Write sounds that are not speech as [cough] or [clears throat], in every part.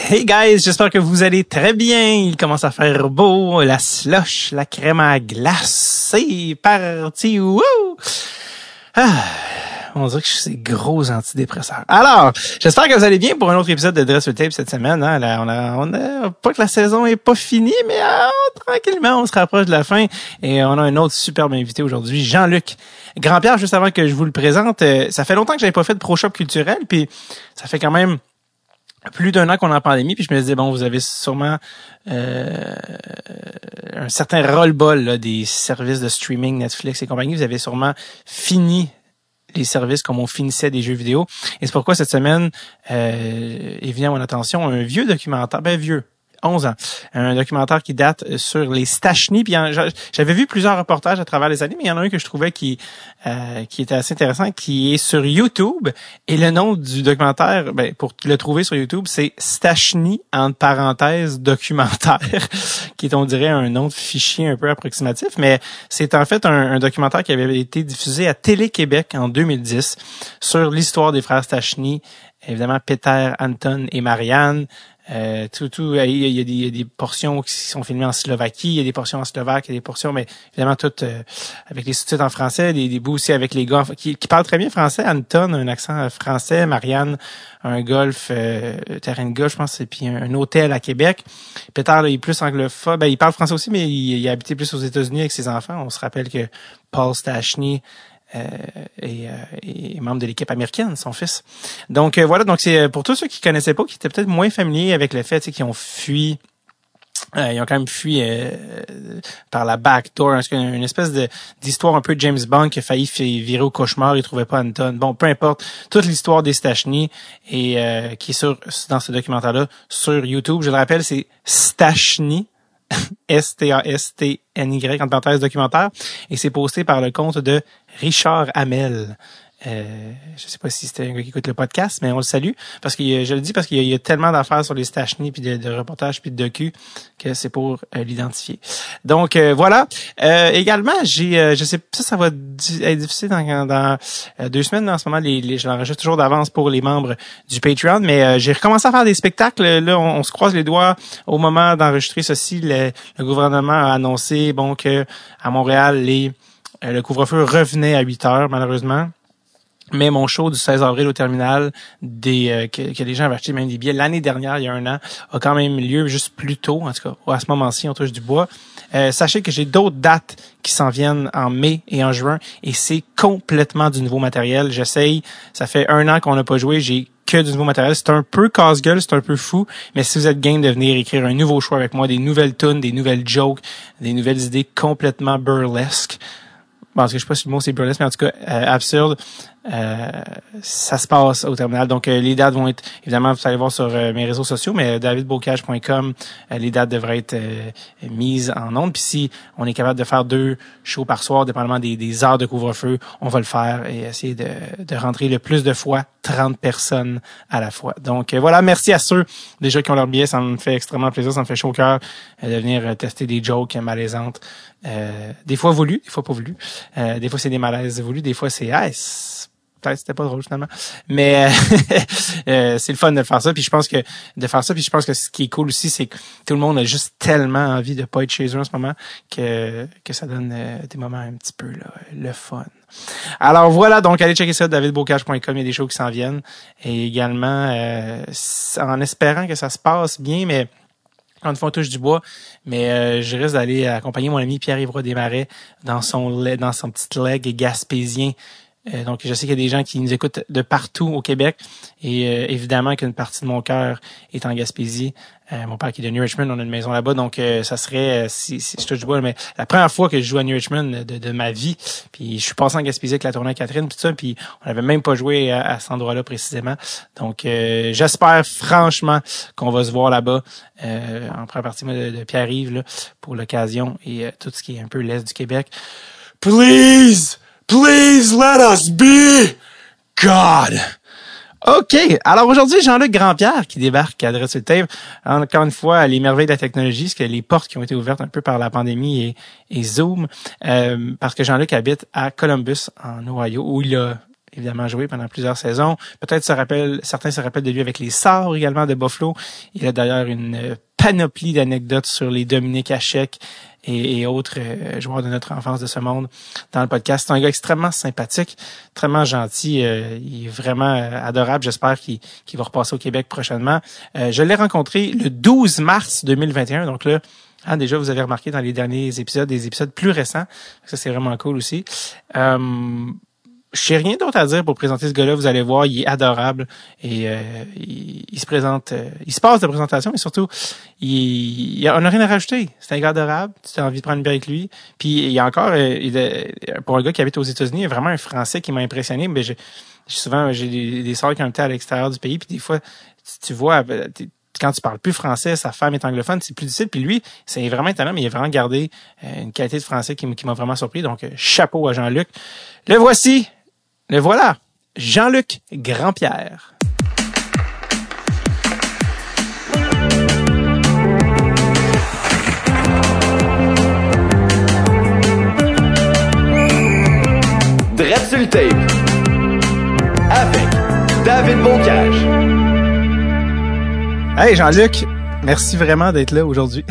Hey guys, j'espère que vous allez très bien. Il commence à faire beau, la slush, la crème à glace, c'est parti. Wouh! Ah, on dirait que je suis gros antidépresseurs. Alors, j'espère que vous allez bien pour un autre épisode de Dress with Tape cette semaine. Hein. On a, on a, pas que la saison est pas finie, mais ah, tranquillement, on se rapproche de la fin. Et on a un autre superbe invité aujourd'hui, Jean-Luc Grand-Pierre. Juste avant que je vous le présente, euh, ça fait longtemps que j'avais pas fait de pro-shop culturel, puis ça fait quand même plus d'un an qu'on est en pandémie, puis je me disais, bon, vous avez sûrement euh, un certain roll-ball des services de streaming, Netflix et compagnie. Vous avez sûrement fini les services comme on finissait des jeux vidéo. Et c'est pourquoi cette semaine euh, est venu à mon attention un vieux documentaire, ben vieux, 11 ans. Un documentaire qui date sur les Stachny. J'avais vu plusieurs reportages à travers les années, mais il y en a un que je trouvais qui euh, qui était assez intéressant, qui est sur YouTube. Et le nom du documentaire, ben, pour le trouver sur YouTube, c'est Stachny entre parenthèses documentaire, [laughs] qui est on dirait un nom de fichier un peu approximatif, mais c'est en fait un, un, documentaire qui avait été diffusé à Télé-Québec en 2010 sur l'histoire des frères Stachny évidemment Peter, Anton et Marianne, euh, tout, tout, il y, a des, il y, a des, portions qui sont filmées en Slovaquie, il y a des portions en slovaque, il y a des portions, mais évidemment toutes euh, avec les sous-titres en français, des, des bouts aussi avec les gars qui, qui, parlent très bien français. Anton a un accent français, Marianne un golf, euh, terrain de golf, je pense, et puis un, hôtel à Québec. Peter, là, il est plus anglophone. Ben, il parle français aussi, mais il, il a habité plus aux États-Unis avec ses enfants. On se rappelle que Paul Stachny euh, et, euh, et, membre de l'équipe américaine, son fils. Donc euh, voilà, donc c'est pour tous ceux qui connaissaient pas, qui étaient peut-être moins familiers avec le fait, qu'ils ont fui euh, ils ont quand même fui euh, par la backdoor. Une espèce de d'histoire un peu James Bond qui a failli virer au cauchemar. Il trouvait pas Anton. Bon, peu importe. Toute l'histoire des Stachny et euh, qui est sur dans ce documentaire-là sur YouTube. Je le rappelle, c'est Stachny. S-T-A-S-T-N-Y, en parenthèse documentaire, et c'est posté par le compte de Richard Hamel. Euh, je sais pas si c'était un gars qui écoute le podcast, mais on le salue parce que je le dis parce qu'il y, a tellement d'affaires sur les Stachny puis de, reportages puis de docu que c'est pour euh, l'identifier. Donc euh, voilà. Euh, également, j'ai, je sais ça, ça va être difficile dans, dans deux semaines. En ce moment, les, les je l'enregistre toujours d'avance pour les membres du Patreon, mais j'ai recommencé à faire des spectacles. Là, on, se croise les doigts au moment d'enregistrer ceci. Le, le, gouvernement a annoncé bon que à Montréal, les le couvre-feu revenait à 8 heures, malheureusement. Mais mon show du 16 avril au terminal, des, euh, que, que, les gens avaient acheté même des billets l'année dernière, il y a un an, a quand même lieu juste plus tôt, en tout cas, à ce moment-ci, on touche du bois. Euh, sachez que j'ai d'autres dates qui s'en viennent en mai et en juin, et c'est complètement du nouveau matériel. J'essaye, ça fait un an qu'on n'a pas joué, j'ai que du nouveau matériel. C'est un peu casse-gueule, c'est un peu fou, mais si vous êtes game de venir écrire un nouveau choix avec moi, des nouvelles tunes, des nouvelles jokes, des nouvelles idées complètement burlesques, parce que je sais pas si le mot c'est burlesque, mais en tout cas euh, absurde, euh, ça se passe au terminal. Donc, euh, les dates vont être, évidemment, vous allez voir sur euh, mes réseaux sociaux, mais davidbocage.com, les dates devraient être mises en ondes. Puis si on est capable de faire deux shows par soir, dépendamment des, des heures de couvre-feu, on va le faire et essayer de, de, rentrer le plus de fois 30 personnes à la fois. Donc, voilà, merci à ceux déjà qui ont leur billet. Ça me fait extrêmement plaisir, ça me fait chaud au cœur de venir tester des jokes malaisantes. des fois voulu, des fois pas voulu. des fois, c'est des malaises voulus, des fois, c'est ah, peut-être c'était pas drôle finalement. Mais euh, [laughs] euh, c'est le fun de faire ça puis je pense que de faire ça puis je pense que ce qui est cool aussi c'est que tout le monde a juste tellement envie de pas être chez eux en ce moment que que ça donne euh, des moments un petit peu là, le fun. Alors voilà donc allez checker ça davidbocage.com il y a des choses qui s'en viennent. Et également en espérant que ça se passe bien mais fois, on touche du bois, mais je risque d'aller accompagner mon ami Pierre-Yves Desmarais dans son dans son petit leg gaspésien euh, donc, je sais qu'il y a des gens qui nous écoutent de partout au Québec. Et euh, évidemment qu'une partie de mon cœur est en Gaspésie. Euh, mon père qui est de New Richmond, on a une maison là-bas. Donc, ça serait, si, si je touche du mais la première fois que je joue à New Richmond de, de ma vie, puis je suis passé en Gaspésie avec la tournée Catherine, puis ça, puis on n'avait même pas joué à, cet endroit-là précisément. Donc, j'espère franchement qu'on va se voir là-bas en première partie de, de Pierre-Yves pour l'occasion et tout ce qui est un peu l'Est du Québec. Please! Please let us be God. OK. Alors aujourd'hui, Jean-Luc Grandpierre qui débarque à Dress Tape. Encore une fois, les merveilles de la technologie, ce que les portes qui ont été ouvertes un peu par la pandémie et, Zoom, euh, parce que Jean-Luc habite à Columbus, en Ohio, où il a évidemment joué pendant plusieurs saisons. Peut-être se rappelle, certains se rappellent de lui avec les Sorts également de Buffalo. Il a d'ailleurs une panoplie d'anecdotes sur les Dominique Hachek et, autres euh, joueurs de notre enfance de ce monde dans le podcast. C'est un gars extrêmement sympathique, extrêmement gentil. Euh, il est vraiment euh, adorable. J'espère qu'il va repasser au Québec prochainement. je l'ai rencontré le 12 mars 2021. Donc là, ah, déjà, vous avez remarqué dans les derniers épisodes, des épisodes plus récents. Ça, c'est vraiment cool aussi. Euh, je n'ai rien d'autre à dire pour présenter ce gars-là. Vous allez voir, il est adorable et euh, il, se présente, euh, il se passe de présentation, mais surtout, il, il on n'a rien à rajouter. C'est un gars adorable. Tu as envie de prendre une bière avec lui. Puis il y a encore, euh, pour un gars qui habite aux États-Unis, il y a vraiment un Français qui m'a impressionné. Mais souvent, j'ai des, des qui ont été à l'extérieur du pays, puis des fois, tu, vois, quand tu parles plus français, sa femme est anglophone, c'est plus difficile. Puis lui, c'est vraiment étonnant, mais il a vraiment gardé une qualité de français qui m'a vraiment surpris. Donc, chapeau à Jean-Luc. Le voici, le voilà, Jean-Luc Grandpierre. Dread sur le tape avec David Boncage. Hey Jean-Luc, Merci vraiment d'être là aujourd'hui.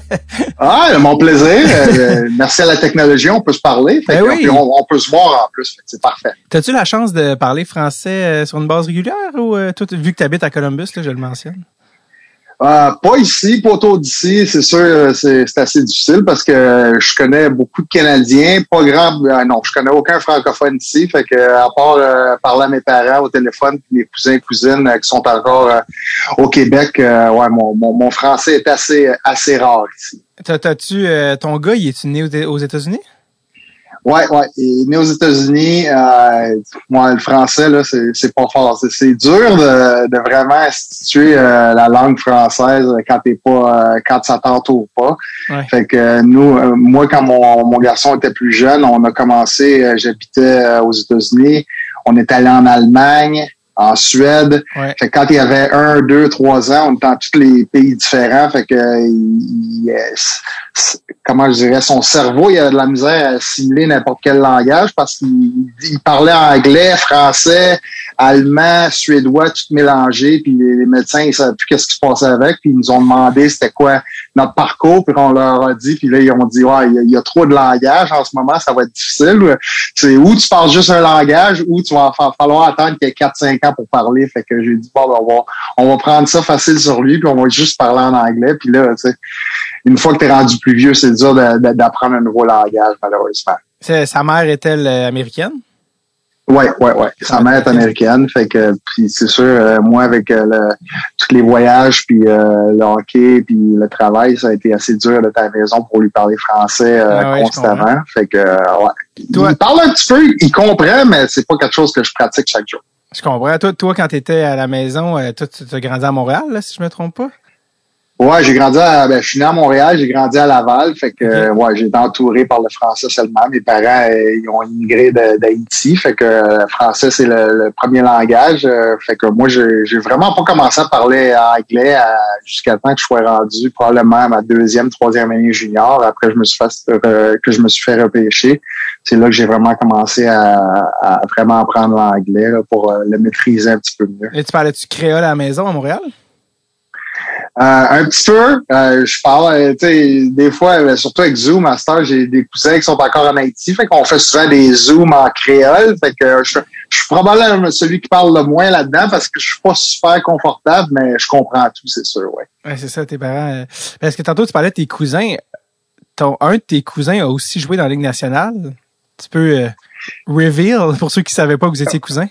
[laughs] ah, mon plaisir. Euh, euh, merci à la technologie, on peut se parler. Fait ben oui. on, peut se voir en plus. C'est parfait. T'as-tu la chance de parler français euh, sur une base régulière ou tout, vu que tu habites à Columbus, là, je le mentionne? Euh, pas ici, pas autour d'ici, c'est sûr, euh, c'est assez difficile parce que je connais beaucoup de Canadiens, pas grand, euh, non, je connais aucun francophone ici, fait que à part parler à mes parents au téléphone, puis mes cousins cousines qui sont encore au Québec, ouais, mon, mon, français est assez assez rare ici. T'as-tu ton gars, il est né aux États-Unis? Ouais, ouais. Est né aux États-Unis. Euh, moi, le français, là, c'est pas fort. C'est dur de, de, vraiment instituer euh, la langue française quand t'es pas, euh, quand ça t'entoure pas. Fait que nous, euh, moi, quand mon, mon garçon était plus jeune, on a commencé. J'habitais aux États-Unis. On est allé en Allemagne en Suède. Fait que quand il y avait un, deux, trois ans, on était dans tous les pays différents. Fait que il, comment je dirais, son cerveau, il a de la misère à assimiler n'importe quel langage parce qu'il parlait anglais, français, allemand, suédois, tout mélangé, puis les médecins, ils savaient plus qu'est-ce qui se passait avec, puis ils nous ont demandé c'était quoi notre parcours, puis on leur a dit, puis là, ils ont dit, ouais, il y, a, trop de langage en ce moment, ça va être difficile. C'est où tu parles juste un langage, ou tu vas falloir attendre qu'il y ait 4-5 ans pour parler. Fait que j'ai dit, bon, ben, on va, on va prendre ça facile sur lui, puis on va juste parler en anglais, puis là, tu sais, une fois que tu es rendu plus vieux, c'est dur d'apprendre un nouveau langage, malheureusement. Sa mère est-elle euh, américaine? Ouais, ouais, ouais. Sa mère est américaine, fait que puis c'est sûr, euh, moi avec euh, le, tous les voyages, puis le hockey, puis le travail, ça a été assez dur à la maison pour lui parler français ah constamment. Fait que ouais. il parle un petit peu, il comprend, mais c'est pas quelque chose que je pratique chaque jour. Je comprends. Toi, toi quand tu étais à la maison, toi, tu as grandi à Montréal, là, si je me trompe pas? Ouais, j'ai grandi à, ben, je suis né à Montréal, j'ai grandi à Laval, fait que, ouais, j'ai été entouré par le français seulement. Mes parents, euh, ils ont immigré d'Haïti, fait que le euh, français, c'est le, premier langage. Euh, fait que moi, j'ai vraiment pas commencé à parler anglais jusqu'à temps que je sois rendu probablement à ma deuxième, troisième année junior. Après, je me suis fait, que je me suis fait repêcher. C'est là que j'ai vraiment commencé à, vraiment apprendre l'anglais pour le maîtriser un petit peu mieux. Et tu parlais-tu créole à la maison à Montréal? Euh, un petit peu. Euh, je parle, euh, tu sais, des fois, surtout avec Zoom, Master, j'ai des cousins qui sont encore en Haïti, fait qu'on fait souvent des Zooms en créole. Fait que je, suis probablement celui qui parle le moins là-dedans parce que je suis pas super confortable, mais je comprends tout, c'est sûr, ouais. Ouais, c'est ça, tes parents. Parce que tantôt, tu parlais de tes cousins. Ton, un de tes cousins a aussi joué dans la Ligue nationale. Tu peux reveal pour ceux qui savaient pas que vous étiez cousins?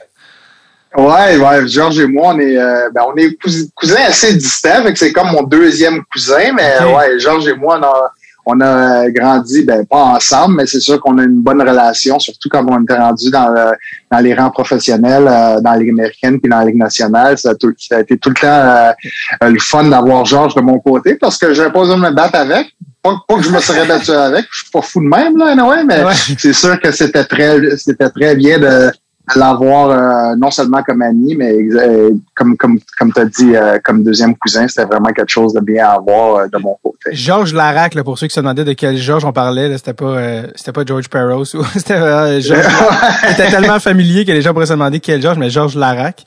Ouais, ouais, Georges et moi, on est, euh, ben, on est cousins assez distants, fait que c'est comme mon deuxième cousin, mais ouais, Georges et moi, on a, on a grandi, ben pas ensemble, mais c'est sûr qu'on a une bonne relation, surtout quand on était rendu dans, dans les rangs professionnels, euh, dans la Ligue américaine puis dans la Ligue nationale. Ça a, tout, ça a été tout le temps euh, le fun d'avoir Georges de mon côté parce que j'avais pas besoin de me battre avec. Pas, que je me serais battu avec, je suis pas fou de même, là, ouais, mais c'est sûr que c'était très c'était très bien de l'avoir euh, non seulement comme ami, mais euh, comme comme comme tu as dit, euh, comme deuxième cousin, c'était vraiment quelque chose de bien à avoir de mon côté. Georges Larac, là, pour ceux qui se demandaient de quel Georges on parlait, c'était pas c'était pas George Peros ou [laughs] c'était Georges. [laughs] c'était tellement familier que les gens pourraient se demander quel Georges, mais Georges Larac.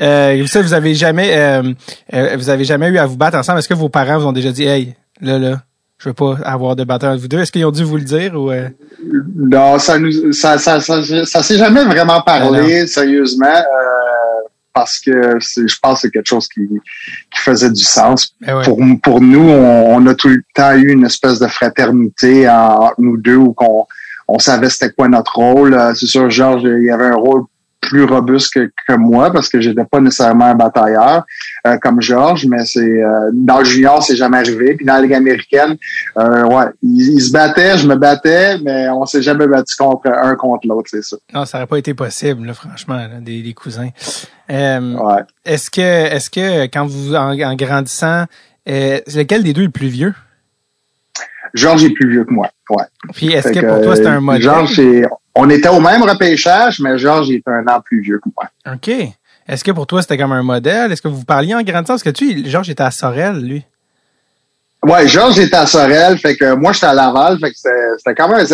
Euh, vous vous avez jamais vous avez jamais eu à vous battre ensemble? Est-ce que vos parents vous ont déjà dit Hey, là, là, je veux pas avoir de bataille vous deux. Est-ce qu'ils ont dû vous le dire ou euh? Non, ça nous ça ça ça, ça s'est jamais vraiment parlé sérieusement euh, parce que je pense que c'est quelque chose qui, qui faisait du sens. Ben pour pour nous, on, a tout le temps eu une espèce de fraternité entre nous deux où qu'on on savait c'était quoi notre rôle. Euh, c'est sûr, Georges, il y avait un rôle plus robuste que, que moi parce que j'étais pas nécessairement un batailleur euh, comme Georges, mais c'est euh, dans le junior, c'est jamais arrivé. Puis dans la Ligue américaine, euh, ouais, ils, se battaient, je me battais, mais on s'est jamais battu contre un contre l'autre, c'est ça. Non, ça aurait pas été possible, là, franchement, des, cousins. ouais. Est-ce que est-ce que quand vous en, grandissant, lequel des deux est le plus vieux? Georges est plus vieux que moi. Ouais. Puis est-ce que, pour toi c'est un modèle? Georges, on était au même repêchage, mais Georges est un an plus vieux que moi. OK. Est-ce que pour toi, c'était comme un modèle? Est-ce que vous parliez en grandissant? Est-ce que tu, Georges était à Sorel, lui? Ouais, Georges était à Sorel, fait que moi, j'étais à Laval, fait que c'était quand même,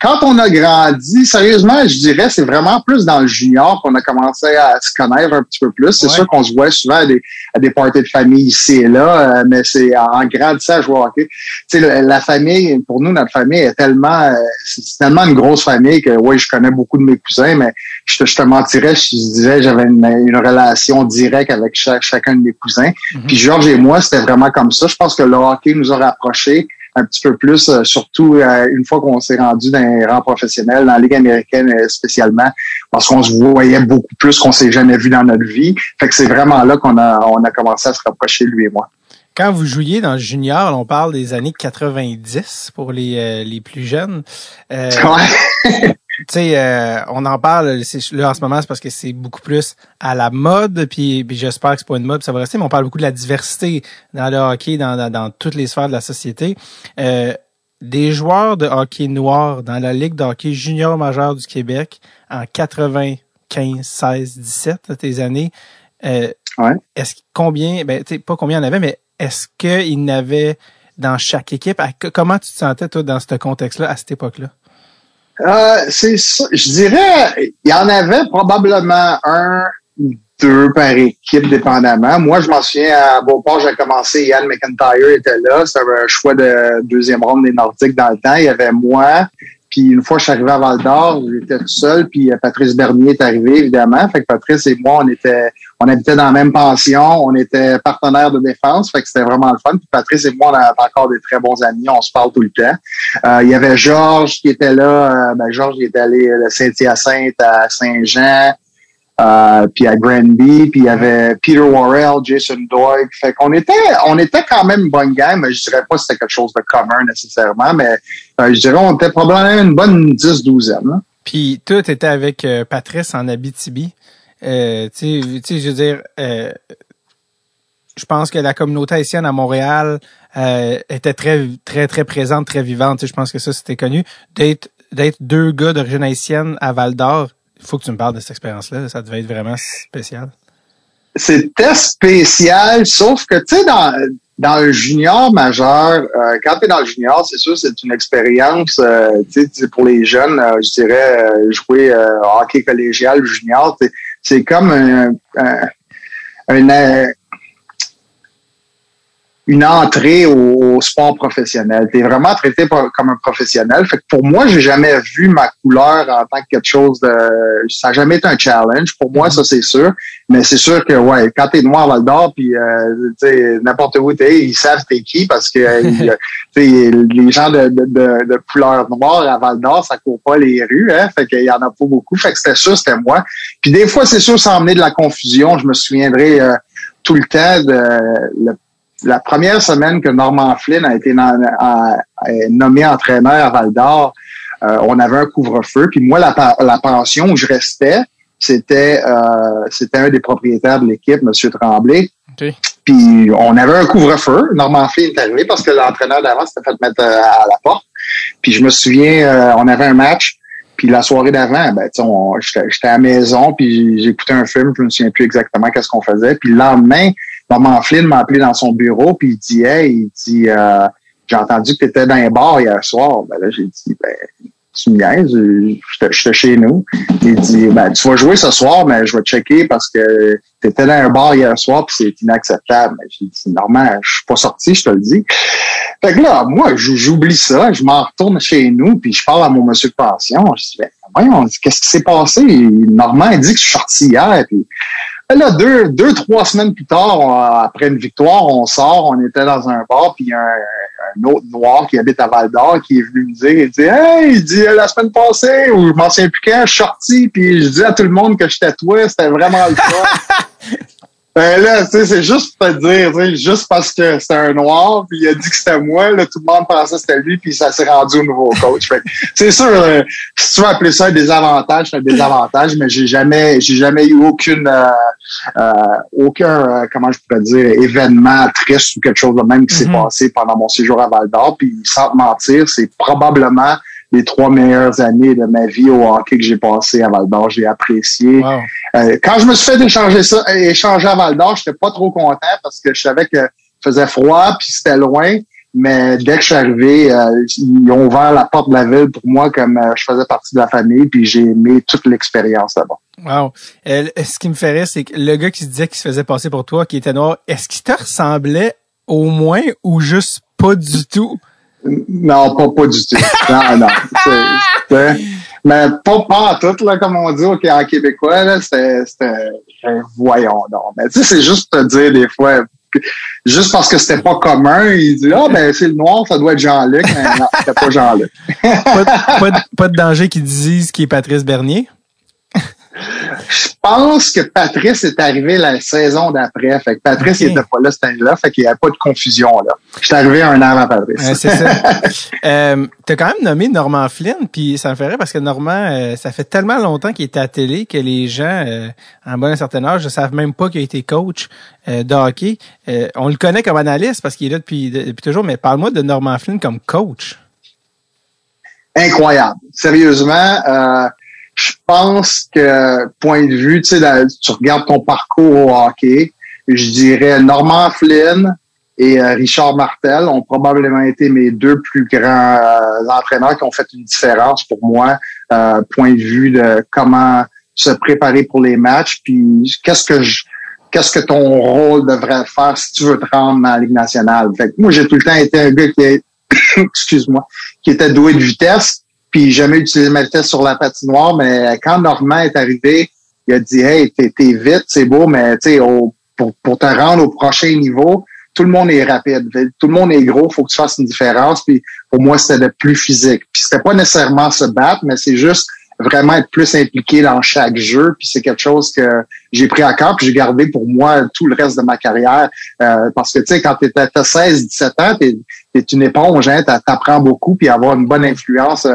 quand on a grandi, sérieusement, je dirais, c'est vraiment plus dans le junior qu'on a commencé à se connaître un petit peu plus. C'est sûr qu'on se voit souvent à des, à des parties de famille ici et là, euh, mais c'est en grandissant à jouer au hockey. Tu sais, la famille, pour nous, notre famille est tellement, euh, c'est tellement une grosse famille que, oui, je connais beaucoup de mes cousins, mais je te, je te mentirais, je disais, j'avais une, relation directe avec chacun de mes cousins. Mm-hmm. Puis Georges et moi, c'était vraiment comme ça. Je pense que le hockey nous a rapprochés un petit peu plus, euh, surtout euh, une fois qu'on s'est rendu dans les rangs professionnels, dans la Ligue américaine euh, spécialement, parce qu'on se voyait beaucoup plus qu'on s'est jamais vu dans notre vie. Fait que c'est vraiment là qu'on a, on a commencé à se rapprocher, lui et moi. Quand vous jouiez dans le junior, on parle des années 90 pour les, les plus jeunes. [laughs] Ouais. Tu sais, euh, on en parle là en ce moment, c'est parce que c'est beaucoup plus à la mode, puis, j'espère que c'est pas une mode, ça va rester, mais on parle beaucoup de la diversité dans le hockey, dans, dans, toutes les sphères de la société. Euh, des joueurs de hockey noir dans la Ligue de hockey junior majeur du Québec en 95, 16, 17, tes années. Euh, ouais. Est-ce combien, ben, pas combien il y en avait, mais est-ce qu'il y en avait dans chaque équipe? Comment tu te sentais, toi, dans ce contexte-là, à cette époque-là? Euh, c'est ça. Je dirais, il y en avait probablement un deux par équipe, dépendamment. Moi, je m'en souviens, à Beauport, j'ai commencé, Yann McIntyre était là. C'était un choix de deuxième ronde des Nordiques dans le temps. Il y avait moi, puis une fois je suis arrivé à Val d'Or, j'étais tout seul, puis euh, Patrice Bernier est arrivé, évidemment. Fait que Patrice et moi, on était on habitait dans la même pension, on était partenaires de défense, fait que c'était vraiment le fun. Puis Patrice et moi, on a encore des très bons amis, on se parle tout le temps. Euh, il y avait Georges qui était là, euh, ben Georges il était allé de Saint-Hyacinthe à Saint-Jean. Euh, puis à Granby, puis il y avait Peter Worrell, Jason Doig. Fait qu'on était, on était quand même une bonne gang, mais je dirais pas que c'était quelque chose de commun nécessairement, mais euh, je dirais on était probablement une bonne 10-12 Puis tout était avec euh, Patrice en Abitibi. Euh, tu sais, je veux dire, je pense que la communauté haïtienne à Montréal était très, très, très présente, très vivante. Je pense que ça, c'était connu. D'être d'être deux gars d'origine haïtienne à Val d'Or, il faut que tu me parles de cette expérience-là. Ça devait être vraiment spécial. C'était spécial, sauf que, tu sais, dans, dans le junior majeur, euh, quand tu es dans le junior, c'est sûr, c'est une expérience, euh, tu sais, pour les jeunes, euh, je dirais, jouer hockey collégial junior, c'est comme un, un, un, une entrée au, sport professionnel. Tu es vraiment traité comme un professionnel. Fait que pour moi, j'ai jamais vu ma couleur en tant que quelque chose de... Ça n'a jamais été un challenge. Pour moi, ça, c'est sûr. Mais c'est sûr que, ouais, quand t'es noir Val d'Or, puis euh, n'importe où t'es, ils savent t'es qui parce que euh, [laughs] les gens de, de, de, couleur noire à Val d'Or, ça court pas les rues. Hein, fait qu'il y en a pas beaucoup. Fait que c'était sûr, c'était moi. Puis des fois, c'est sûr, ça a de la confusion. Je me souviendrai euh, tout le temps de la première semaine que Norman Flynn a été nommé entraîneur à Val d'Or, euh, on avait un couvre-feu. Puis moi, la, pension où je restais, c'était euh, c'était un des propriétaires de l'équipe, M. Tremblay. Puis on avait un couvre-feu. Norman Flynn est arrivé parce que l'entraîneur d'avant s'était fait mettre euh, à la porte. Puis je me souviens, on avait un match. Puis la soirée d'avant, ben, j'étais à la maison, puis j'écoutais un film, je me souviens plus exactement qu'est-ce qu'on faisait. Puis le lendemain, Norman Flynn m'a appelé dans son bureau, puis il dit Hey, il dit euh, J'ai entendu que tu étais dans un bar hier soir. Ben là, j'ai dit Ben, tu me niaises, j'étais chez nous. Il dit Ben, tu vas jouer ce soir, mais je vais checker parce que tu étais dans un bar hier soir, puis c'est inacceptable. J'ai dit Normal, je suis pas sorti, je te le dis. Fait que là, moi, j'oublie ça, je m'en retourne chez nous, puis je parle à mon monsieur de pension. Je dis, ben, voyons, qu'est-ce qui s'est passé? Normand, il dit que je suis sorti hier, Là, deux, deux, trois semaines plus tard, après une victoire, on sort, on était dans un bar, puis un, autre noir qui habite à Val d'Or qui est venu me dire, il dit Hey, il dit la semaine passée, ou je m'en souviens plus quand, je suis sorti, puis je dis à tout le monde que j'étais toi, c'était vraiment le fun. [laughs] Ben là, tu sais, c'est juste pour te dire, tu sais, juste parce que c'était un noir, puis il a dit que c'était moi, là, tout le monde pensait que c'était lui, puis ça s'est rendu au nouveau coach. [laughs] c'est sûr, euh, si tu veux appeler ça un désavantage, c'est un désavantage, mais j'ai jamais, j'ai jamais eu aucune, euh, euh, aucun, comment je pourrais dire, événement triste ou quelque chose de même qui s'est mm-hmm. passé pendant mon séjour à Val d'Or. Puis sans te mentir, c'est probablement les trois meilleures années de ma vie au hockey que j'ai passé à Val d'Or. J'ai apprécié. Euh, quand je me suis fait échanger ça, échanger à Val d'Or, j'étais pas trop content parce que je savais que faisait froid puis c'était loin. Mais dès que je suis arrivé, euh, ils ont ouvert la porte de la ville pour moi comme euh, je faisais partie de la famille, puis j'ai aimé toute l'expérience là-bas. Wow. ce qui me ferait, c'est que le gars qui se disait qu'il se faisait passer pour toi, qui était noir, est-ce qu'il te ressemblait au moins ou juste pas du tout? Non, pas, du tout. Non, non. mais pas, pas tout, là, comme on dit au en québécois, c'était, ben, voyons donc. Mais tu sais, c'est juste te dire des fois, juste parce que c'était pas commun, il dit Ah ben c'est le noir, ça doit être Jean-Luc, mais non, c'était pas Jean-Luc. pas, pas, pas, de danger qu'ils disent qui est Patrice Bernier? Je pense que Patrice est arrivé la saison d'après. Fait que Patrice, n'était pas là cette année-là. Fait qu'il n'y avait pas de confusion, là. Je suis arrivé un an avant Patrice. c'est ça. [laughs] euh, t'as quand même nommé Normand Flynn, puis ça me ferait parce que Normand, euh, ça fait tellement longtemps qu'il était à télé que les gens, euh, en bon certain âge, ne savent même pas qu'il a été coach de hockey. on le connaît comme analyste parce qu'il est là depuis, depuis toujours, mais parle-moi de Normand Flynn comme coach. Incroyable. Sérieusement, je pense que, point de vue, tu sais, tu regardes ton parcours au hockey, je dirais Normand Flynn et euh, Richard Martel ont probablement été mes deux plus grands euh, entraîneurs qui ont fait une différence pour moi, euh, point de vue de comment se préparer pour les matchs, puis qu'est-ce que je qu'est-ce que ton rôle devrait faire si tu veux te rendre dans la Ligue nationale? Fait moi, j'ai tout le temps été un gars qui [coughs] excuse-moi, qui était doué de vitesse, puis jamais utilisé ma vitesse sur la patinoire, mais quand Normand est arrivé, il a dit Hey, t'es, vite, c'est beau, mais sais, pour, pour te rendre au prochain niveau, tout le monde est rapide. Tout le monde est gros, faut que tu fasses une différence. Puis pour moi, c'était le plus physique. Puis c'était pas nécessairement se battre, mais c'est juste vraiment être plus impliqué dans chaque jeu. Puis c'est quelque chose que j'ai pris à cœur, puis j'ai gardé pour moi tout le reste de ma carrière. Euh, parce que tu sais, quand tu as 16-17 ans, tu es, une éponge, hein, tu apprends beaucoup, puis avoir une bonne influence euh,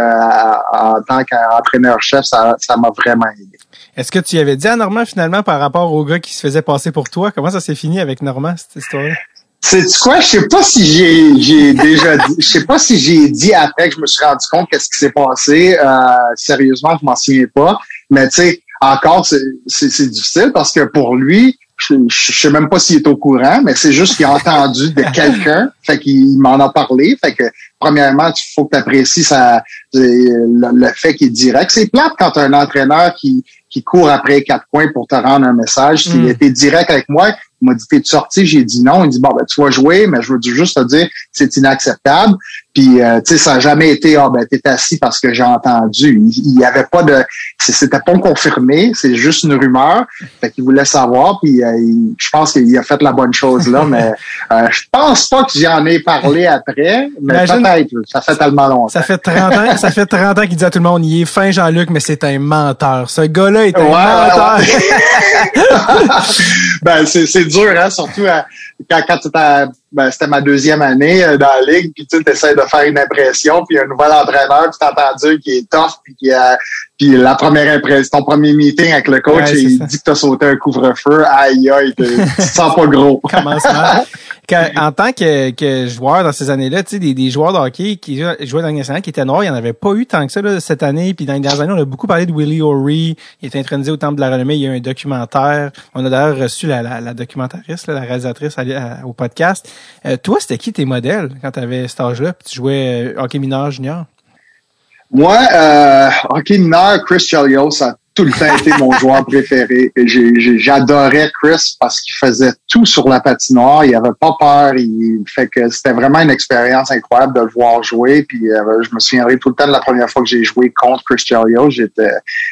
en tant qu'entraîneur-chef, ça m'a vraiment aidé. Est-ce que tu y avais dit à Normand finalement par rapport au gars qui se faisait passer pour toi? Comment ça s'est fini avec Normand, cette histoire-là? C'est quoi? Je sais pas si j'ai j'ai déjà dit. Je sais pas si j'ai dit après que je me suis rendu compte qu'est-ce qui s'est passé. Euh, sérieusement, je m'en souviens pas. Mais tu sais, encore, c'est difficile parce que pour lui, je, je sais même pas s'il est au courant, mais c'est juste qu'il a entendu de [laughs] quelqu'un, fait qu'il m'en a parlé. Fait que premièrement, il faut que tu apprécies ça, le, le, fait qu'il est direct. C'est plate quand tu as un entraîneur qui, qui court après quatre points pour te rendre un message. S'il mm. était direct avec moi, il m'a dit t'es sorti, j'ai dit non. Il dit bon ben tu vas jouer, mais je veux juste te dire c'est inacceptable. Puis euh, tu sais ça n'a jamais été ah ben t'es assis parce que j'ai entendu. Il n'y avait pas de c'était pas confirmé, c'est juste une rumeur. Fait qu'il voulait savoir. Puis euh, je pense qu'il a fait la bonne chose là, mais [laughs] euh, je pense pas que j'en ai parlé après. Mais peut-être. Ça fait tellement longtemps. Ça fait 30 ans. Ça fait 30 ans qu'il dit à tout le monde il est fin Jean-Luc, mais c'est un menteur. Ce gars-là est un menteur. [laughs] ben c'est dur, hein, surtout à, quand, quand ben, c'était ma deuxième année euh, dans la ligue, puis tu essaies de faire une impression, puis un nouvel entraîneur, tu t'entends dire qui est tough, puis qui a, puis la première impression, ton premier meeting avec le coach, il dit que t'as sauté un couvre-feu, aïe aïe, tu te sens pas gros. [laughs] en tant que, que joueur dans ces années-là, tu sais, des, des joueurs de hockey qui jouaient dans le national qui étaient noirs, il n'y en avait pas eu tant que ça là, cette année. Puis dans les dernières années, on a beaucoup parlé de Willie O'Ree. Il était intronisé au Temple de la Renommée. Il y a eu un documentaire. On a d'ailleurs reçu la, la, la documentariste, la réalisatrice au podcast. Euh, toi, c'était qui tes modèles quand tu avais cet âge-là? Puis tu jouais euh, hockey mineur, junior? Moi, euh, hockey mineur, Chris Chelios a tout le temps été mon [laughs] joueur préféré. J'adorais Chris parce qu'il faisait tout sur la patinoire. Il avait pas peur. Il fait que c'était vraiment une expérience incroyable de le voir jouer. Puis euh, je me souviendrai tout le temps de la première fois que j'ai joué contre Chris Chelios. J'étais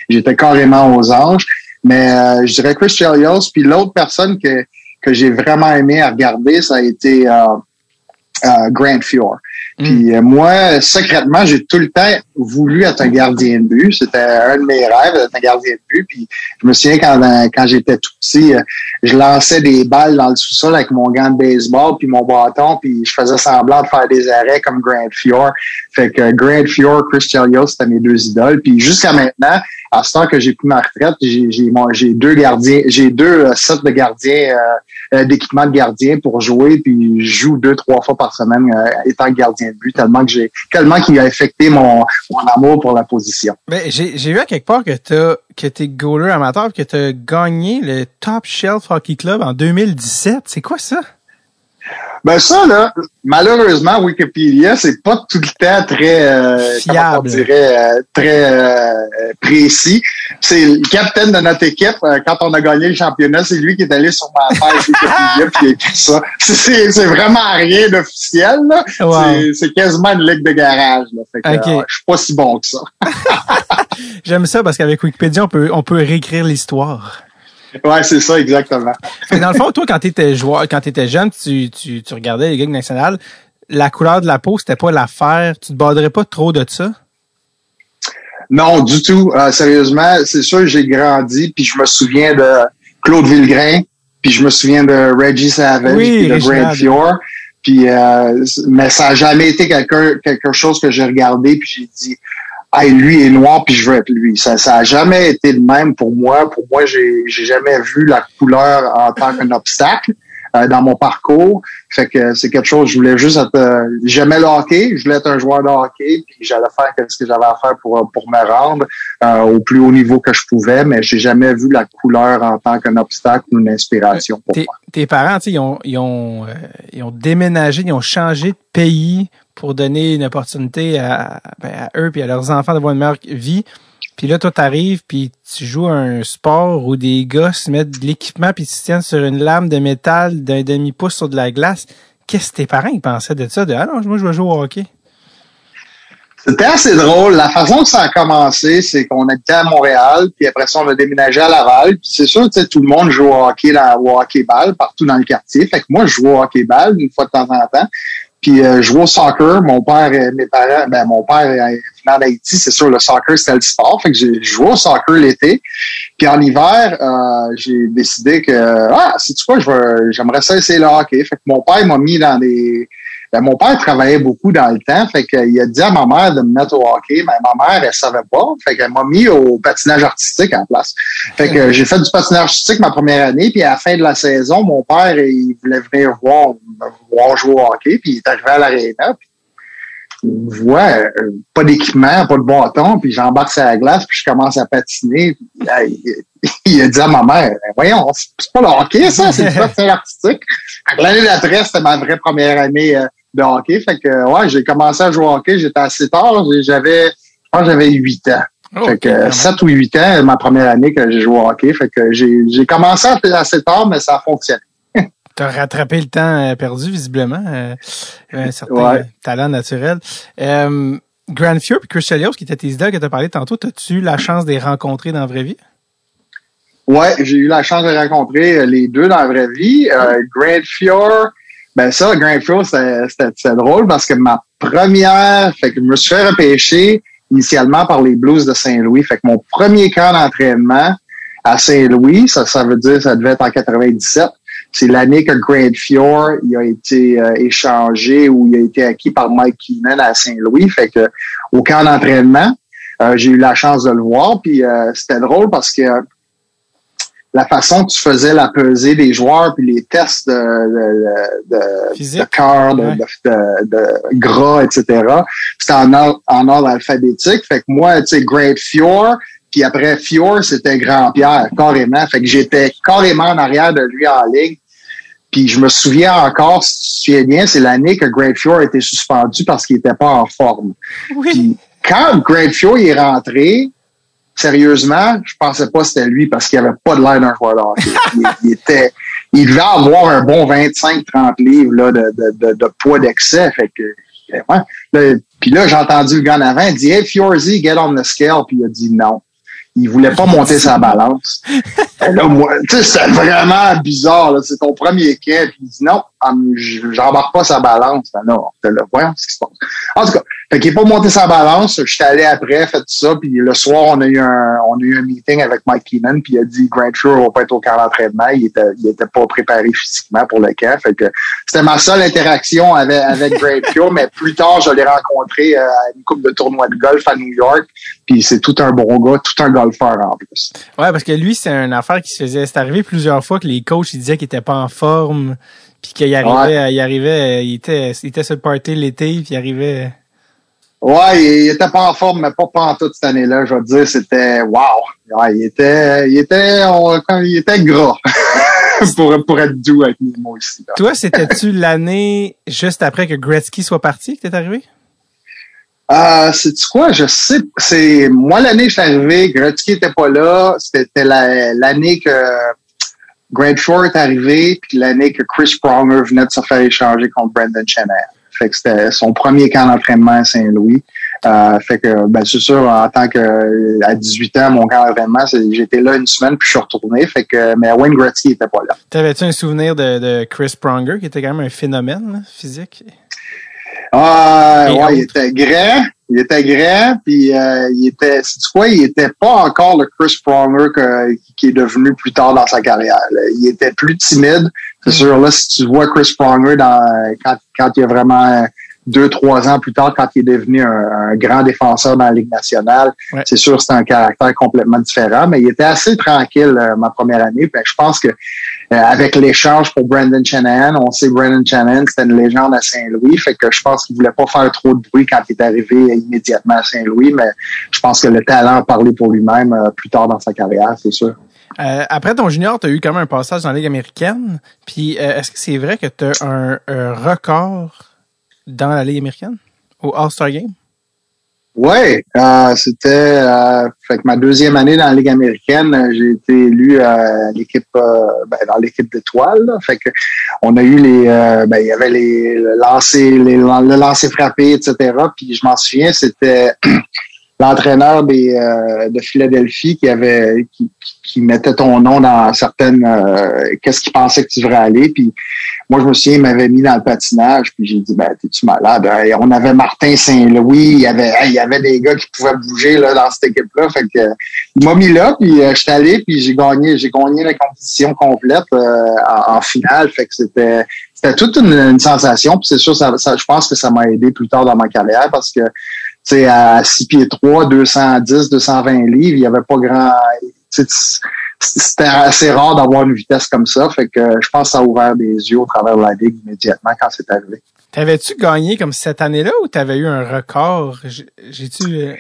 j'étais carrément aux anges. Mais euh, je dirais Chris Chelios. Puis l'autre personne que que j'ai vraiment aimé à regarder, ça a été euh, Grant Fior. Puis mm. euh, moi, secrètement, j'ai tout le temps voulu être un gardien de but. C'était un de mes rêves d'être un gardien de but. Puis je me souviens quand, euh, quand j'étais tout petit, euh, je lançais des balles dans le sous-sol avec mon gant de baseball puis mon bâton, puis je faisais semblant de faire des arrêts comme Grant Fior. Fait que Grant Fior, Chris Chelios, c'était mes deux idoles. Puis jusqu'à maintenant, à ce temps que j'ai pris ma retraite, j'ai deux gardiens, j'ai deux sets de gardiens, d'équipement de gardien pour jouer, puis je joue deux trois fois par semaine étant gardien de but tellement que j'ai tellement qu'il a affecté mon, mon amour pour la position. Mais j'ai vu à quelque part que t'as que t'es goaler amateur que tu as gagné le Top Shelf Hockey Club en 2017. C'est quoi ça? Ben ça, là, malheureusement, Wikipédia, c'est pas tout le temps très, euh, comment on dirait, euh, très euh, précis. C'est le capitaine de notre équipe. quand on a gagné le championnat, c'est lui qui est allé sur ma page Wikipédia puis il a écrit ça. C'est vraiment rien d'officiel. C'est quasiment une ligue de garage. Là. Fait que, je suis pas si bon que ça. [laughs] J'aime ça parce qu'avec Wikipédia, on peut, on peut réécrire l'histoire. Ouais, c'est ça, exactement. Mais dans le fond, toi, quand tu étais joueur, quand tu étais jeune, tu, tu, tu regardais les Ligues nationales, la couleur de la peau, c'était pas l'affaire. Tu te baderais pas trop de ça? Non, du tout. Euh, sérieusement, c'est sûr, j'ai grandi, puis je me souviens de Claude Villegrain, puis je me souviens de Reggie Savage, puis de Grant Fior. Puis, euh, mais ça n'a jamais été quelque, quelque chose que j'ai regardé, puis j'ai dit, hey, lui est noir puis je veux être lui. Ça, ça a jamais été le même pour moi. Pour moi, j'ai, j'ai jamais vu la couleur en tant qu'un obstacle euh, dans mon parcours. Fait que c'est quelque chose, je voulais juste être, euh, j'aimais le hockey, je voulais être un joueur de hockey, puis j'allais faire ce que j'avais à faire pour, pour me rendre euh, au plus haut niveau que je pouvais, mais j'ai jamais vu la couleur en tant qu'un obstacle ou une inspiration pour tes, moi. Tes parents, ils ont, ils, ont, ils ont déménagé, ils ont changé de pays pour donner une opportunité à, ben, à eux puis à leurs enfants d'avoir une meilleure vie. Puis là, toi, t'arrives, puis tu joues un sport où des gars se mettent de l'équipement puis se tiennent sur une lame de métal d'un demi-pouce sur de la glace. Qu'est-ce que tes parents ils pensaient de ça? De ah non, moi je vais jouer au hockey. C'était assez drôle. La façon que ça a commencé, c'est qu'on était à Montréal, puis après ça, on a déménagé à Laval. Puis c'est sûr, tu sais, tout le monde joue au hockey, là, au hockey-ball partout dans le quartier. Fait que moi, je joue au hockey-ball une fois de temps en temps. Puis euh, je au soccer. Mon père, mes parents, ben mon père est en Haïti, c'est sûr, le soccer c'était le sport. Fait que j'ai joué au soccer l'été. Puis en hiver, euh, j'ai décidé que ah, c'est quoi, je j'aimerais ça essayer le hockey. Fait que mon père m'a mis dans des ben, mon père travaillait beaucoup dans le temps, fait a dit à ma mère de me mettre au hockey, mais ma mère, elle savait pas, fait qu'elle m'a mis au patinage artistique en place. Fait que j'ai fait du patinage artistique ma première année, puis à la fin de la saison, mon père, il voulait venir voir, voir jouer au hockey, puis il est arrivé à l'aréna, puis il voit euh, pas d'équipement, pas de bâton, puis j'embarque sur la glace, puis je commence à patiner. [laughs] il, a dit à ma mère, ben, voyons, c'est pas le hockey, ça, c'est du patinage artistique. L'année d'après, c'était ma vraie première année euh, de hockey. Fait que, ouais, j'ai commencé à jouer au hockey, j'étais assez tard. J'avais, je pense j'avais 8 ans. Oh, fait que 7 ou 8 ans, ma première année que j'ai joué au hockey. Fait que j'ai commencé assez tard, mais ça a fonctionné. [laughs] Tu as rattrapé le temps euh, perdu, visiblement. Euh, [laughs] un certain talent naturel. Euh, Grand Fjord et Chris Chelios, qui étaient tes idoles que tu as parlé tantôt, as-tu eu la chance de les rencontrer dans la vraie vie? Ouais, j'ai eu la chance de rencontrer les deux dans la vraie vie. Euh, Grand Fjord, ben ça, Grand Fjord, c'était drôle parce que ma première, fait que je me suis fait repêcher initialement par les Blues de Saint-Louis. Fait que mon premier camp d'entraînement à Saint-Louis, ça, ça veut dire ça devait être en 97. C'est l'année que Grand Fjord il a été euh, échangé ou il a été acquis par Mike Keenan à Saint-Louis. Fait que au camp d'entraînement, euh, j'ai eu la chance de le voir. Puis euh, c'était drôle parce que la façon que tu faisais la pesée des joueurs puis les tests de, de, de, de cœur, de, de, de, gras, etc. C'était en ordre, en ordre alphabétique. Fait que moi, tu sais, Great Fjord, puis après Fjord, c'était Grand-Pierre, carrément. Fait que j'étais carrément en arrière de lui en ligne. Puis je me souviens encore, si tu te souviens bien, c'est l'année que Great Fjord a été suspendu parce qu'il était pas en forme. Oui. Puis quand Great Fjord est rentré, sérieusement, je pensais pas que c'était lui parce qu'il avait pas de l'air d'un joueur de hockey. il, il, était, il devait avoir un bon 25-30 livres là, de, de, de, de poids d'excès. Fait que, ouais, là, puis là, j'ai entendu le gars en avant, il dit Hey Fiorzy, get on the scale. Puis il a dit non. Il voulait pas monter sa balance. [laughs] là, moi, tu sais, c'était vraiment bizarre. C'est ton premier quai. Puis il dit non, j'embarque pas sa balance. Ben là, voyons ce qui se passe. En tout cas, fait qu'il n'est pas monté sa balance. Je suis allé après, fait tout ça. Puis le soir, on a eu un, on a eu un meeting avec Mike Keenan. Puis il a dit Grant Shore va pas être au camp d'entraînement. Il était, il était pas préparé physiquement pour le camp. Fait que c'était ma seule interaction avec, avec Grant Shore. [laughs] mais plus tard, je l'ai rencontré à une coupe de tournoi de golf à New York. Puis c'est tout un bon gars, tout un golfeur en plus. Ouais, parce que lui, c'est une affaire qui se faisait. C'est arrivé plusieurs fois que les coachs ils disaient qu'il était pas en forme puis qu'il arrivait, ouais. il arrivait, il était, il était sur le party l'été, puis il arrivait. Ouais, il, était pas en forme, mais pas, pas en toute cette année-là. Je veux dire, c'était wow. Ouais, il était, il était, on, il était gras. [laughs] pour, pour être doux avec moi aussi. Là. Toi, c'était-tu l'année juste après que Gretzky soit parti que t'es arrivé? Euh, c'est quoi? Je sais. C'est moi l'année que je suis arrivé, Gretzky était pas là. C'était l'année que Grant Shore est arrivé, puis l'année que Chris Pronger venait de se faire échanger contre Brendan Shanahan. Fait que c'était son premier camp d'entraînement à Saint-Louis. Euh, fait que, ben, c'est sûr, en tant que, à 18 ans, mon camp d'entraînement, j'étais là une semaine, puis je suis retourné. Fait que, mais Wayne Gretzky était pas là. T'avais-tu un souvenir de, de, Chris Pronger, qui était quand même un phénomène, là, physique? Ah, ouais, ouais il était grand. Il était grand, puis euh, il était, c'est quoi, il était pas encore le Chris Pronger que, qui est devenu plus tard dans sa carrière. Là. Il était plus timide. C'est mm. sûr, là, si tu vois Chris Pronger dans, quand, quand il a vraiment deux, trois ans plus tard, quand il est devenu un, un grand défenseur dans la Ligue nationale, ouais. c'est sûr c'est un caractère complètement différent, mais il était assez tranquille euh, ma première année. Puis je pense que euh, avec l'échange pour Brandon Shanahan, on sait Brandon Shanahan, c'était une légende à Saint-Louis, fait que je pense qu'il voulait pas faire trop de bruit quand il est arrivé immédiatement à Saint-Louis, mais je pense que le talent a parlé pour lui-même euh, plus tard dans sa carrière, c'est sûr. Euh, après ton junior, tu as eu quand même un passage dans la Ligue américaine. Puis euh, est-ce que c'est vrai que tu as un, un record dans la Ligue américaine? Au All-Star Game? Oui, euh, c'était euh, ma deuxième année dans la Ligue américaine, j'ai été élu à l'équipe euh, ben, dans l'équipe d'étoiles. Fait que on a eu les ben il y avait les le lancer les le lancer frappé, etc. Puis je m'en souviens, c'était [clears throat] l'entraîneur des de Philadelphie qui avait qui, mettait ton nom dans certaines qu'est-ce qu'il pensait que tu devrais aller. Puis moi, je me souviens, il m'avait mis dans le patinage, puis j'ai dit, ben, t'es-tu malade? on avait Martin Saint-Louis, il y avait, il y avait des gars qui pouvaient bouger là, dans cette équipe-là. Fait que il m'a mis là, puis euh, je suis allé, puis j'ai gagné, j'ai gagné la compétition complète euh, en, finale. Fait que c'était c'était toute une, sensation. Puis c'est sûr, ça, je pense que ça m'a aidé plus tard dans ma carrière parce que tu sais, à 6 pieds 3, 210, 220 livres, il y avait pas grand c'était assez rare d'avoir une vitesse comme ça. Fait que je pense que ça a ouvert des yeux au travers de la ligue immédiatement quand c'est arrivé. T'avais-tu gagné comme cette année-là ou t'avais eu un record? J'ai-tu.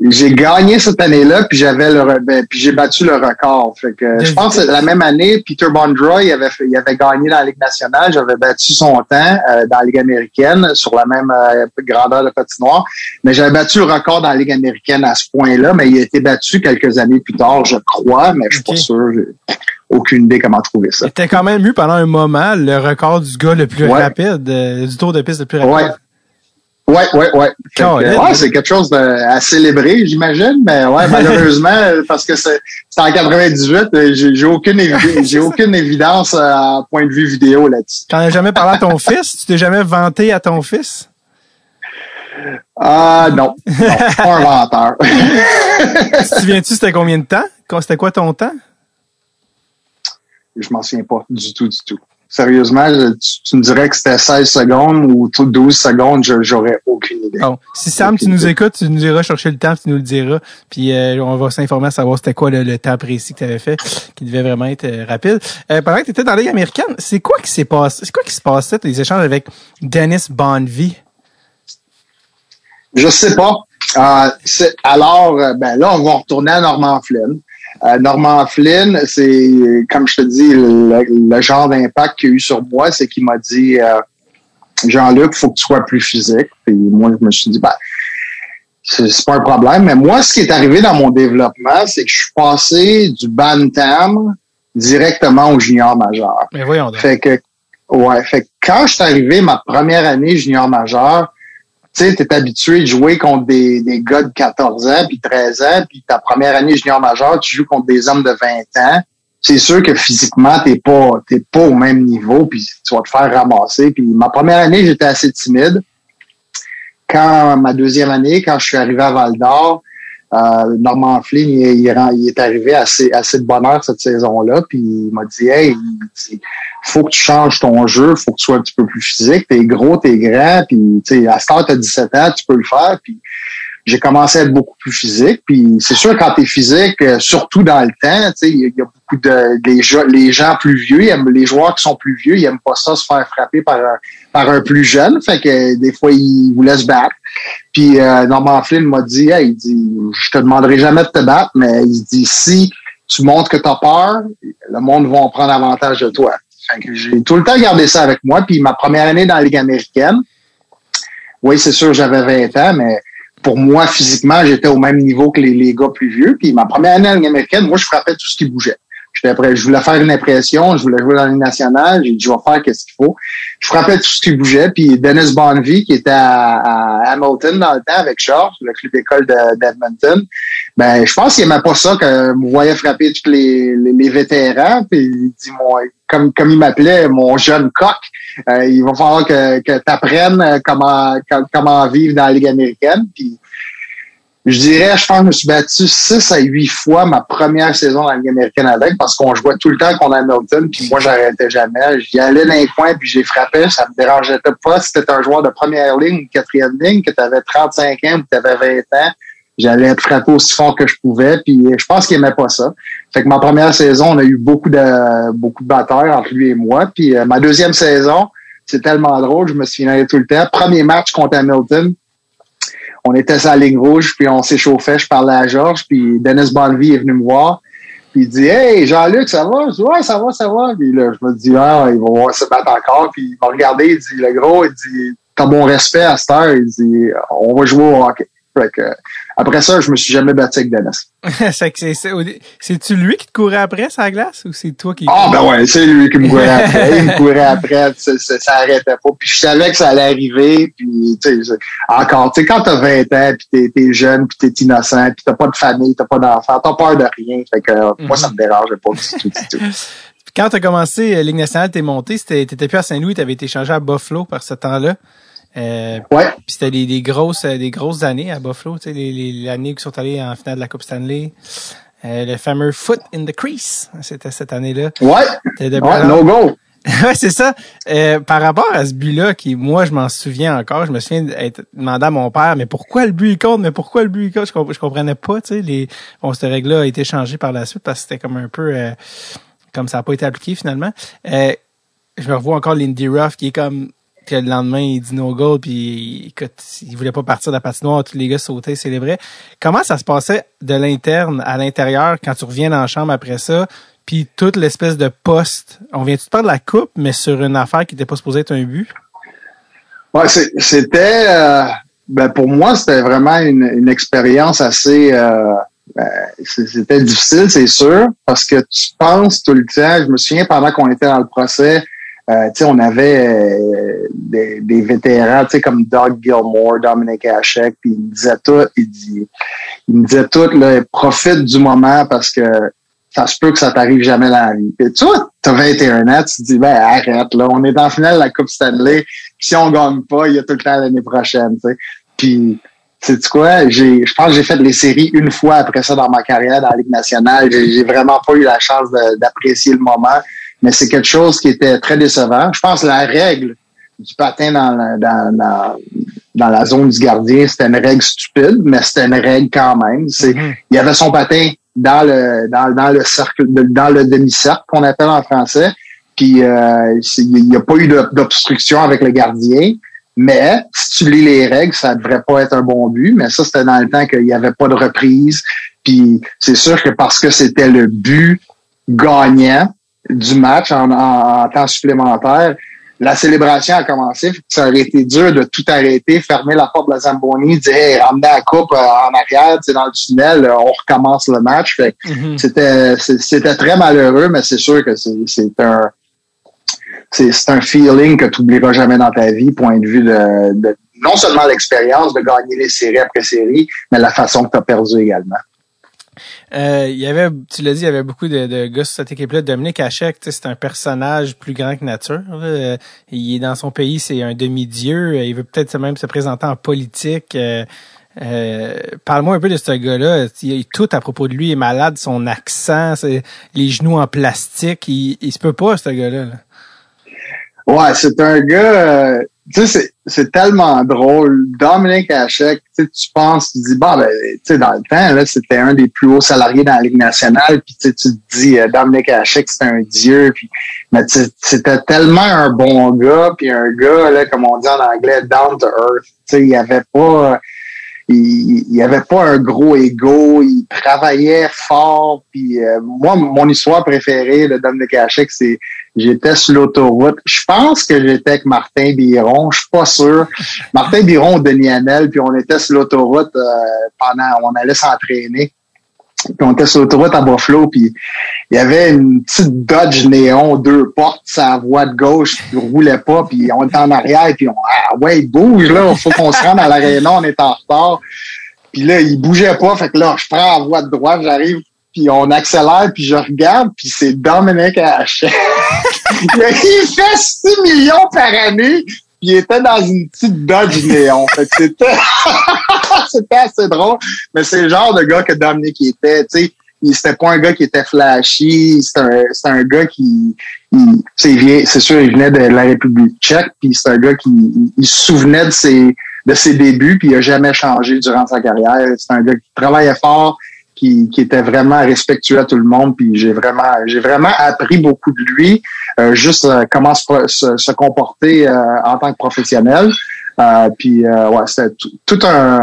J'ai gagné cette année-là, puis j'avais le ben, puis j'ai battu le record. Fait que je pense que la même année, Peter Bondroy il avait, il avait gagné dans la Ligue nationale. J'avais battu son temps euh, dans la Ligue américaine sur la même euh, grandeur de patinoire. Mais j'avais battu le record dans la Ligue américaine à ce point-là, mais il a été battu quelques années plus tard, je crois, mais je suis okay. pas sûr aucune idée comment trouver ça. T'as quand même eu pendant un moment le record du gars le plus ouais. rapide, euh, du tour de piste le plus rapide. Ouais. Ouais, ouais, ouais. ouais, c'est quelque chose de, à célébrer, j'imagine, mais ouais, [laughs] malheureusement, parce que c'est en 98, j'ai aucune [laughs] j'ai aucune évidence à point de vue vidéo là-dessus. T'en as jamais parlé à ton fils? Tu t'es jamais vanté à ton fils? Ah euh, non, non pas un [laughs] menteur. tu te souviens-tu c'était combien de temps? C'était quoi ton temps? Je m'en souviens pas du tout, du tout. Sérieusement, tu, me dirais que c'était 16 secondes ou 12 secondes, j'aurais aucune idée. Bon, si Sam, tu nous écoutes, tu nous iras chercher le temps, tu nous le diras, puis euh, on va s'informer à savoir c'était quoi le, temps précis que tu avais fait, qui devait vraiment être euh, rapide. Euh, pendant que tu étais dans la Ligue américaine, c'est quoi qui s'est passé? C'est quoi qui se passait, les échanges avec Dennis Bonvie? Je sais pas. Euh, alors, ben là, on va retourner à Norman Flynn. Euh, Norman Flynn, c'est, comme je te dis, le, genre d'impact qu'il a eu sur moi, c'est qu'il m'a dit, euh, Jean-Luc, il faut que tu sois plus physique. Puis moi, je me suis dit, ben, c'est pas un problème. Mais moi, ce qui est arrivé dans mon développement, c'est que je suis passé du bantam directement au junior majeur. Mais voyons donc. Fait que, ouais, fait que quand je suis arrivé ma première année junior majeur, tu sais, t'es habitué de jouer contre des, des gars de 14 ans, puis 13 ans, puis ta première année junior majeur, tu joues contre des hommes de 20 ans. C'est sûr que physiquement, t'es pas, t'es pas au même niveau, puis tu vas te faire ramasser. Puis ma première année, j'étais assez timide. Quand ma deuxième année, quand je suis arrivé à Val d'Or, euh, Norman Flynn, il, est arrivé assez, assez de bonheur cette saison-là, puis il m'a dit Hey, il faut que tu changes ton jeu, faut que tu sois un petit peu plus physique, t'es gros, t'es grand, puis à ce temps, t'as 17 ans, tu peux le faire, puis j'ai commencé à être beaucoup plus physique. Puis c'est sûr, quand tu es physique, euh, surtout dans le temps, il y, a beaucoup de les, les gens plus vieux, les joueurs qui sont plus vieux, ils aiment pas ça se faire frapper par un, par un plus jeune. Fait que des fois, ils vous laissent battre. Puis euh, Norman Flynn m'a dit, hey, il dit, je te demanderai jamais de te battre, mais il dit, si tu montres que tu as peur, le monde va en prendre avantage de toi. J'ai tout le temps gardé ça avec moi. Puis ma première année dans la Ligue américaine, oui, c'est sûr, j'avais 20 ans, mais pour moi, physiquement, j'étais au même niveau que les, les, gars plus vieux. Puis ma première année en Ligue américaine, moi, je frappais tout ce qui bougeait. Je voulais faire une impression, je voulais jouer dans Ligue nationale, j'ai dit, je vais faire qu'est-ce qu'il faut. Je frappais tout ce qui bougeait. Puis Dennis Bonvie, qui était à, Hamilton dans le temps avec George, le club école d'Edmonton, ben, je pense qu'il aimait pas ça que me voyait frapper tous les, les, vétérans. Puis il dit, moi, comme, comme il m'appelait, mon jeune coq, euh, il va falloir que, que tu apprennes euh, comment, comment vivre dans la Ligue américaine. Je dirais, je pense que je me suis battu six à huit fois ma première saison dans la Ligue américaine avec parce qu'on jouait tout le temps contre Hamilton, puis moi, j'arrêtais jamais. J'y allais dans les coins, puis j'ai frappé, ça me dérangeait pas si t'étais un joueur de première ligne ou quatrième ligne, que tu avais 35 ans ou que tu avais 20 ans. J'allais être frappé aussi fort que je pouvais, puis je pense qu'il aimait pas ça. Fait que ma première saison, on a eu beaucoup de beaucoup de batailles entre lui et moi. Puis euh, ma deuxième saison, c'est tellement drôle, je me souviens tout le temps. Premier match contre Hamilton, on était sur la ligne rouge, puis on s'échauffait, je parlais à Georges, puis Dennis Bonvie est venu me voir. Puis il dit Hey, Jean-Luc, ça va? Je dis Ouais, ça va, ça va. Puis là, je me dis Ah, ils vont se battre encore. Puis il m'a regardé, il dit Le gros, il dit T'as bon respect à cette heure, il dit On va jouer au hockey. Fait que, après ça, je me suis jamais battu avec Dennis. [laughs] C'est-tu lui qui te courait après sa glace ou c'est toi qui. Ah, ben ouais, c'est lui qui me courait après. il me courait [laughs] après, ça, ça, arrêtait pas. Puis je savais que ça allait arriver. Puis, tu sais, encore, tu sais, quand t'as 20 ans, puis t'es, es jeune, puis t'es innocent, puis t'as pas de famille, t'as pas d'enfant, t'as peur de rien. Fait que, moi, ça me dérangeait pas du tout, du tout. [laughs] Quand tu as commencé euh, Ligue nationale, t'es monté, t'étais plus à Saint-Louis, t'avais été changé à Buffalo par ce temps-là. Euh, ouais. Puis c'était des, grosses, euh, des grosses années à Buffalo, tu sais, les, années qui sont allées en finale de la Coupe Stanley. Euh, le fameux foot in the crease, c'était cette année-là. Ouais. ouais no go. [laughs] ouais, c'est ça. Euh, par rapport à ce but-là, qui moi je m'en souviens encore, je me souviens d'être demandé à mon père, mais pourquoi le but il compte, mais pourquoi le but il compte, je, comprenais pas, tu sais, les bon cette règle-là a été changée par la suite parce que c'était comme un peu comme ça n'a pas été appliqué finalement. je me revois encore Lindy Ruff qui est comme que le lendemain, il dit no goal, puis écoute, il voulait pas partir de la patinoire, tous les gars sautaient, célébraient. Comment ça se passait de l'interne à l'intérieur quand tu reviens dans la chambre après ça, puis toute l'espèce de poste? On vient-tu de perdre la coupe, mais sur une affaire qui n'était pas supposée être un but? Ouais, c'était... Euh, ben pour moi, c'était vraiment une, expérience assez... Euh, ben, c'était difficile, c'est sûr, parce que tu penses tout le temps... Je me souviens, pendant qu'on était dans le procès euh, on avait euh, des, vétérans, comme Doug Gilmore, Dominic Hachek, puis il me disait tout, il, dit, il me disait tout, profite du moment parce que ça se peut que ça t'arrive jamais dans la vie. Et toi, t'as 21 ans, tu te dis, ben arrête, là, on est en finale de la Coupe Stanley, si on gagne pas, il y a tout le temps l'année prochaine, tu. Puis, quoi, je pense que j'ai fait les séries une fois après ça dans ma carrière dans la Ligue nationale. J'ai vraiment pas eu la chance d'apprécier le moment mais c'est quelque chose qui était très décevant. Je pense que la règle du patin dans la, dans, dans, dans la zone du gardien, c'était une règle stupide, mais c'était une règle quand même. C'est, Mhm. Il y avait son patin dans le dans, dans le cercle, dans le demi-cercle qu'on appelle en français. Puis euh, il n'y a pas eu d'obstruction avec le gardien. Mais si tu lis les règles, ça devrait pas être un bon but. Mais ça, c'était dans le temps qu'il n'y avait pas de reprise. Puis c'est sûr que parce que c'était le but gagnant du match en, en- en temps supplémentaire, la célébration a commencé. Ça aurait été dur de tout arrêter, fermer la porte de la Zamboni, dire hey, ramener la coupe euh, en arrière, sais, dans le tunnel, euh, on recommence le match. Fait Mhm. c'était c'est- c'était très malheureux, mais c'est sûr que c'est c'est un c'est c'est un feeling que tu n'oublieras jamais dans ta vie, point de vue de, de non seulement l'expérience de gagner les séries après séries, mais la façon que tu as perdu également. Euh, il y avait, tu l'as dit, il y avait beaucoup de, de gars sur cette équipe-là. Dominique Hachek, c'est un personnage plus grand que nature. Euh, Il est dans son pays, c'est un demi-dieu. Euh, Il veut peut-être même se présenter en politique. Euh, euh, Parle-moi un peu de ce gars-là. Tout à propos de lui. Est malade, son accent, les genoux en plastique. Il, il se peut pas, ce gars-là. là. Ouais, c'est un gars, tu sais, c'est- tellement drôle. Dominique Hachek, tu tu penses, tu dis, bon, ben, tu sais, dans le temps, là, c'était un des plus hauts salariés dans la Ligue nationale, puis tu sais, tu te dis, euh, Dominique Hachek, c'est un dieu, puis, mais c'était tellement un bon gars, puis un gars, là, comme on dit en anglais, down to earth. Tu sais, il y avait pas, il, il avait pas un gros ego, il travaillait fort, puis euh, moi, mon histoire préférée de Dominique Hachek, c'est J'étais sur l'autoroute. Je pense que j'étais avec Martin Biron. Je suis pas sûr. Martin Biron, Denis Hamel, puis on était sur l'autoroute euh, pendant, on allait s'entraîner. Puis on était sur l'autoroute à Buffalo, puis il y avait une petite Dodge Néon, deux portes, sa voie de gauche, qui roulait pas, puis on était en arrière, puis on, ah ouais, il bouge, là, faut qu'on se rende à l'aréna, on est en retard. Puis là, il bougeait pas, fait que là, je prends la voie de droite, j'arrive, puis on accélère, puis je regarde, puis c'est Dominique Hachek. [laughs] il fait 6 millions par année, il était dans une petite Dodge Néon. Fait c'était, [laughs] c'était assez drôle, mais c'est le genre de gars que Dominique était, tu sais. C'était pas un gars qui était flashy, c'est un, un gars qui, c'est sûr, il venait de la République tchèque, puis c'est un gars qui il se souvenait de ses, de ses débuts, puis il a jamais changé durant sa carrière. C'est un gars qui travaillait fort, qui, qui était vraiment respectueux à tout le monde, puis j'ai vraiment, j'ai vraiment appris beaucoup de lui, euh, juste euh, comment se, se, se comporter euh, en tant que professionnel. Euh, puis euh, ouais, c'était tout- tout un,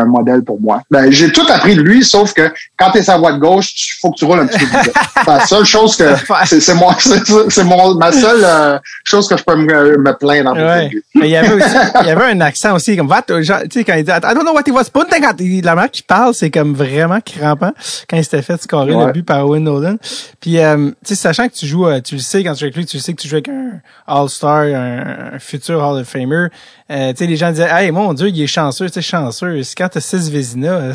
un modèle pour moi. Ben, j'ai tout appris de lui, sauf que quand tu es sa voie de gauche, il faut que tu roules un petit peu plus [laughs] la seule chose que c'est c'est moi, [laughs] c'est mon ma seule euh, chose que je peux me, me plaindre Ouais. Mais il y avait aussi, il y avait un accent aussi, comme, va, tu sais, quand il dit, I don't know what he was putting, quand la manière qu'il parle, c'est comme vraiment crampant, quand il s'était fait scorer Ouais. le but par Owen Nolan. Puis, euh, tu sais, sachant que tu joues, euh, tu le sais quand tu joues avec lui, tu le sais que tu joues avec un All-Star, un, un futur Hall of Famer, euh, tu sais, les gens disaient, hey, mon Dieu, il est chanceux, tu sais, chanceux. Quand t'as six Vézina, euh,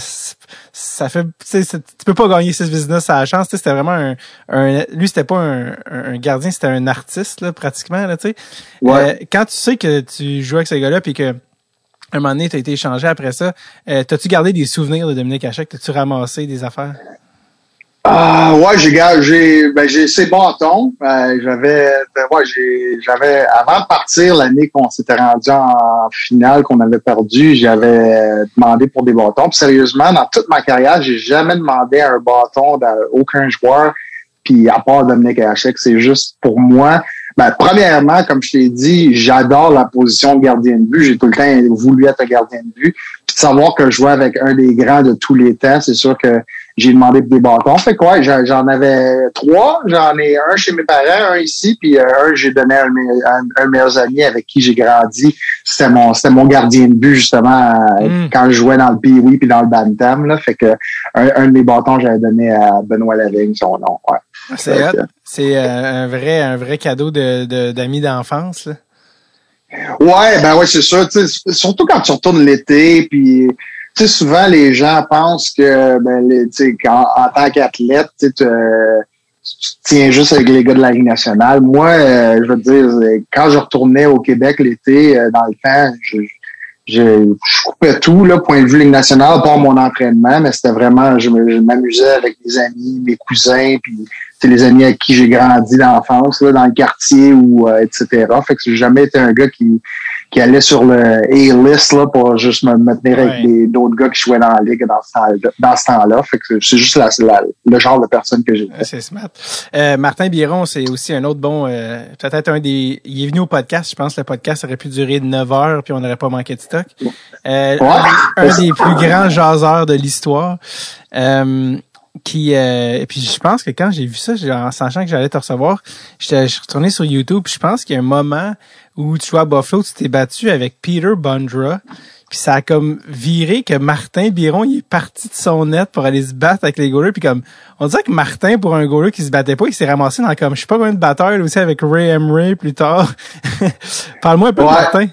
ça fait, tu peux pas gagner Vézina, ça a la chance, tu sais, c'était vraiment un, un lui, c'était pas un, un, gardien, c'était un artiste, là, pratiquement, là, tu sais. Ouais. Euh, quand tu sais que tu joues avec ce gars-là puis que un moment donné, tu as été échangé après ça, euh, t'as-tu gardé des souvenirs de Dominique Hachek? T'as-tu ramassé des affaires? Ah ouais, j'ai j'ai ben j'ai ses bâtons. Euh, j'avais ben, ouais, j'ai j'avais avant de partir l'année qu'on s'était rendu en finale qu'on avait perdu, j'avais demandé pour des bâtons. Puis sérieusement, dans toute ma carrière, j'ai jamais demandé un bâton d'aucun aucun joueur. Puis à part Dominique Hachek, c'est juste pour moi. Ben, premièrement, comme je t'ai dit, j'adore la position de gardien de but. J'ai tout le temps voulu être un gardien de but. Puis de savoir que je jouais avec un des grands de tous les temps, c'est sûr que j'ai demandé pour des bâtons. Fait quoi, ouais, j'en avais trois. J'en ai un chez mes parents, un ici, puis euh, un j'ai donné à un, de mes- à un de mes meilleurs amis avec qui j'ai grandi. C'était mon c'était mon gardien de but justement euh, Mm. quand je jouais dans le Pee-Wee puis dans le Bantam. Là, fait que un, un de mes bâtons, j'avais donné à Benoît Lavigne, son nom. Ouais. C'est que- C'est euh, un vrai un vrai cadeau de de- d'amis d'enfance. Ouais, ben ouais, c'est sûr. Surtout quand tu retournes l'été, puis sais, souvent les gens pensent que ben, les- qu'en- en tant qu'athlète, tu tiens juste avec les gars de la Ligue nationale. Moi, euh, je veux dire, quand je retournais au Québec l'été, euh, dans le temps, je, je, je coupais tout, là, point de vue Ligue nationale, pas mon entraînement, mais c'était vraiment, je m'amusais avec mes amis, mes cousins, puis les amis avec qui j'ai grandi l'enfance, là, dans le quartier ou euh, etc. Fait que j'ai jamais été un gars qui, qui allait sur le A-list là, pour juste me, me tenir avec d'autres gars qui jouaient dans la ligue dans ce, dans ce temps-là. Fait que c'est juste la, le genre de personne que j'ai. C'est smart. Euh, Martin Biron, c'est aussi un autre bon, euh, peut-être un des. Il est venu au podcast. Je pense que le podcast aurait pu durer 9 heures puis on n'aurait pas manqué de stock. Euh, un, des plus grands jaseurs de l'histoire. Euh, qui euh, et puis je pense que quand j'ai vu ça, en sachant que j'allais te recevoir, j'étais retourné sur YouTube, je pense qu'il y a un moment où tu vois à Buffalo, tu t'es battu avec Peter Bundra, puis ça a comme viré que Martin Biron, il est parti de son net pour aller se battre avec les goalers, puis comme on dirait que Martin pour un goaler qui se battait pas, il s'est ramassé dans comme je sais pas combien de batteurs aussi avec Ray Emery plus tard. [laughs] Parle-moi un peu de Martin.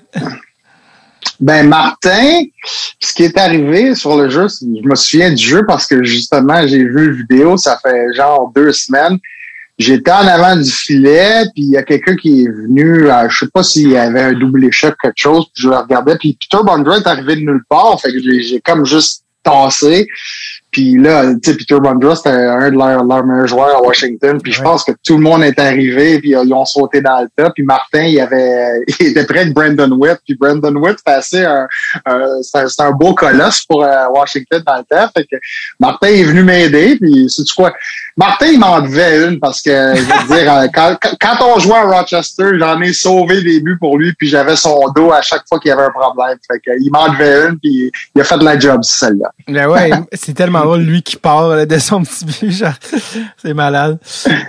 Ben Martin, ce qui est arrivé sur le jeu, je me souviens du jeu parce que justement j'ai vu le vidéo, ça fait genre deux semaines. J'étais en avant du filet, puis il y a quelqu'un qui est venu, euh, je sais pas s'il y avait un double échec quelque chose, puis je le regardais, puis Peter Bondra est arrivé de nulle part, fait que j'ai comme juste tassé. Puis là, tu sais, Peter Bondra, c'était un de leurs, meilleurs joueurs à Washington. Puis je pense que tout le monde est arrivé, puis ils ont sauté dans le tas. Puis Martin, il avait, [laughs] il était près de Brandon Witt. Puis Brandon Witt, c'était assez un, c'était un beau colosse pour euh, Washington dans le tas. Fait que Martin est venu m'aider. Puis c'est quoi? Martin, il m'en devait une parce que, je veux dire, euh, quand, quand on jouait à Rochester, j'en ai sauvé des buts pour lui, puis j'avais son dos à chaque fois qu'il y avait un problème. Fait que, il m'en devait une, puis il a fait de la job, celle-là. Ben ouais, c'est tellement drôle, lui qui part de son petit but, c'est malade.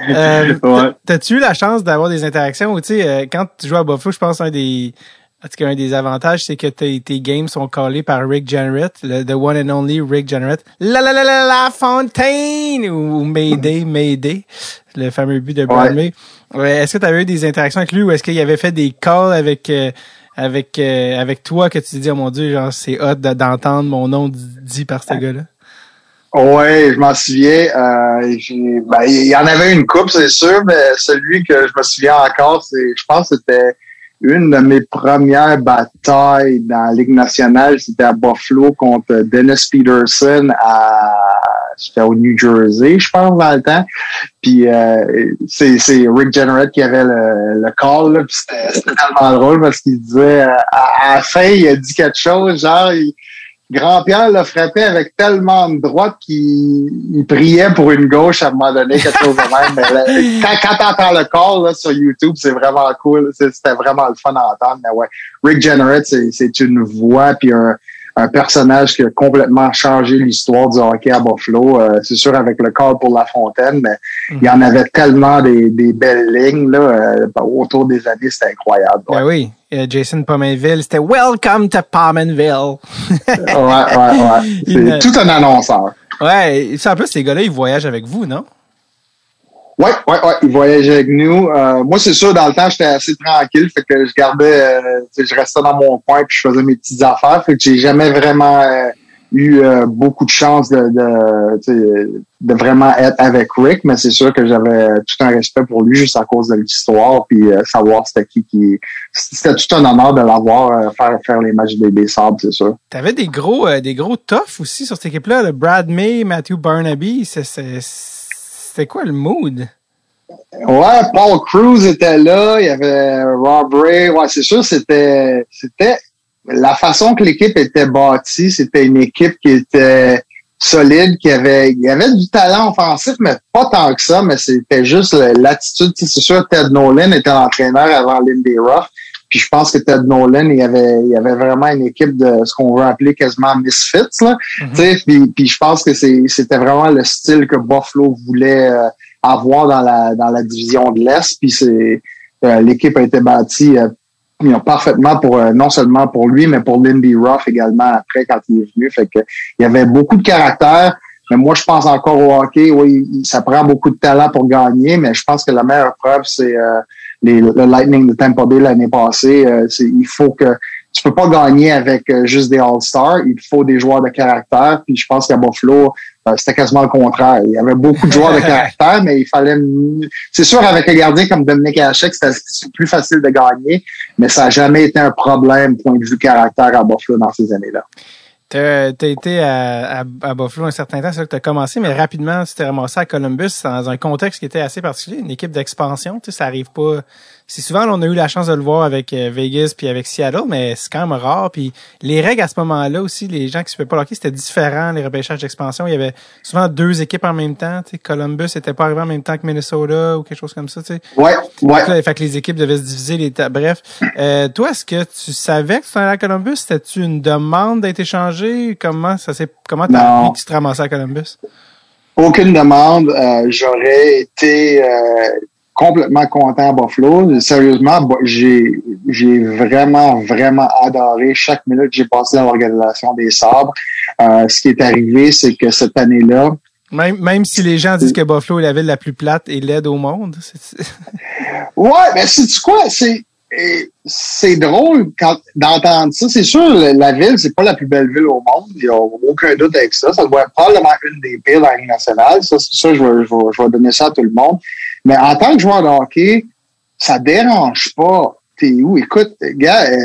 Euh, ouais. T'as-tu eu la chance d'avoir des interactions? Où, tu sais, euh, quand tu joues à Buffalo, je pense un des en tout cas, un des avantages, c'est que tes, games sont callés par Rick Generate, le the one and only Rick Generate. La la la la la Fontaine ou Mayday Mayday, le fameux but de Brad May. Est-ce que tu avais eu des interactions avec lui ou est-ce qu'il avait fait des calls avec euh, avec euh, avec toi que tu te dis oh mon dieu genre c'est hot d'entendre mon nom dit par ce gars-là? Oui, je m'en souviens. Euh, ben, il y en avait une coupe, c'est sûr, mais celui que je me souviens encore, c'est, je pense, que c'était une de mes premières batailles dans la Ligue nationale, c'était à Buffalo contre Dennis Peterson à c'était au New Jersey, je pense, dans le temps. Puis euh, c'est, Rick Generate qui avait le, le call, là, puis c'était, tellement drôle parce qu'il disait à, la fin, il a dit quelque chose, genre Grand-Pierre l'a frappé avec tellement de droite qu'il priait pour une gauche à un moment donné, quelque chose de même. Mais quand, quand t'entends le call là, sur YouTube, c'est vraiment cool. C'était vraiment le fun à entendre. Mais ouais, Rick Generate, c'est une voix puis un, un personnage qui a complètement changé l'histoire du hockey à Buffalo. Euh, c'est sûr avec le call pour La Fontaine, mais il y en avait tellement des, des belles lignes là, euh, autour des années, c'était incroyable. Ben oui, Jason Pominville, c'était Welcome to Pominville. ouais, ouais, ouais. [laughs] C'est tout un annonceur. Ouais, en plus, ces gars-là, ils voyagent avec vous, non? Ouais, ouais, ouais, il voyageait avec nous. Euh, moi, c'est sûr, dans le temps, j'étais assez tranquille, fait que je gardais, euh, je restais dans mon coin puis je faisais mes petites affaires, fait que j'ai jamais vraiment euh, eu beaucoup de chance de, de, de vraiment être avec Rick, mais c'est sûr que j'avais tout un respect pour lui juste à cause de l'histoire puis savoir c'était qui qui c'était tout un honneur de l'avoir faire faire les matchs des, des sables, c'est sûr. T'avais des gros des gros toughs aussi sur cette équipe-là, le Brad May, Matthew Barnaby, c'est c'était quoi le mood? Ouais, Paul Cruz était là, il y avait Rob Ray. Ouais, c'est sûr, c'était, c'était la façon que l'équipe était bâtie, c'était une équipe qui était solide, qui avait, il y avait du talent offensif, mais pas tant que ça, mais c'était juste l'attitude. C'est sûr, Ted Nolan était l'entraîneur avant Lindy Ruff. Puis je pense que Ted Nolan, il y avait, il y avait vraiment une équipe de ce qu'on veut appeler quasiment misfits. Là. Puis, puis je pense que c'était vraiment le style que Buffalo voulait euh, avoir dans la, dans la division de l'Est. Puis c'est euh, l'équipe a été bâtie euh, parfaitement pour non seulement pour lui, mais pour Lindy Ruff également après quand il est venu. Fait que il y avait beaucoup de caractère. Mais moi, je pense encore au hockey. Oui, ça prend beaucoup de talent pour gagner, mais je pense que la meilleure preuve, c'est le Lightning de Tampa Bay l'année passée. Euh, il faut que tu peux pas gagner avec euh, juste des All-Stars. Il faut des joueurs de caractère. Puis je pense qu'à Buffalo, euh, c'était quasiment le contraire. Il y avait beaucoup de joueurs de [laughs] caractère, mais il fallait... C'est sûr, avec un gardien comme Dominique Hachek, c'était plus facile de gagner, mais ça n'a jamais été un problème point de vue caractère à Buffalo dans ces années-là. Tu as, été à, à, Buffalo un certain temps, c'est là que tu as commencé, mais rapidement, tu t'es ramassé à Columbus dans un contexte qui était assez particulier, une équipe d'expansion. Tu sais, ça arrive pas c'est souvent on a eu la chance de le voir avec euh, Vegas puis avec Seattle, mais c'est quand même rare. Puis les règles à ce moment-là aussi, les gens qui se pas hockey, c'était différent. Les repêchages d'expansion, il y avait souvent deux équipes en même temps. Columbus n'était pas arrivé en même temps que Minnesota ou quelque chose comme ça. Tu sais. Ouais, ouais. Là, fait que les équipes devaient se diviser. Les Bref, euh, toi, est-ce que tu savais que tu allais à Columbus? C'était-tu une demande d'être échangé? Comment ça s'est Comment t'as que tu te ramassais à Columbus? Aucune demande. Euh, j'aurais été complètement content à Buffalo. Sérieusement, j'ai j'ai vraiment, vraiment adoré chaque minute que j'ai passé dans l'organisation des sabres. Euh, ce qui est arrivé, c'est que cette année-là, même, même si les gens disent que Buffalo est la ville la plus plate et laide au monde. [laughs] ouais, mais c'est quoi? C'est c'est drôle quand d'entendre ça. C'est sûr, la ville, c'est pas la plus belle ville au monde. Il n'y a aucun doute avec ça. Ça doit être probablement une des pires dans la nationale. Ça, c'est ça, je vais, je, vais, je vais donner ça à tout le monde. Mais en tant que joueur de hockey, ça dérange pas. T'es où? Écoute, gars, euh,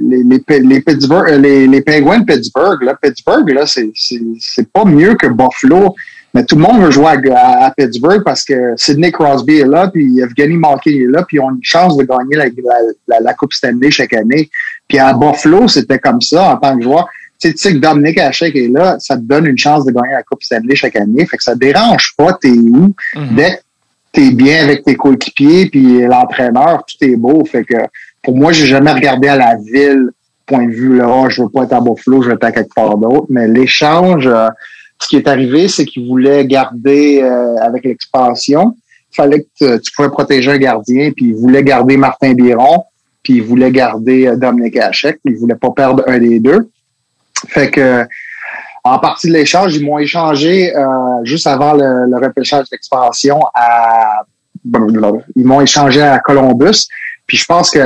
les, les, les, Pittsburgh, euh, les, les Penguins de Pittsburgh, là, Pittsburgh, là, c'est, pas mieux que Buffalo. Mais tout le monde veut jouer à, Pittsburgh parce que Sidney Crosby est là, puis Evgeny Malkin est là, puis ils ont une chance de gagner la, la, la, Coupe Stanley chaque année. Puis à Buffalo, c'était comme ça en tant que joueur. Tu sais, tu sais que Dominic Hachek est là, ça te donne une chance de gagner la Coupe Stanley chaque année. Fait que ça dérange pas, t'es où. Mm-hmm. Dès t'es bien avec tes coéquipiers, puis l'entraîneur, tout est beau. Fait que pour moi, j'ai jamais regardé à la ville, point de vue, là, oh, je veux pas être à Buffalo, je veux être à quelque part d'autre. Mais l'échange, euh, ce qui est arrivé, c'est qu'ils voulaient garder euh, avec l'expansion. Il fallait que tu, pouvais protéger un gardien, puis ils voulaient garder Martin Biron, puis ils voulaient garder euh, Dominique Hachek. Ils voulaient pas perdre un des deux. Fait que en partie de l'échange, ils m'ont échangé euh, juste avant le, le repêchage d'expansion à ils m'ont échangé à Columbus. Puis je pense que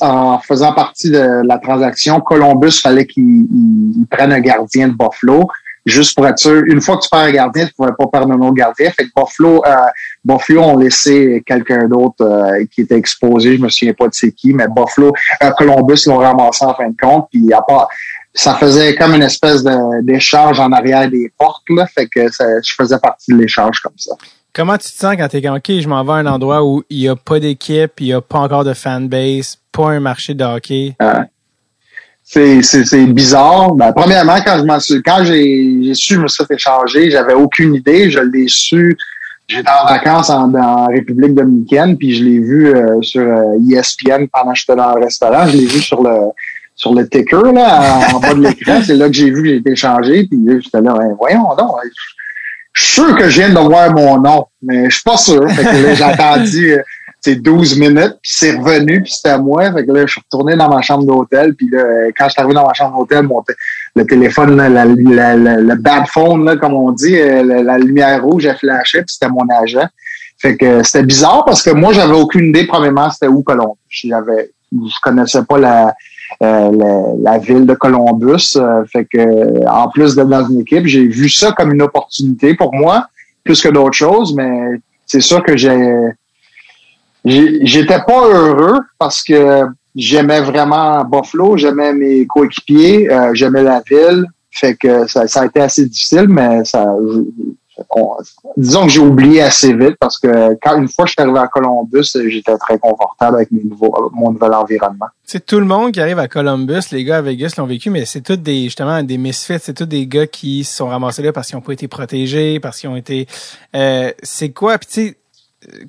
en faisant partie de la transaction, Columbus fallait qu'ils prennent un gardien de Buffalo. Juste pour être sûr, une fois que tu perds un gardien, tu ne pourrais pas perdre un autre gardien. Fait que Buffalo, euh, Buffalo ont laissé quelqu'un d'autre euh, qui était exposé. Je me souviens pas de c'est qui, mais Buffalo, euh, Columbus l'ont ramassé en fin de compte. Puis à part, ça faisait comme une espèce d'échange en arrière des portes, là, fait que je faisais partie de l'échange comme ça. Comment tu te sens quand t'es comme, OK, je m'en vais à un endroit où il n'y a pas d'équipe, il n'y a pas encore de fanbase, pas un marché de hockey? c'est, c'est, bizarre. Ben, premièrement, quand je m'en suis, quand j'ai, su me suis échanger, j'avais aucune idée. Je l'ai su. J'étais en vacances en, République dominicaine, puis je l'ai vu euh, sur ESPN euh, e pendant que j'étais dans le restaurant. Je l'ai vu sur le sur le ticker, là, en bas de l'écran. C'est là que j'ai vu que j'ai été changé. Puis j'étais là, voyons donc. Je suis sûr que je viens de voir mon nom, mais je suis pas sûr. Fait que là, j'ai attendu euh, c'est 12 minutes, puis c'est revenu, puis c'était à moi. Fait que là, je suis retourné dans ma chambre d'hôtel, puis là, quand je suis arrivé dans ma chambre d'hôtel, mon le téléphone, le bad phone, là, comme on dit, euh, la, lumière rouge, elle flashait, puis c'était mon agent. Fait que c'était bizarre parce que moi, j'avais aucune idée, premièrement, c'était où Colombie. J'avais, je connaissais pas la, euh, la, ville de Columbus. Euh, fait que en plus d'être dans une équipe, j'ai vu ça comme une opportunité pour moi, plus que d'autres choses, mais c'est sûr que j'ai j'étais pas heureux parce que j'aimais vraiment Buffalo, j'aimais mes coéquipiers, euh, j'aimais la ville. Fait que ça, ça, a été assez difficile, mais ça, disons que j'ai oublié assez vite parce que quand une fois que je suis arrivé à Columbus, j'étais très confortable avec mon nouvel environnement. C'est tout le monde qui arrive à Columbus, les gars à Vegas l'ont vécu, mais c'est tous des justement des misfits, c'est tous des gars qui se sont ramassés là parce qu'ils n'ont pas été protégés, parce qu'ils ont été. Euh, c'est quoi? Puis tu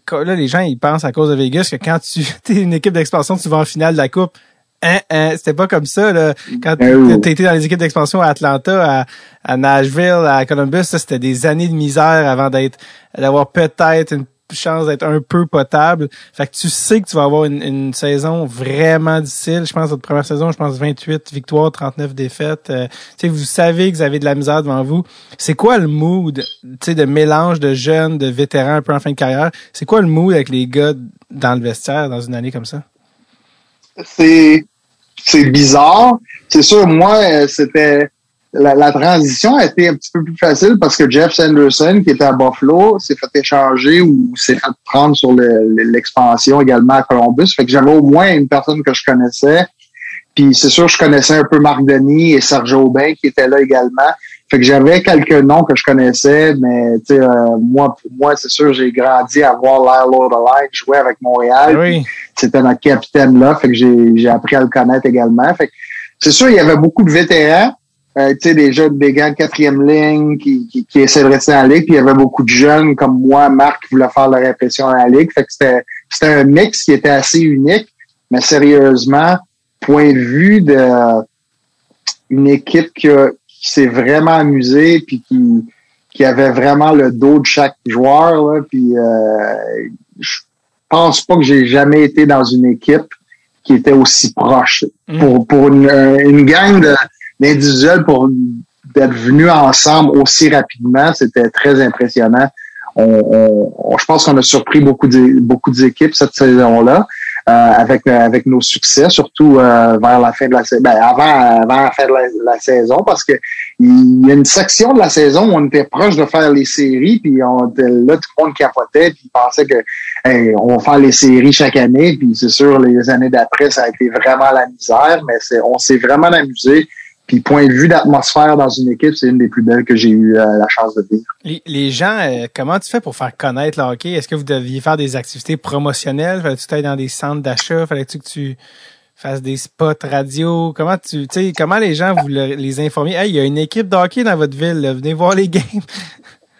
sais, là les gens ils pensent à cause de Vegas que quand tu [laughs] es une équipe d'expansion, tu vas en finale de la coupe. Hein, hein, c'était pas comme ça là. Quand ben tu étais dans les équipes d'expansion à Atlanta, à, Nashville, à Columbus, c'était des années de misère avant d'être d'avoir peut-être une chance d'être un peu potable. Fait que tu sais que tu vas avoir une, saison vraiment difficile. Je pense votre première saison, je pense 28 victoires, 39 défaites. Euh, sais, vous savez que vous avez de la misère devant vous. C'est quoi le mood de mélange de jeunes, de vétérans un peu en fin de carrière? C'est quoi le mood avec les gars dans le vestiaire dans une année comme ça? c'est c'est bizarre. C'est sûr, moi, euh, c'était la, transition a été un petit peu plus facile parce que Jeff Sanderson, qui était à Buffalo, s'est fait échanger ou s'est fait prendre sur l'expansion également à Columbus. Fait que j'avais au moins une personne que je connaissais. Puis c'est sûr, je connaissais un peu Marc Denis et Sergio Aubin qui étaient là également. Fait que j'avais quelques noms que je connaissais, mais tu sais, euh, moi, pour moi, c'est sûr, j'ai grandi à voir l'air Lord Alike jouer avec Montréal. Oui. C'était notre capitaine là, fait que j'ai appris à le connaître également. Fait c'est sûr, il y avait beaucoup de vétérans, euh, tu sais, des jeunes, des gars de quatrième ligne qui, qui, qui essaient de rester en ligue. Puis il y avait beaucoup de jeunes comme moi, Marc, qui voulaient faire leur impression la ligue. Fait que c'était, c'était un mix qui était assez unique. Mais sérieusement, point de vue de une équipe qui, qui s'est vraiment amusée puis qui, qui avait vraiment le dos de chaque joueur. Là, puis euh, je pense pas que j'ai jamais été dans une équipe qui était aussi proche. Mm. Pour, pour une, une gang de l'individuel pour d'être venus ensemble aussi rapidement, c'était très impressionnant. On, on, je pense qu'on a surpris beaucoup de, beaucoup d'équipes cette saison-là. Euh, avec avec nos succès, surtout euh, vers la fin de la saison, ben, avant, avant la fin de la, saison, parce que il y a une section de la saison où on était proche de faire les séries, puis on était là, tout le monde capotait, puis pensait que on va faire les séries chaque année, puis c'est sûr, les années d'après, ça a été vraiment la misère, mais c'est on s'est vraiment amusé. Puis point de vue d'atmosphère dans une équipe, c'est une des plus belles que j'ai eu euh, la chance de vivre. Les, gens, euh, comment tu fais pour faire connaître le hockey? Est-ce que vous deviez faire des activités promotionnelles? Fallait-tu être dans des centres d'achat? Fallait-tu que tu fasses des spots radio? Comment tu, sais, comment les gens vous les informer? Hey, il y a une équipe de hockey dans votre ville, venez voir les [laughs] games.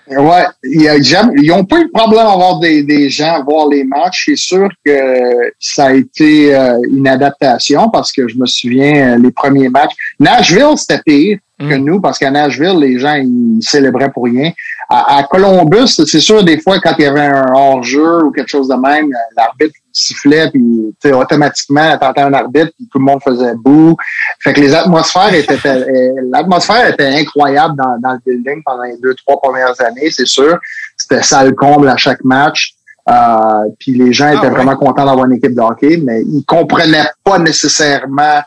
Ouais, ils n'ont pas eu de problème à avoir des, des gens voir les matchs. C'est sûr que ça a été euh, une adaptation parce que je me souviens euh, les premiers matchs. Nashville, c'était pire que mm. nous parce qu'à Nashville, les gens ils célébraient pour rien. À, Columbus, c'est sûr des fois quand il y avait un hors-jeu ou quelque chose de même, l'arbitre sifflait puis automatiquement t'entends un arbitre puis tout le monde faisait boue. Fait que les atmosphères étaient [laughs] l'atmosphère était incroyable dans, dans le building pendant les deux trois premières années, c'est sûr. C'était ça le comble à chaque match. Euh, puis les gens ah étaient vraiment contents d'avoir une équipe de hockey, mais ils comprenaient pas nécessairement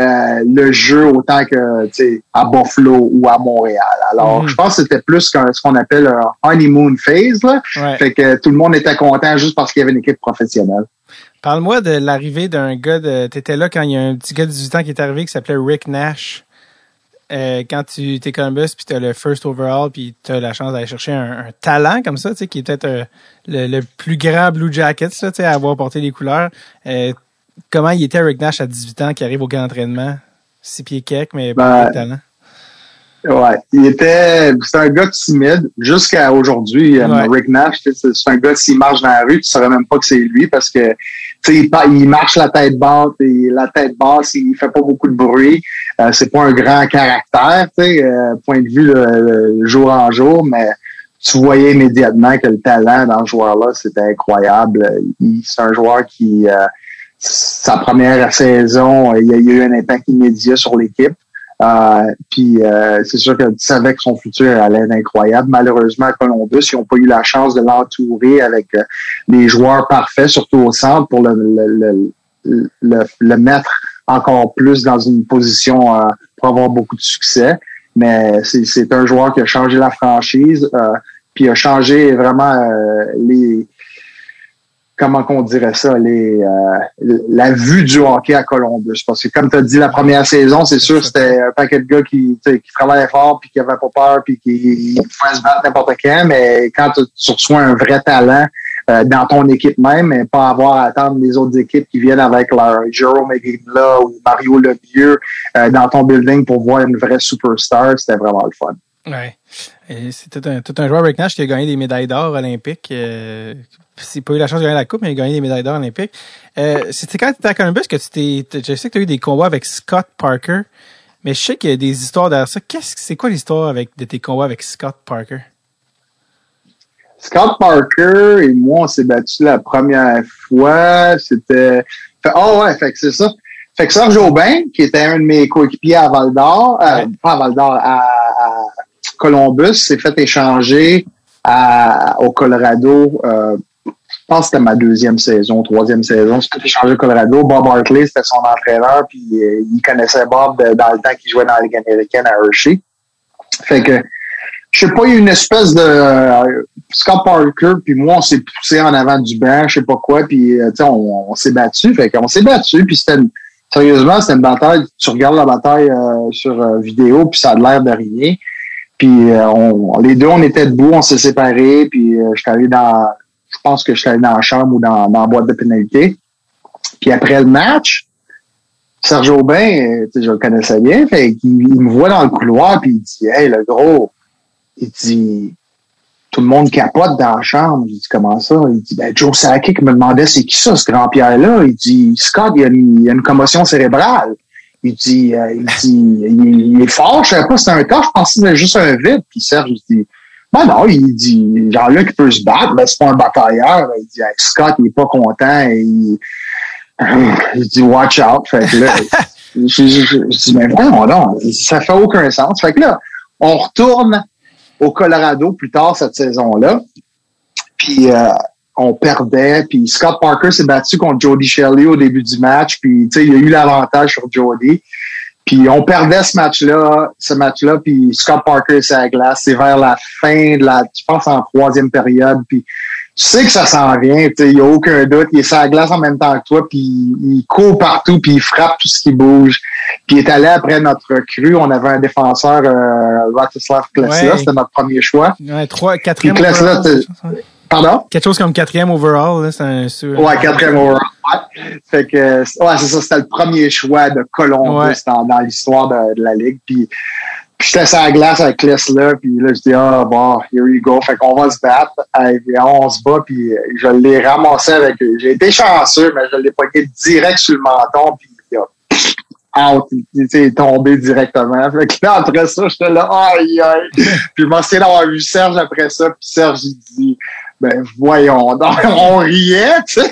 euh, le jeu autant que à Buffalo ou à Montréal. Alors, mm. je pense que c'était plus ce qu'on appelle un honeymoon phase. Là. Fait que tout le monde était content juste parce qu'il y avait une équipe professionnelle. Parle-moi de l'arrivée d'un gars de. T'étais là quand il y a un petit gars de 18 ans qui est arrivé qui s'appelait Rick Nash. Euh, quand tu t'es Columbus puis t'as le first overall puis t'as la chance d'aller chercher un, talent comme ça, tu sais, qui est peut-être euh, le, plus grand Blue Jackets, tu sais, à avoir porté les couleurs. Euh, comment il était Rick Nash à 18 ans qui arrive au camp d'entraînement? Six pieds quelques, mais pas de talent. Ouais, il était, c'est un gars timide jusqu'à aujourd'hui. Euh, Rick Nash, c'est un gars s'il marche dans la rue, tu saurais même pas que c'est lui parce que sais, il, marche la tête basse et la tête basse, il fait pas beaucoup de bruit. Euh, c'est pas un grand caractère, tu sais, euh, point de vue le, jour en jour, mais tu voyais immédiatement que le talent dans ce joueur-là, c'était incroyable. C'est un joueur qui sa première saison, il y a eu un impact immédiat sur l'équipe. Euh, puis euh, c'est sûr que tu savais que son futur allait être incroyable. Malheureusement, à Columbus, ils n'ont pas eu la chance de l'entourer avec euh, des joueurs parfaits, surtout au centre, pour le, le, le, le mettre encore plus dans une position euh, pour avoir beaucoup de succès. Mais c'est un joueur qui a changé la franchise, puis a changé vraiment les comment qu'on dirait ça, les, euh, la vue du hockey à Columbus. Parce que comme tu as dit, la première saison, c'est sûr, c'était un paquet de gars qui, qui travaillaient fort, puis qui avaient pas peur, puis qui pouvaient se battre n'importe quand. Mais quand tu, reçois un vrai talent euh, dans ton équipe même, mais pas avoir à attendre les autres équipes qui viennent avec leur Jerome là ou Mario Lemieux euh, dans ton building pour voir une vraie superstar, c'était vraiment le fun. Ouais. C'est tout un, tout un joueur avec Nash qui a gagné des médailles d'or olympiques. Euh, c'est pas eu la chance de gagner la coupe, mais il a gagné des médailles d'or olympiques. Euh, C'était quand tu étais à Columbus que tu t'es. Je sais que tu as eu des combats avec Scott Parker, mais je sais qu'il y a des histoires derrière ça. Qu'est-ce c'est quoi l'histoire avec de tes combats avec Scott Parker? Scott Parker et moi, on s'est battu la première fois. C'était. Oh ouais, fait que c'est ça. Fait que Serge Aubin, qui était un de mes coéquipiers à Val d'Or, euh, pas à Val d'Or, à, Columbus, s'est fait échanger au Colorado euh, je pense que c'était ma deuxième saison, troisième saison. C'était changé au Colorado. Bob Hartley, c'était son entraîneur, puis euh, il connaissait Bob dans le temps qu'il jouait dans la Ligue américaine à Hershey. Fait que, je sais pas, il y a une espèce de euh, Scott Parker, puis moi, on s'est poussé en avant du banc, je sais pas quoi, puis on, s'est battu. Fait qu'on s'est battu, puis c'était sérieusement, c'était une bataille. Tu regardes la bataille sur vidéo, puis ça a l'air de rien. Puis euh, on, les deux, on était debout, on s'est séparés, puis euh, je suis allé dans, je pense que je suis allé dans la chambre ou dans, dans la boîte de pénalité. Puis après le match, Serge Aubin, euh, je le connaissais bien, fait qu'il il me voit dans le couloir, puis il dit, hey, le gros, il dit, tout le monde capote dans la chambre. Il dit, comment ça? Il dit, ben, Joe Sakic me demandait c'est qui ça, ce grand-Pierre-là? Il dit, Scott, il a, une, il a une commotion cérébrale. Il dit, euh, il dit, il, il est fort, je savais pas si c'était un cas, je pensais que c'était juste un vide. Puis Serge, il dit, ben non, il dit, genre-là qui peut se battre, mais c'est pas un batailleur. Il dit, Hey, Scott, il est pas content. Et il, il dit, watch out. Fait que là, [laughs] je, je, je, je dis, mais voyons non, ça fait aucun sens. Fait que là, on retourne au Colorado plus tard cette saison-là. Puis euh, on perdait. Puis Scott Parker s'est battu contre Jody Shelley au début du match. Puis tu sais, il a eu l'avantage sur Jody. Puis on perdait ce match-là, ce match-là, puis Scott Parker c'est à la glace. C'est vers la fin de la, je pense en troisième période. Puis tu sais que ça s'en vient, il n'y a aucun doute. Il est sur la glace en même temps que toi, puis il court partout, puis il frappe tout ce qui bouge. Puis il est allé après notre cru. On avait un défenseur, euh, Ratislav Klesla, Ouais. c'était notre premier choix. Ouais, trois, quatrième Puis Klesla, Pardon? Quelque chose comme quatrième overall, là, c'est un sûr. Ouais, quatrième overall. Ouais. Fait que, ouais, c'est ça, c'était le premier choix de Columbus Ouais. dans, dans l'histoire de, de la Ligue. Puis, puis j'étais sur la glace avec Klesla, puis là, je dis, ah, bon, here you go. Fait qu'on va se battre. Et on se bat, puis euh, je l'ai ramassé avec J'ai été chanceux, mais je l'ai pogné direct sur le menton, puis il a out, il il est tombé directement. Fait que là, après ça, j'étais là, aïe, aïe. [laughs] Puis je m'en souviens d'avoir vu Serge après ça, puis Serge, il dit, ben, voyons donc, [laughs] on riait, tu sais,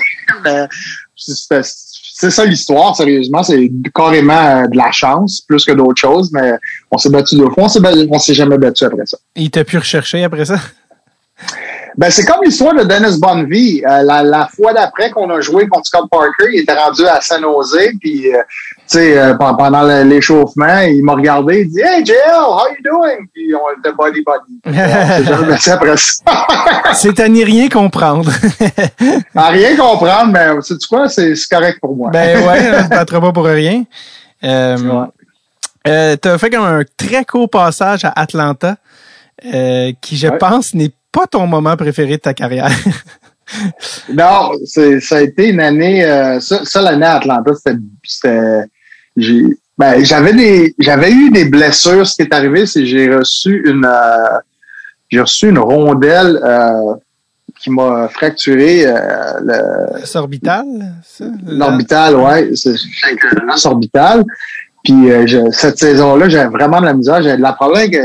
c'était- c'est ça l'histoire, sérieusement, c'est carrément euh, de la chance, plus que d'autres choses, mais on s'est battu deux fois, on s'est jamais battu après ça. Il t'a pu rechercher après ça? Ben, c'est comme l'histoire de Dennis Bonvie. Euh, la, la fois d'après qu'on a joué contre Scott Parker, il était rendu à San Jose, puis, euh, tu sais, euh, pen- pendant l'échauffement, il m'a regardé, il dit « Hey, JL, how you doing? » Puis on était [laughs] s'est jamais battu après ça. [laughs] C'est à n'y rien comprendre. à rien comprendre, mais sais-tu quoi? C'est c'est correct pour moi. ben ouais, [laughs] ne battra pas pour rien. Euh, Ouais. euh, T'as fait comme un très court passage à Atlanta, euh, qui, je Ouais. pense, n'est pas ton moment préféré de ta carrière. [laughs] Non, ça a été une année, euh, ça, ça, l'année à Atlanta, c'était, ben, j'avais des, j'avais eu des blessures. Ce qui est arrivé, c'est que j'ai reçu une, euh, j'ai reçu une rondelle, euh, qui m'a fracturé, le, C'est orbital, ça? l'orbital, ouais, c'est, l'os orbital. Puis, je- cette saison-là, j'avais vraiment de la misère. J'avais de la problème avec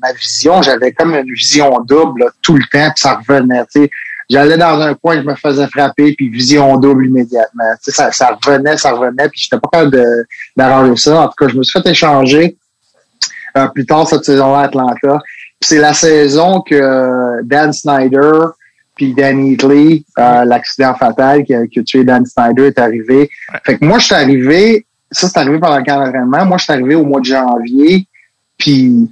ma vision. J'avais comme une vision double, là, tout le temps, puis ça revenait, tu sais. J'allais dans un coin, je me faisais frapper, puis vision double immédiatement. Tu sais, ça, ça revenait, ça revenait, puis j'étais pas capable de- d'arranger ça. En tout cas, je me suis fait échanger euh, plus tard cette saison-là à Atlanta. Puis c'est la saison que euh, Dan Snyder puis Danny Lee, euh, l'accident fatal qui a, qui a tué Dan Snyder est arrivé. Fait que moi, je suis arrivé, ça c'est arrivé pendant le camp d'entraînement, moi je suis arrivé au mois de janvier, puis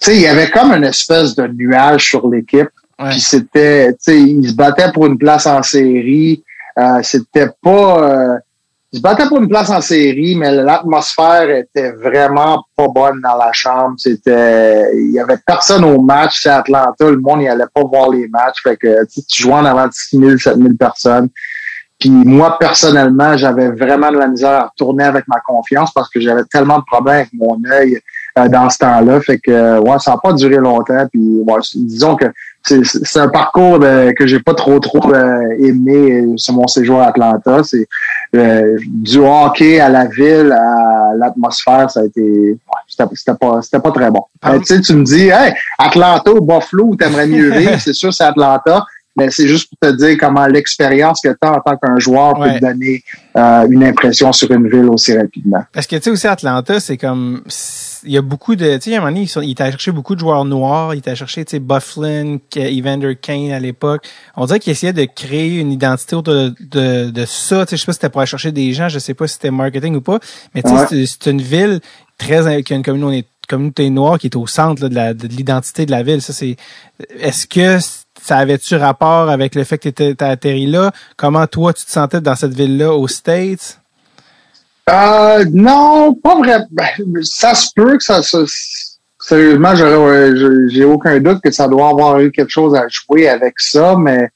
sais, il y avait comme une espèce de nuage sur l'équipe. Ouais. Puis c'était, tu sais, ils se battaient pour une place en série. Euh, c'était pas, euh, ils se battaient pour une place en série, mais l'atmosphère était vraiment pas bonne dans la chambre. C'était, il y avait personne au match. C'est Atlanta, le monde il allait pas voir les matchs. Fait que tu jouais en avant de 6 000, 7 000 personnes. Puis moi, personnellement, j'avais vraiment de la misère à retourner avec ma confiance parce que j'avais tellement de problèmes avec mon œil dans ce temps-là. Fait que euh, ouais, ça n'a pas duré longtemps. Puis ouais, disons que c'est un parcours de- que j'ai pas trop trop euh, aimé euh, sur mon séjour à Atlanta. C'est euh, du hockey à la ville, à l'atmosphère, ça a été ouais, c'était pas c'était pas très bon. Euh, tu me dis, hey, Atlanta ou Buffalo, où t'aimerais mieux [laughs] vivre, c'est sûr c'est Atlanta. Mais c'est juste pour te dire comment l'expérience que tu as en tant qu'un joueur Ouais. peut te donner euh, une impression sur une ville aussi rapidement. Parce que, tu sais, aussi, Atlanta, c'est comme, il y a beaucoup de, tu sais, à un moment donné, il t'a cherché beaucoup de joueurs noirs, il t'a cherché, tu sais, Bufflin, Evander Kane à l'époque. On dirait qu'il essayait de créer une identité autour de, de, de ça, tu sais, je sais pas si c'était pour aller chercher des gens, je sais pas si c'était marketing ou pas, mais tu sais, Ouais. c'est- c'est une ville très, qui a une communauté, communauté noire qui est au centre là, de la- de l'identité de la ville. Ça, c'est. Est-ce que ça avait-tu rapport avec le fait que tu étais atterri là? Comment toi tu te sentais dans cette ville-là aux States? Euh, non, pas vrai. Ben, ça se peut que ça, ça sérieusement, j'aurais, j'ai aucun doute que ça doit avoir eu quelque chose à jouer avec ça, mais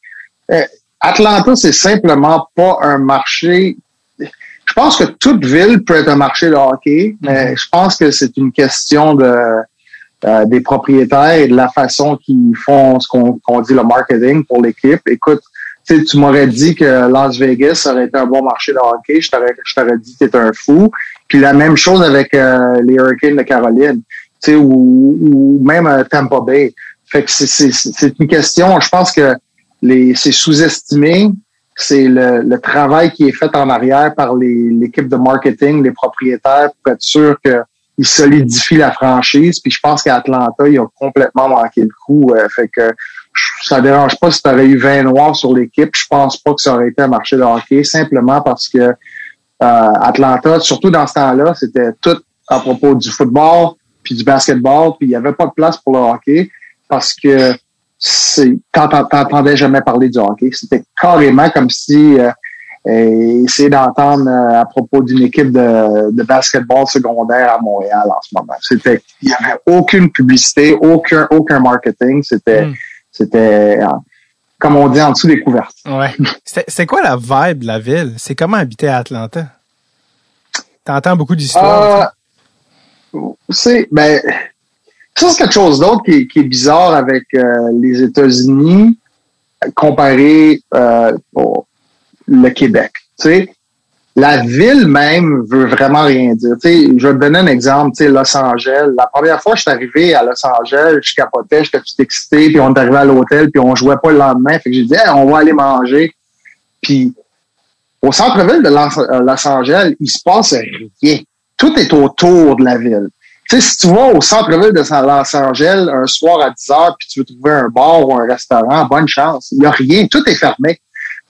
euh, Atlanta, c'est simplement pas un marché. Je pense que toute ville peut être un marché de hockey, mais je pense que c'est une question de euh, des propriétaires et de la façon qu'ils font ce qu'on qu'on dit le marketing pour l'équipe. Écoute, tu m'aurais dit que Las Vegas aurait été un bon marché de hockey, je t'aurais, je t'aurais dit que t'es un fou. Puis la même chose avec euh, les Hurricanes de Caroline, tu sais, ou, ou même euh, Tampa Bay. Fait que c'est, c'est, c'est une question, je pense que les, c'est sous-estimé, c'est le, le travail qui est fait en arrière par les, l'équipe de marketing, les propriétaires, pour être sûr qu'ils solidifient la franchise. Puis je pense qu'à Atlanta, ils ont complètement manqué le coup. Euh, fait que ça dérange pas si tu aurais eu 20 noirs sur l'équipe. Je pense pas que ça aurait été un marché de hockey, simplement parce que euh, Atlanta, surtout dans ce temps-là, c'était tout à propos du football puis du basketball, puis il y avait pas de place pour le hockey parce que t'entendais jamais parler du hockey. C'était carrément comme si euh, euh, essayer d'entendre euh, à propos d'une équipe de, de basketball secondaire à Montréal en ce moment. C'était il y avait aucune publicité, aucun aucun marketing. C'était Mm. C'était euh, comme on dit en dessous des couvertures. Ouais. [laughs] C'est quoi la vibe de la ville? C'est comment habiter à Atlanta? T'entends beaucoup d'histoires. Euh, c'est ben ça c'est quelque chose d'autre qui, est- qui est bizarre avec euh, les États-Unis comparé euh, au le Québec. Tu sais, la ville même veut vraiment rien dire. Je vais te donner un exemple. Los Angeles. La première fois que je suis arrivé à Los Angeles, je capotais, j'étais tout excité, puis on est arrivé à l'hôtel, puis on jouait pas le lendemain. Fait que j'ai dit, on va aller manger. Puis au centre-ville de Los euh, Los Angeles, il se passe rien. Tout est autour de la ville. Si tu vas au centre-ville de Los Angeles un soir à 10 heures puis tu veux trouver un bar ou un restaurant, bonne chance. Il n'y a rien. Tout est fermé.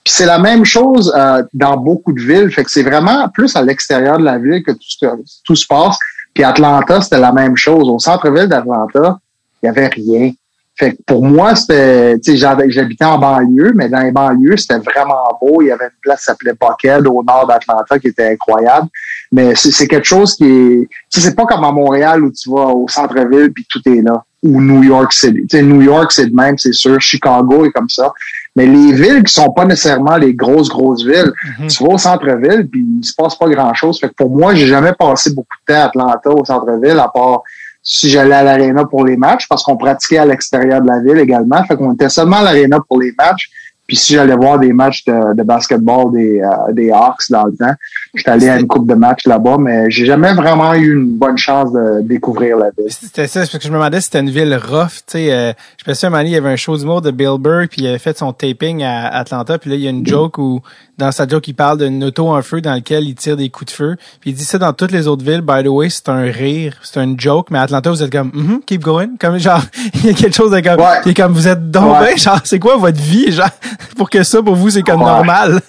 Puis c'est la même chose euh, dans beaucoup de villes. Fait que c'est vraiment plus à l'extérieur de la ville que tout, tout se passe. Puis Atlanta, c'était la même chose. Au centre-ville d'Atlanta, il y avait rien. Fait que pour moi, c'était, j'habitais en banlieue, mais dans les banlieues, c'était vraiment beau. Il y avait une place qui s'appelait Buckhead au nord d'Atlanta qui était incroyable. Mais c'est quelque chose qui est, c'est pas comme à Montréal où tu vas au centre-ville puis tout est là. Ou New York City. New York, c'est de même, c'est sûr. Chicago est comme ça. Mais les villes qui sont pas nécessairement les grosses, grosses villes, Mhm. tu vas au centre-ville puis il se passe pas grand-chose. Fait que pour moi, j'ai jamais passé beaucoup de temps à Atlanta au centre-ville, à part si j'allais à l'aréna pour les matchs, parce qu'on pratiquait à l'extérieur de la ville également. Fait qu'on était seulement à l'aréna pour les matchs. Puis si j'allais voir des matchs de, de basketball des, euh, des Hawks dans le temps, j'étais allé à une coupe de matchs là-bas, mais j'ai jamais vraiment eu une bonne chance de découvrir la ville. C'était ça, c'est parce que je me demandais si c'était une ville rough, tu sais. euh, je me souviens, un moment donné, il y avait un show d'humour de Bill Burr, puis il avait fait son taping à Atlanta, puis là, il y a une joke où, dans sa joke, il parle d'une auto en feu dans lequel il tire des coups de feu. Puis il dit ça dans toutes les autres villes, by the way, c'est un rire, c'est un joke, mais à Atlanta, vous êtes comme, Mhm, keep going. Comme, genre, [laughs] il y a quelque chose de comme, Ouais. qui est comme, vous êtes donc Ouais. genre, c'est quoi votre vie, genre, [laughs] pour que ça, pour vous, c'est comme Ouais. normal.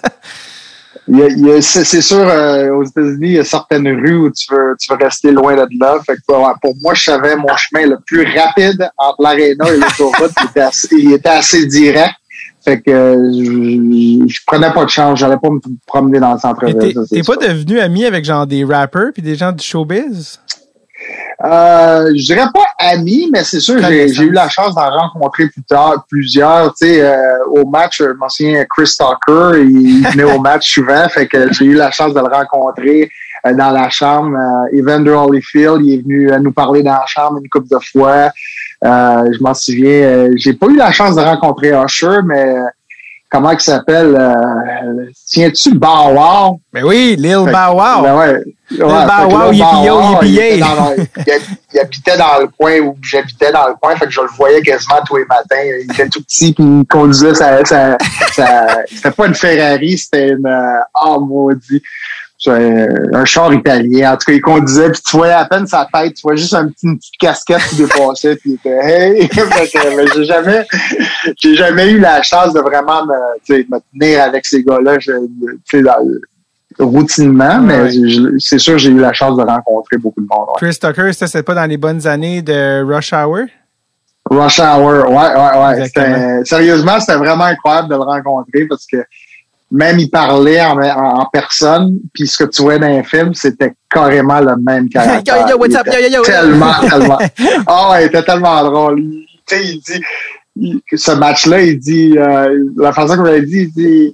C'est sûr, euh, aux États-Unis, il y a certaines rues où tu veux, tu veux rester loin de là. Fait que, ouais, pour moi, je savais mon chemin le plus rapide entre l'aréna et l'autoroute. [laughs] il, était assez, il était assez direct. Fait que je, je prenais pas de chance. J'allais pas me promener dans le centre-ville. t'es pas devenu ami avec genre des rappers puis des gens du showbiz? Euh, je dirais pas ami, mais c'est sûr, j'ai eu la chance d'en rencontrer plus tard plusieurs. Tu sais, euh, au match, je m'en souviens, Chris Tucker, il venait au match souvent, fait que j'ai eu la chance de le rencontrer euh, dans la chambre. Euh, Evander Holyfield, il est venu nous parler dans la chambre une couple de fois. Euh, je m'en souviens, euh, j'ai pas eu la chance de rencontrer Usher, mais euh, comment il s'appelle? Euh, Tiens-tu Bow Wow? Ben oui, Lil Bow Wow. Ben ouais. Bow Wow, il habitait dans le coin où j'habitais dans le coin, fait que je le voyais quasiment tous les matins. Il était tout petit, puis il conduisait sa, sa, sa- c'était pas une Ferrari, c'était une, oh maudit, un, un char italien. En tout cas, il conduisait, puis tu voyais à peine sa tête, tu vois juste un petit, une petite casquette qui dépassait, puis il était hey. [laughs] Que, mais j'ai jamais, j'ai jamais eu la chance de vraiment me, tenir avec ces gars-là. Routinement, mais Ouais. c'est sûr j'ai eu la chance de rencontrer beaucoup de monde. ouais. Chris Tucker, c'était c'était pas dans les bonnes années de Rush Hour? Rush Hour, ouais, ouais, ouais. Sérieusement, c'était vraiment incroyable de le rencontrer parce que même il parlait en, en- en personne, puis ce que tu vois dans les films, c'était carrément le même caractère. [laughs] Yo, yo, what's Il up? était Yo, yo, yo. Tellement, [laughs] tellement. Ah ouais, il était tellement drôle. Tu sais, il dit, il- ce match-là, il dit, euh, la façon qu'il a dit, il dit,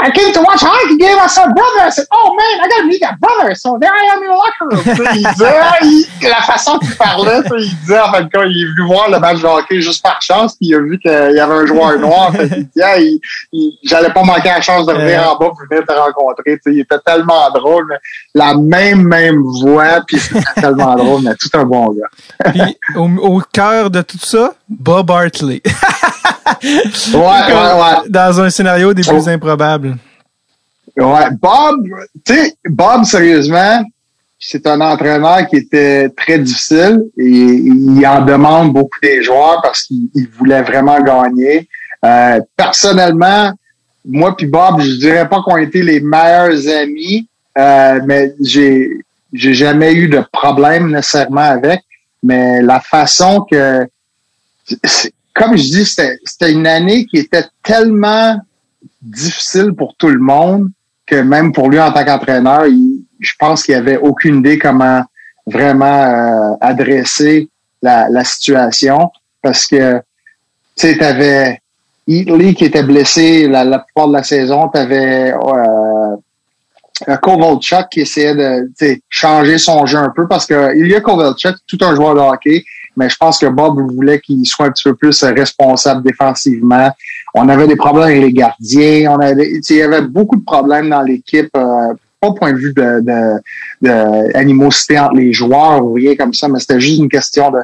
I came to watch hockey game. I saw a brother. I said, "Oh man, I gotta meet that brother." So there I am in the locker room. [laughs] Il disait, [laughs] il- la façon qu'il parlait, il disait en fait quand il est venu voir le match de hockey juste par chance, puis il a vu qu'il y avait un joueur noir. fait ah, il- il- j'allais pas manquer la chance de venir Euh. en bas pour venir te rencontrer. Il était tellement drôle, mais la même même voix, puis c'était [laughs] tellement drôle, mais tout un bon gars. Puis au, au cœur de tout ça, Bob Hartley. Ouais, ouais, ouais. Dans un scénario des plus Oh. improbables. Ouais, Bob, tu sais, Bob, sérieusement, c'est un entraîneur qui était très difficile et il en demande beaucoup des joueurs parce qu'il il voulait vraiment gagner. Euh, personnellement, moi puis Bob, je dirais pas qu'on était les meilleurs amis, euh, mais j'ai j'ai jamais eu de problème nécessairement avec. Mais la façon que, c'est- comme je dis, c'était une année qui était tellement difficile pour tout le monde que même pour lui en tant qu'entraîneur, je pense qu'il avait aucune idée comment vraiment euh, adresser la, la situation parce que tu sais, t'avais Heatley qui était blessé la, la plupart de la saison, t'avais euh, euh, Kovalchuk qui essayait de changer son jeu un peu parce que a Kovalchuk, tout un joueur de hockey, mais je pense que Bob voulait qu'il soit un petit peu plus responsable défensivement. On avait des problèmes avec les gardiens. On avait, il y avait beaucoup de problèmes dans l'équipe, euh, pas au point de vue de, entre les joueurs ou rien comme ça, mais c'était juste une question de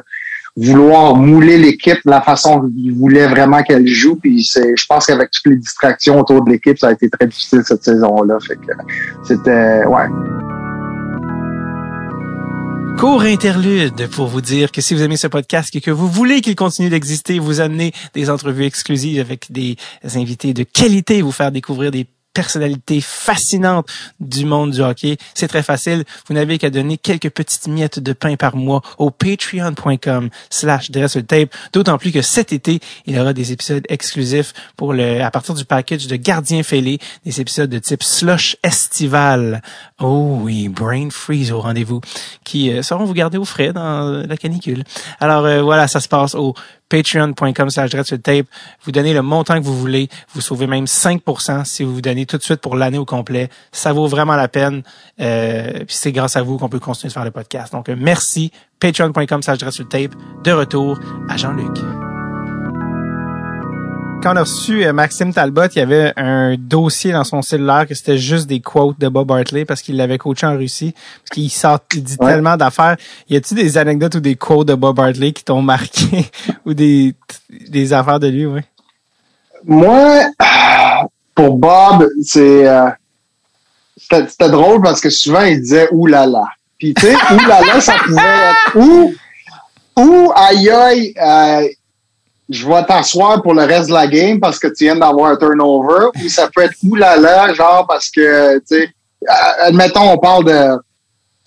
vouloir mouler l'équipe de la façon qu'il voulait vraiment qu'elle joue. Puis je pense qu'avec toutes les distractions autour de l'équipe, ça a été très difficile cette saison-là. C'était, ouais. Court interlude pour vous dire que si vous aimez ce podcast et que vous voulez qu'il continue d'exister, vous amener des entrevues exclusives avec des invités de qualité, vous faire découvrir des personnalités fascinantes du monde du hockey. C'est très facile. Vous n'avez qu'à donner quelques petites miettes de pain par mois au patreon.com slash tape. D'autant plus que cet été, il y aura des épisodes exclusifs pour le, à partir du package de Gardien Fêlé, des épisodes de type slush estival. Oh oui, brain freeze au rendez-vous, qui euh, seront vous garder au frais dans la canicule. Alors euh, voilà, ça se passe au patreon.com slash tape. Vous donnez le montant que vous voulez. Vous sauvez même 5% si vous vous donnez tout de suite pour l'année au complet. Ça vaut vraiment la peine. Euh, puis c'est grâce à vous qu'on peut continuer de faire le podcast. Donc euh, merci. Patreon.com slash tape. De retour à Jean-Luc. Quand on a reçu euh, Maxime Talbot, il y avait un dossier dans son cellulaire que c'était juste des quotes de Bob Hartley parce qu'il l'avait coaché en Russie. Parce qu'il sort, il dit Ouais. tellement d'affaires. Y a-tu des anecdotes ou des quotes de Bob Hartley qui t'ont marqué [laughs] ou des, des affaires de lui, oui? Moi, pour Bob, c'est euh, c'était c'était drôle parce que souvent il disait oulala. Puis tu sais, oulala, ça pouvait être ou ou aïe aïe, euh, je vais t'asseoir pour le reste de la game parce que tu viens d'avoir un turnover, ou ça peut être oulala, genre parce que tu sais, euh, admettons on parle de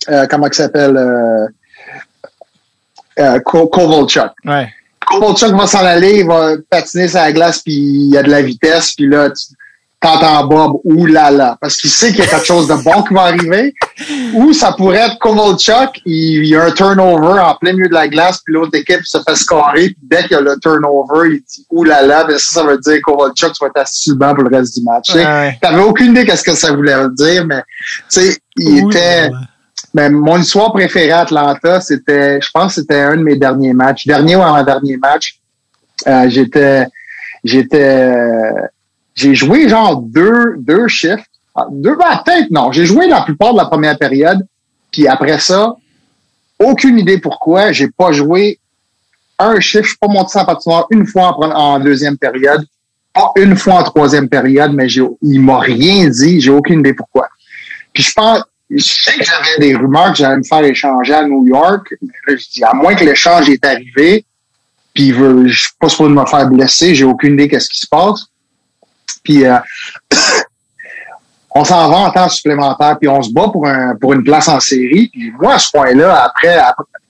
euh, comment il s'appelle euh, euh, Ko- Kovalchuk. Ouais. Kovalchuk va s'en aller, il va patiner sur la glace, puis il y a de la vitesse, puis là, tu t'entends Bob, là, parce qu'il sait qu'il y a quelque chose de bon qui va arriver. Ou ça pourrait être Kovalchuk, il, il y a un turnover en plein milieu de la glace, puis l'autre équipe se fait scorer, puis dès qu'il y a le turnover, il dit là, ben ça, ça veut dire Kovalchuk, vas être assis pour le reste du match. Ouais. T'avais aucune idée qu'est-ce que ça voulait dire, mais tu sais, il Ouh était... Ben, mon histoire préférée à Atlanta, c'était, je pense que c'était un de mes derniers matchs. Dernier ou avant-dernier match. Euh, j'étais, j'étais, j'ai joué genre deux, deux shifts. Ah, Deux, ben, peut-être non. J'ai joué la plupart de la première période. Puis après ça, aucune idée pourquoi, j'ai pas joué un chiffre. Je suis pas monté sans patinoire une fois en, deuxième période. Pas une fois en troisième période, mais j'ai, il m'a rien dit. J'ai aucune idée pourquoi. Puis je pense, je sais que j'avais des rumeurs que j'allais me faire échanger à New York. Mais là, je dis, à moins que l'échange est arrivé, puis je suis pas supposé me faire blesser, j'ai aucune idée qu'est-ce qui se passe. Puis euh, [coughs] on s'en va en temps supplémentaire, puis on se bat pour un pour une place en série. Puis moi, à ce point-là, après,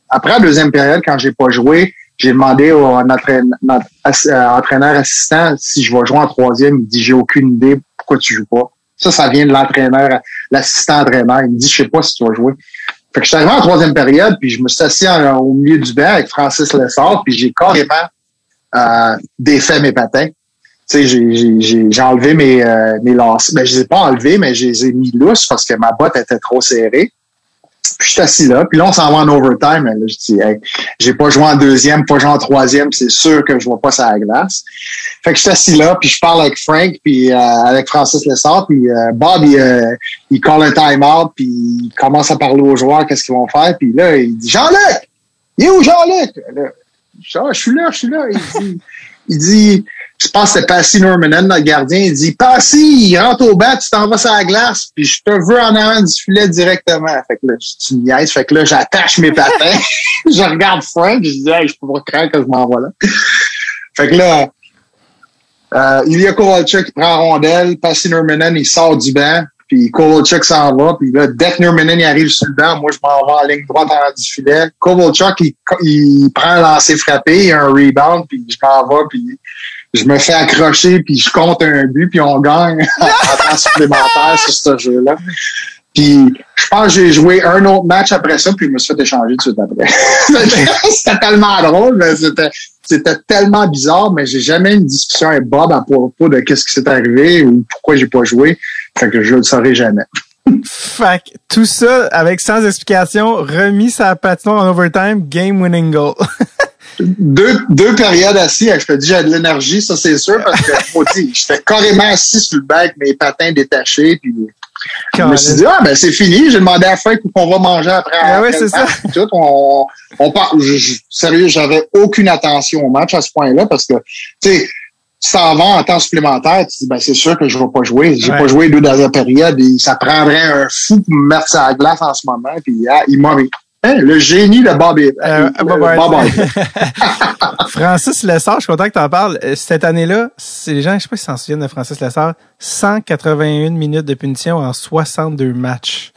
après, la deuxième période, quand j'ai pas joué, j'ai demandé au notre, euh, entraîneur assistant si je vais jouer en troisième. Il dit j'ai aucune idée pourquoi tu joues pas. Ça, ça vient de l'entraîneur, l'assistant entraîneur. Il me dit je sais pas si tu vas jouer. Fait que je suis arrivé en troisième période, puis je me suis assis au milieu du banc avec Francis Lessard, puis j'ai carrément euh, défait mes patins. Sais, j'ai enlevé mes, euh, mes lacets. Ben, je les ai pas enlevés, mais je les ai mis lousses parce que ma botte était trop serrée. Puis je suis assis là, puis là, on s'en va en overtime. Là, je dis, hey, j'ai pas joué en deuxième, pas joué en troisième, c'est sûr que je vois pas ça à la glace. Fait que je suis assis là, puis je parle avec Frank, puis euh, avec Francis Lessard, puis euh, Bob, il, euh, il call un time-out, puis il commence à parler aux joueurs, qu'est-ce qu'ils vont faire, puis là, il dit « Jean-Luc! Il est où Jean-Luc? » je, suis là, je suis là. Il dit [laughs] je pense que c'était Passy Normanen, notre gardien, il dit Passy, rentre au bat, tu t'en vas sur la glace, puis je te veux en avant du filet directement. Fait que là, tu niaises, fait que là, j'attache mes patins, [laughs] je regarde Frank, je dis hey, je peux pas craindre que je m'en vais là. Fait que là, euh, Ilya Kovalchuk qui prend rondelle, Passy Normanen, il sort du banc, puis Kovalchuk s'en va, puis là, dès que Normanen arrive sur le banc, moi je m'en vais en ligne droite en avant du filet. Kovalchuk, il, il prend un lancer frappé, il a un rebound, puis je m'en vais, puis je me fais accrocher, puis je compte un but, puis on gagne [laughs] en temps supplémentaire sur ce jeu-là. Puis je pense que j'ai joué un autre match après ça, puis je me suis fait échanger tout de suite après. [laughs] c'était tellement drôle, mais c'était c'était tellement bizarre, mais j'ai jamais eu une discussion avec Bob à propos de qu'est-ce qui s'est arrivé ou pourquoi j'ai pas joué. Fait que je le saurai jamais. fait que tout ça avec sans explication, remis sa patinoire en overtime, game winning goal. [laughs] deux, deux périodes assis, je te dis, j'ai de l'énergie, ça c'est sûr, parce que [laughs] moi, j'étais carrément assis sur le banc, mes patins détachés, puis je me suis dit, ah, ben c'est fini, j'ai demandé à Frank qu'on va manger après. Ah oui, c'est ça. Tout, on, on parle, sérieux, j'avais aucune attention au match à ce point-là, parce que, tu sais, ça va en temps supplémentaire, tu dis, ben, c'est sûr que je vais pas jouer. J'ai pas joué deux dernières périodes et ça prendrait un fou pour me mettre sur la glace en ce moment. Puis, ah, il m'a Hein, le génie de Bob, euh, [laughs] Francis Lessard, je suis content que tu en parles. Euh, cette année-là, c'est les gens, je sais pas s'ils s'en souviennent de Francis Lessard, 181 minutes de punition en 62 matchs.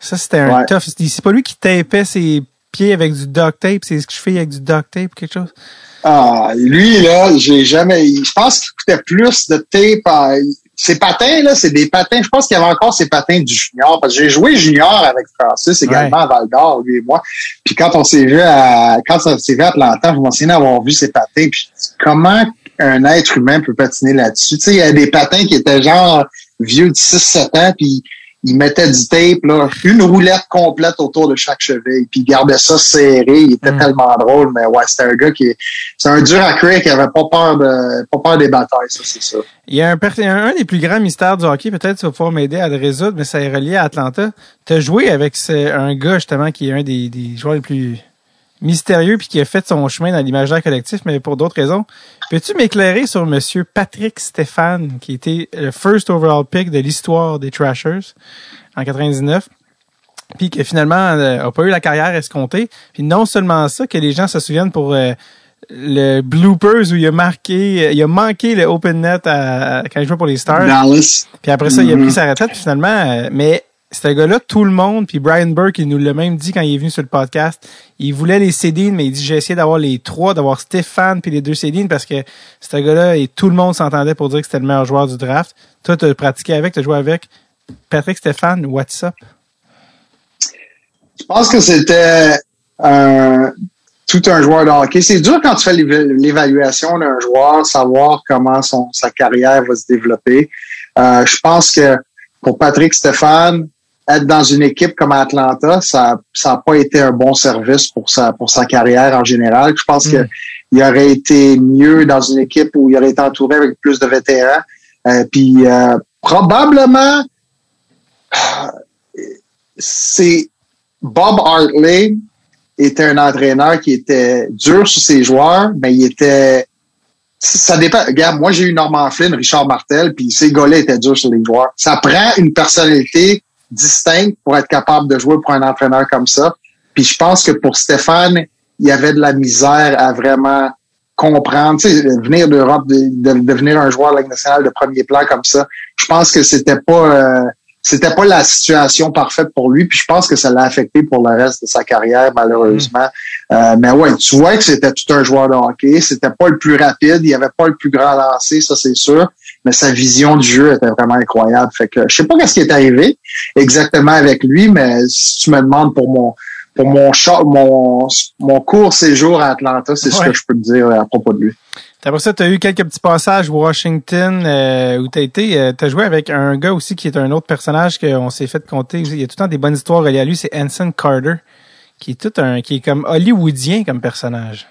Ça, c'était un tough. C'est pas lui qui tapait ses pieds avec du duct tape, c'est ce que je fais avec du duct tape ou quelque chose? Ah, lui, là, j'ai jamais. Je pense qu'il coûtait plus de tape. Ces patins, là, c'est des patins. Je pense qu'il y avait encore ces patins du junior. Parce que j'ai joué junior avec Francis également à Val d'Or, lui et moi. Puis quand on s'est vu à quand on s'est vu à Atlanta, je m'en souviens d'avoir vu ces patins. Puis comment un être humain peut patiner là-dessus? Tu sais, il y a des patins qui étaient genre vieux de 6-7 ans, puis il mettait du tape, là, une roulette complète autour de chaque cheville, puis il gardait ça serré. Il était mm. tellement drôle, mais ouais, c'était un gars qui c'est un dur à créer qui avait pas peur de pas peur des batailles, ça c'est ça. Il y a un, un, des plus grands mystères du hockey, peut-être tu vas pouvoir m'aider à le résoudre, mais ça est relié à Atlanta. Tu as joué avec un gars justement qui est un des, des joueurs les plus mystérieux puis qui a fait son chemin dans l'imaginaire collectif, mais pour d'autres raisons. Peux-tu m'éclairer sur Monsieur Patrick Stéphane, qui était le first overall pick de l'histoire des Trashers en 99? Puis qui finalement euh, a pas eu la carrière escomptée. Puis non seulement ça, que les gens se souviennent pour euh, le bloopers où il a marqué, il a manqué le open net à, quand il jouait pour les Stars. Dallas. Puis après ça, il a pris mm-hmm. sa retraite. Puis finalement, euh, mais ce gars-là, tout le monde, puis Brian Burke, il nous l'a même dit quand il est venu sur le podcast, il voulait les Cédines, mais il dit j'ai essayé d'avoir les trois, d'avoir Stéphane puis les deux Cédines parce que ce gars-là, et tout le monde s'entendait pour dire que c'était le meilleur joueur du draft. Toi, tu as pratiqué avec, tu as joué avec. Patrick Stéphane, what's up? Je pense que c'était tout un joueur de hockey. C'est dur quand tu fais l'évaluation d'un joueur, savoir comment sa carrière va se développer. Euh, je pense que pour Patrick Stéphane, être dans une équipe comme Atlanta, ça ça pas été un bon service pour sa pour sa carrière en général. Je pense que mm. il aurait été mieux dans une équipe où il aurait été entouré avec plus de vétérans. Euh, puis euh, probablement c'est Bob Hartley était un entraîneur qui était dur sur ses joueurs, mais il était ça dépend. Regarde, moi, j'ai eu Norman Flynn, Richard Martel, puis ces gars-là étaient durs sur les joueurs. Ça prend une personnalité distinct pour être capable de jouer pour un entraîneur comme ça. Puis je pense que pour Stéphane, il y avait de la misère à vraiment comprendre, tu sais, venir d'Europe, de, devenir un joueur de la nationale de premier plan comme ça. Je pense que c'était pas, euh, c'était pas la situation parfaite pour lui. Puis je pense que ça l'a affecté pour le reste de sa carrière, malheureusement. Euh, mais ouais, tu vois que c'était tout un joueur de hockey. C'était pas le plus rapide, il avait pas le plus grand lancé, ça c'est sûr. Mais sa vision du jeu était vraiment incroyable. Fait que je sais pas qu'est-ce qui est arrivé exactement avec lui, mais si tu me demandes pour mon pour mon mon, mon court séjour à Atlanta, c'est ce que je peux te dire à propos de lui. Après ça, tu as eu quelques petits passages Washington euh, où tu as été. Euh, tu as joué avec un gars aussi qui est un autre personnage qu'on s'est fait compter. Il y a tout le temps des bonnes histoires reliées à lui, c'est Anson Carter, qui est tout un qui est comme hollywoodien comme personnage.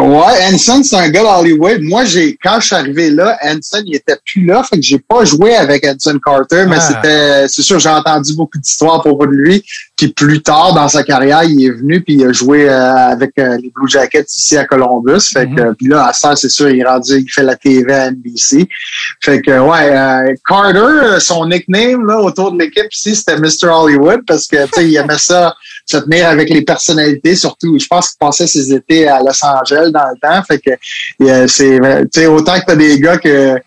Ouais, Hanson, c'est un gars d'Hollywood. Moi, j'ai quand je suis arrivé là, Hanson, il était plus là, fait que j'ai pas joué avec Hanson Carter, mais ah. c'était, c'est sûr, j'ai entendu beaucoup d'histoires pour de lui. Puis plus tard dans sa carrière, il est venu puis il a joué euh, avec euh, les Blue Jackets ici à Columbus. Fait que mhm. puis là, à ça, c'est sûr, il est rendu, il fait la TV à NBC. Fait que ouais, euh, Carter, son nickname là autour de l'équipe ici, c'était Mr. Hollywood parce que tu sais, il aimait ça se tenir avec les personnalités, surtout. Je pense qu'il passait ses étés à Los Angeles dans le temps. Fait que c'est autant que t'as des gars que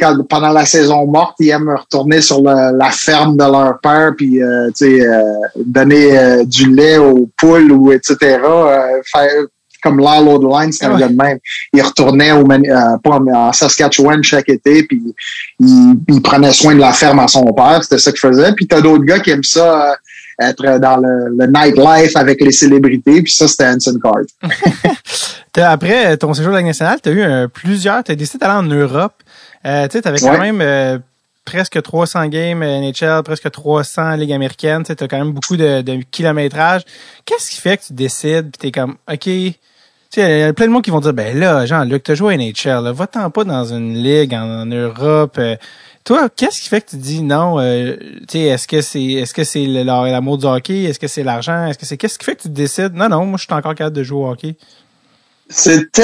quand, pendant la saison morte, ils aiment retourner sur la ferme de leur père, puis euh, euh, donner euh, du lait aux poules ou etc. faire comme Lalo de Line, c'était ouais. même. Il retournait au, en Saskatchewan chaque été, puis il, il, prenait soin de la ferme à son père. C'était ça qu'il faisait. Puis t'as d'autres gars qui aiment ça être dans le, le nightlife avec les célébrités. Puis ça, c'était Hanson Card. [laughs] Après ton séjour de la nationale, tu as eu euh, plusieurs, tu as décidé d'aller en Europe. Euh, tu avais quand même euh, presque 300 games NHL, presque 300 ligues américaines. Tu as quand même beaucoup de, de kilométrage. Qu'est-ce qui fait que tu décides, puis tu es comme, OK, tu sais, il y a plein de monde qui vont dire, ben là, Jean-Luc, as joué à NHL, va-t'en pas dans une ligue en, Europe. Toi, qu'est-ce qui fait que tu dis non? Euh, est-ce que c'est est-ce que c'est l'amour du hockey? Est-ce que c'est l'argent? Est-ce que c'est qu'est-ce qui fait que tu décides? Non, non, moi je suis encore capable de jouer au hockey. C'était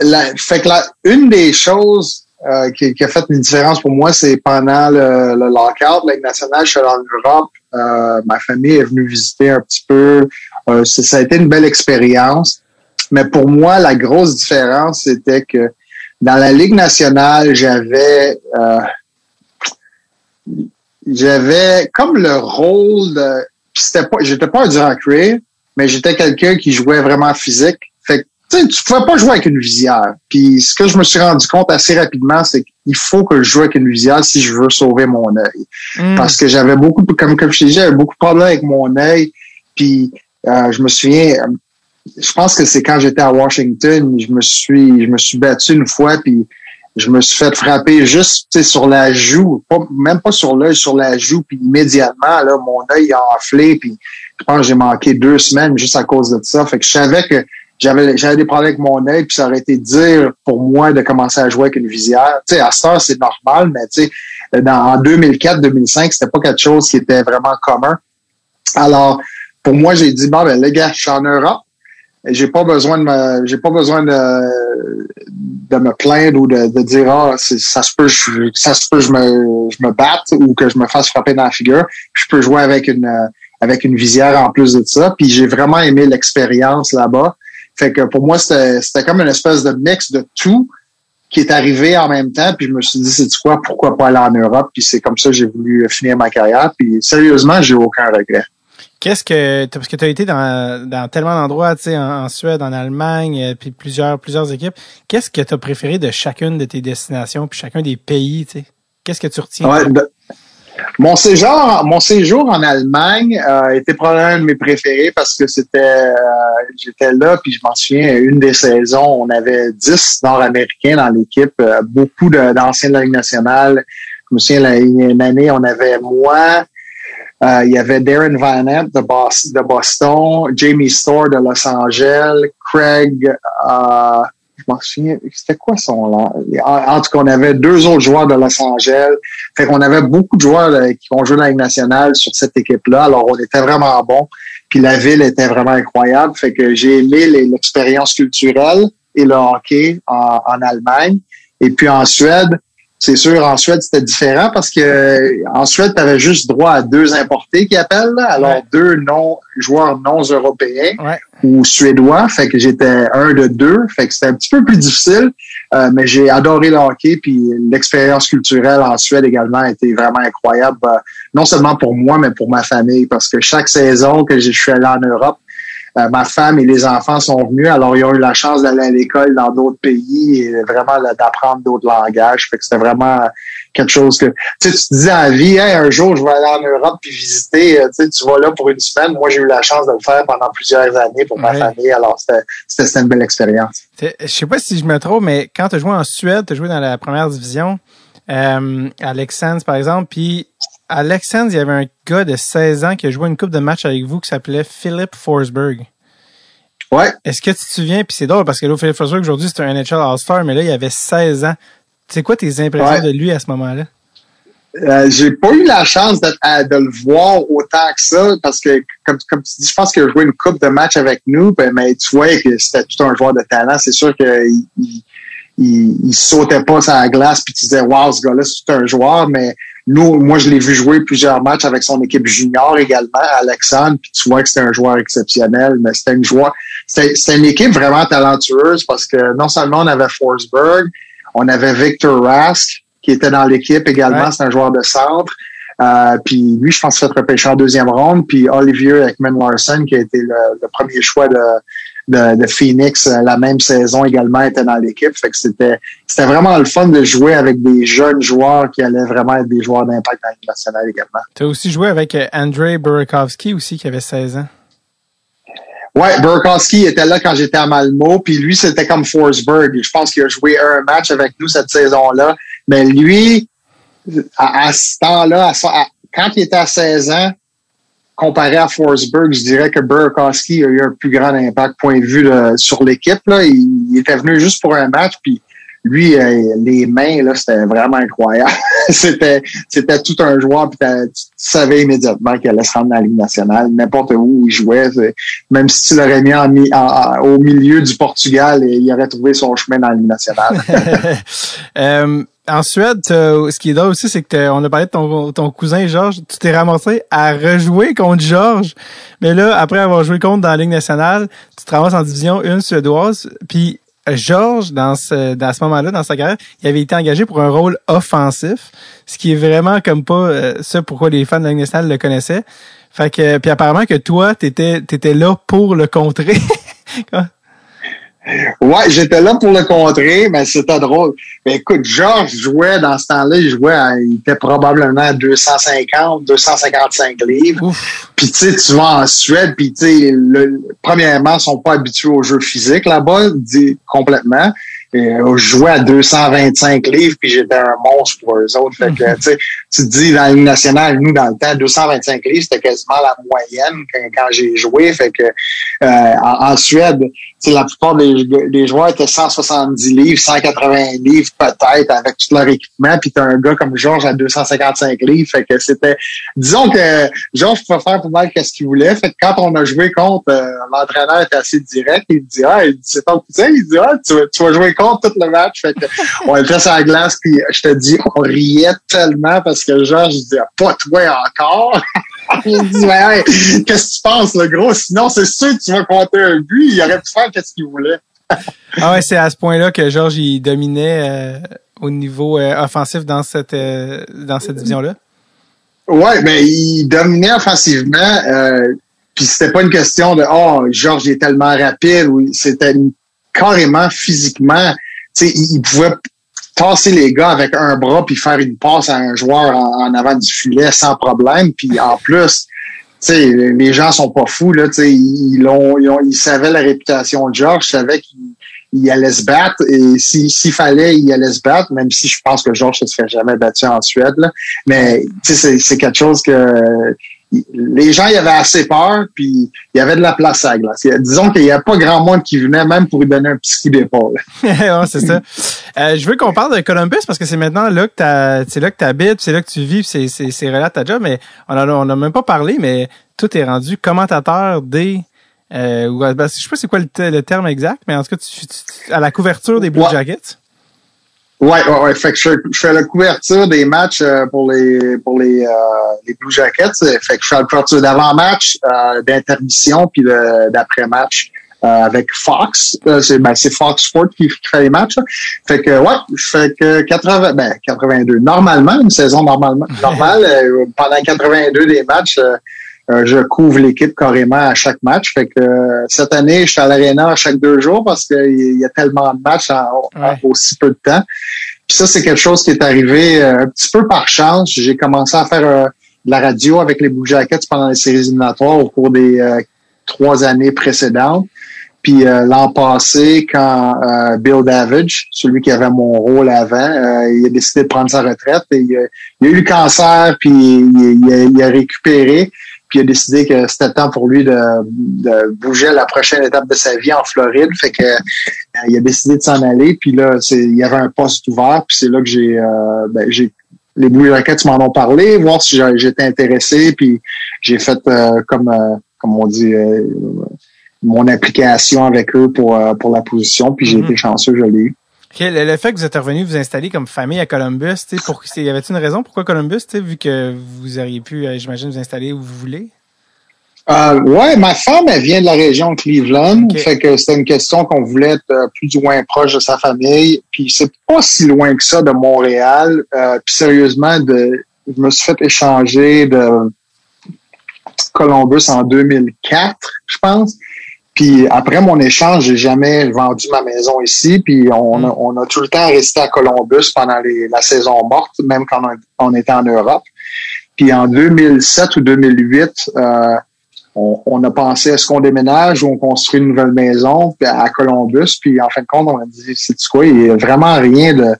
la, fait que la, une des choses euh, qui, qui, a fait une différence pour moi, c'est pendant le, le lockout, la nationale, je suis allé en Europe. Euh, ma famille est venue visiter un petit peu. Euh, ça a été une belle expérience. Mais pour moi, la grosse différence, c'était que dans la Ligue nationale, j'avais euh, j'avais comme le rôle de c'était pas j'étais pas un durant mais j'étais quelqu'un qui jouait vraiment physique. Fait que tu pouvais pas jouer avec une visière. Puis ce que je me suis rendu compte assez rapidement, c'est qu'il faut que je joue avec une visière si je veux sauver mon œil. Mm. Parce que j'avais beaucoup, comme, comme je te disais, j'avais beaucoup de problèmes avec mon œil. Puis euh, je me souviens, je pense que c'est quand j'étais à Washington, je me suis, je me suis battu une fois, puis je me suis fait frapper juste sur la joue, pas, même pas sur l'œil, sur la joue, puis immédiatement, là, mon œil a enflé, puis je pense que j'ai manqué deux semaines juste à cause de ça. Fait que je savais que j'avais des problèmes avec mon œil, puis ça aurait été dur pour moi de commencer à jouer avec une visière. Tu sais, à ce c'est normal, mais tu sais, dans, en 2004-2005, c'était pas quelque chose qui était vraiment commun. Alors, pour moi, j'ai dit, bon, ben, les gars, je suis en Europe, j'ai pas besoin de me j'ai pas besoin de, de me plaindre ou de, de dire ah ça se peut je, ça se peut je me je me batte ou que je me fasse frapper dans la figure. Je peux jouer avec une avec une visière en plus de ça. Puis j'ai vraiment aimé l'expérience là-bas. Fait que pour moi c'était c'était comme une espèce de mix de tout qui est arrivé en même temps. Puis je me suis dit c'est quoi? Pourquoi pas aller en Europe? Puis c'est comme ça que j'ai voulu finir ma carrière. Puis sérieusement j'ai aucun regret Qu'est-ce que parce que tu as été dans, dans tellement d'endroits, tu sais, en, Suède, en Allemagne, euh, puis plusieurs plusieurs équipes. Qu'est-ce que tu as préféré de chacune de tes destinations, puis chacun des pays, tu sais? Qu'est-ce que tu retiens? Ouais, Mon séjour, mon séjour en Allemagne euh, était probablement un de mes préférés parce que c'était, euh, j'étais là, puis je m'en souviens, une des saisons, on avait 10 Nord-Américains dans l'équipe, euh, beaucoup d'anciens de, la Ligue nationale. Je me souviens, une année, on avait moi, euh, il y avait Darren Van de, Boston, de Boston, Jamie Storr de Los Angeles, Craig, euh, je m'en souviens, c'était quoi son nom? En, tout cas, on avait deux autres joueurs de Los Angeles. Fait qu'on avait beaucoup de joueurs euh, qui ont joué dans la Ligue nationale sur cette équipe-là. Alors, on était vraiment bons. Puis la ville était vraiment incroyable. Fait que j'ai aimé l'expérience culturelle et le hockey en Allemagne. Et puis en Suède, c'est sûr, en Suède, c'était différent parce que en Suède, tu avais juste droit à deux importés qui appellent, alors deux non joueurs non européens ou suédois. Fait que j'étais un de deux. Fait que c'était un petit peu plus difficile. Euh, mais j'ai adoré le hockey, puis l'expérience culturelle en Suède également a été vraiment incroyable, euh, non seulement pour moi, mais pour ma famille, parce que chaque saison que je suis allé en Europe, euh, ma femme et les enfants sont venus, alors ils ont eu la chance d'aller à l'école dans d'autres pays et vraiment d'apprendre d'autres langages. Fait que c'était vraiment quelque chose que tu, sais, tu te dis en vie, un jour je vais aller en Europe puis visiter. Euh, tu, sais, tu vas là pour une semaine. Moi, j'ai eu la chance de le faire pendant plusieurs années pour ma famille. Alors c'était une belle expérience. Je sais pas si je me trompe, mais quand tu as joué en Suède, tu as joué dans la première division. Euh, à Lexans, par exemple, puis à il y avait un gars de 16 ans qui a joué une coupe de match avec vous qui s'appelait Philip Forsberg. Ouais. Est-ce que tu te souviens, puis c'est drôle parce que là, Philip Forsberg, aujourd'hui, c'est un NHL All-Star, mais là, il avait 16 ans. C'est quoi tes impressions de lui à ce moment-là? Euh, j'ai pas eu la chance de, le voir autant que ça parce que comme, comme tu dis, je pense qu'il a joué une coupe de match avec nous, ben, mais tu vois que c'était tout un joueur de talent. C'est sûr qu'il il, il, sautait pas sur la glace puis tu disais Wow, ce gars-là, c'est un joueur, mais nous, moi, je l'ai vu jouer plusieurs matchs avec son équipe junior également, Alexandre, puis tu vois que c'était un joueur exceptionnel, mais c'était une joueur, c'était une équipe vraiment talentueuse parce que non seulement on avait Forsberg, on avait Victor Rask, qui était dans l'équipe également, c'est un joueur de centre. Euh, puis lui, je pense, fait repêcher en deuxième ronde. Puis Olivier Ekman Larson, qui a été le premier choix de, de, Phoenix euh, la même saison également était dans l'équipe. Fait que c'était c'était vraiment le fun de jouer avec des jeunes joueurs qui allaient vraiment être des joueurs d'impact dans nationale également. Tu as aussi joué avec euh, Andrei Burakovsky aussi qui avait 16 ans. Ouais, Burakovsky était là quand j'étais à Malmo, puis lui c'était comme Forsberg. Je pense qu'il a joué un match avec nous cette saison-là, mais lui à, ce temps-là, quand il était à 16 ans, comparé à Forsberg, je dirais que Burakovsky a eu un plus grand impact point de vue sur l'équipe. Il, était venu juste pour un match, puis lui, euh, les mains, là, c'était vraiment incroyable. [laughs] c'était, c'était tout un joueur, puis tu savais immédiatement qu'il allait se rendre dans la Ligue nationale, n'importe où il jouait. Même si tu l'aurais mis au milieu du Portugal, il aurait trouvé son chemin dans la Ligue nationale. [laughs] euh, en Suède, ce qui est drôle aussi, c'est que on a parlé de ton, ton cousin Georges. Tu t'es ramassé à rejouer contre Georges. Mais là, après avoir joué contre dans la Ligue nationale, tu te ramasses en division 1 suédoise. Puis Georges, dans ce, dans ce moment-là, dans sa carrière, il avait été engagé pour un rôle offensif, ce qui est vraiment comme pas euh, ça pourquoi les fans de la Ligue nationale le connaissaient. Fait que, puis apparemment que toi, t'étais, t'étais là pour le contrer. [laughs] Ouais, j'étais là pour le contrer, mais c'était drôle. Mais écoute, Georges jouait dans ce temps-là, il jouait, il était probablement à 250, 255 livres. Puis tu sais, tu vas en Suède, puis tu sais, premièrement, ils sont pas habitués au jeu physique là-bas, complètement. Euh, je jouais à 225 livres, puis j'étais un monstre pour eux autres. Fait que, [laughs] tu te dis, dans Ligue nationale, nous, dans le temps, 225 livres, c'était quasiment la moyenne quand, j'ai joué. Fait que euh, en, Suède, la plupart des, des, joueurs étaient 170 livres, 180 livres peut-être avec tout leur équipement. Puis t'as un gars comme Georges à 255 livres. Fait que c'était... Disons que Georges pouvait faire pour mal qu'est-ce qu'il voulait. Fait que quand on a joué contre, euh, l'entraîneur était assez direct. Il dit, ah, c'est ton cousin? Il dit, ah, tu, tu, vas jouer contre tout le match. Fait que on était sur la glace. Puis je te dis, on riait tellement parce que Georges disait, pas toi encore. [laughs] il dit, ouais, qu'est-ce que tu penses, le gros? Sinon, c'est sûr que tu vas compter un but. Il aurait pu faire qu'est-ce qu'il voulait. ah ouais, c'est à ce point-là que Georges, il dominait euh, au niveau euh, offensif dans cette, euh, dans cette division-là? Ouais, mais il dominait offensivement. puis c'était pas une question de oh Georges est tellement rapide. C'était carrément physiquement. Tu sais, il pouvait passer les gars avec un bras puis faire une passe à un joueur en, avant du filet sans problème. Puis en plus, les gens sont pas fous là. Ils, ils, ils, savaient la réputation de George, ils savaient qu'il allait se battre et s'il fallait, il allait se battre, même si je pense que Georges ne se serait jamais battu en Suède. Mais c'est quelque chose que les gens y avaient assez peur, puis il y avait de la place à la glace. Disons qu'il n'y a pas grand monde qui venait même pour lui donner un petit coup d'épaule. [laughs] c'est ça. [laughs] Euh, je veux qu'on parle de Columbus parce que c'est maintenant là que c'est là que tu habites, c'est là que tu vis, c'est c'est relate ta job, mais on a on a même pas parlé, mais tout est rendu commentateur des euh, ben, je sais pas c'est quoi le, terme exact, mais en tout cas tu, à la couverture des Blue Jackets. Ouais, ouais, ouais. Fait que je, fais la couverture des matchs euh, pour les pour les, euh, les Blue Jackets. Fait que je fais la couverture d'avant-match, euh, d'intermission, puis d'après-match avec Fox. c'est ben, Fox Sport qui, fait les matchs. Fait que ouais, je fais que 80 ben 82. Normalement, une saison normalement normale pendant 82 des matchs euh, je couvre l'équipe carrément à chaque match. Fait que euh, cette année, je suis à l'aréna chaque deux jours parce qu'il y a tellement de matchs en, aussi peu de temps. Puis ça, c'est quelque chose qui est arrivé euh, un petit peu par chance. J'ai commencé à faire de la radio avec les Blue Jackets pendant les séries éliminatoires au cours des trois années précédentes. Puis l'an passé, quand Bill Davidge, celui qui avait mon rôle avant, il a décidé de prendre sa retraite. Et, il, a, eu le cancer, puis il a récupéré. Puis il a décidé que c'était temps pour lui de, bouger à la prochaine étape de sa vie en Floride. Fait que euh, il a décidé de s'en aller. Puis là, il y avait un poste ouvert. Puis c'est là que j'ai euh, ben, j'ai les Blue Rockets m'en ont parlé, voir si j'étais intéressé. Puis j'ai fait euh, comme comme on dit mon application avec eux pour pour la position. Puis j'ai mm-hmm. été chanceux, je l'ai eu. Le, fait que vous êtes revenu vous installer comme famille à Columbus, pour, y avait-il une raison pourquoi Columbus, vu que vous auriez pu, euh, j'imagine, vous installer où vous voulez? Euh, ouais, ma femme, elle vient de la région de Cleveland. Fait que c'était une question qu'on voulait être euh, plus ou moins proche de sa famille. Puis c'est pas si loin que ça de Montréal. Euh, puis sérieusement, de, je me suis fait échanger de Columbus en 2004, je pense. Puis après mon échange, j'ai jamais vendu ma maison ici. Puis on, a, mm. on a tout le temps resté à Columbus pendant les, la saison morte, même quand on, était en Europe. Puis en 2007 ou 2008, euh, on, on, a pensé est-ce qu'on déménage ou on construit une nouvelle maison à Columbus? Puis en fin de compte, on a dit c'est quoi, il n'y a vraiment rien de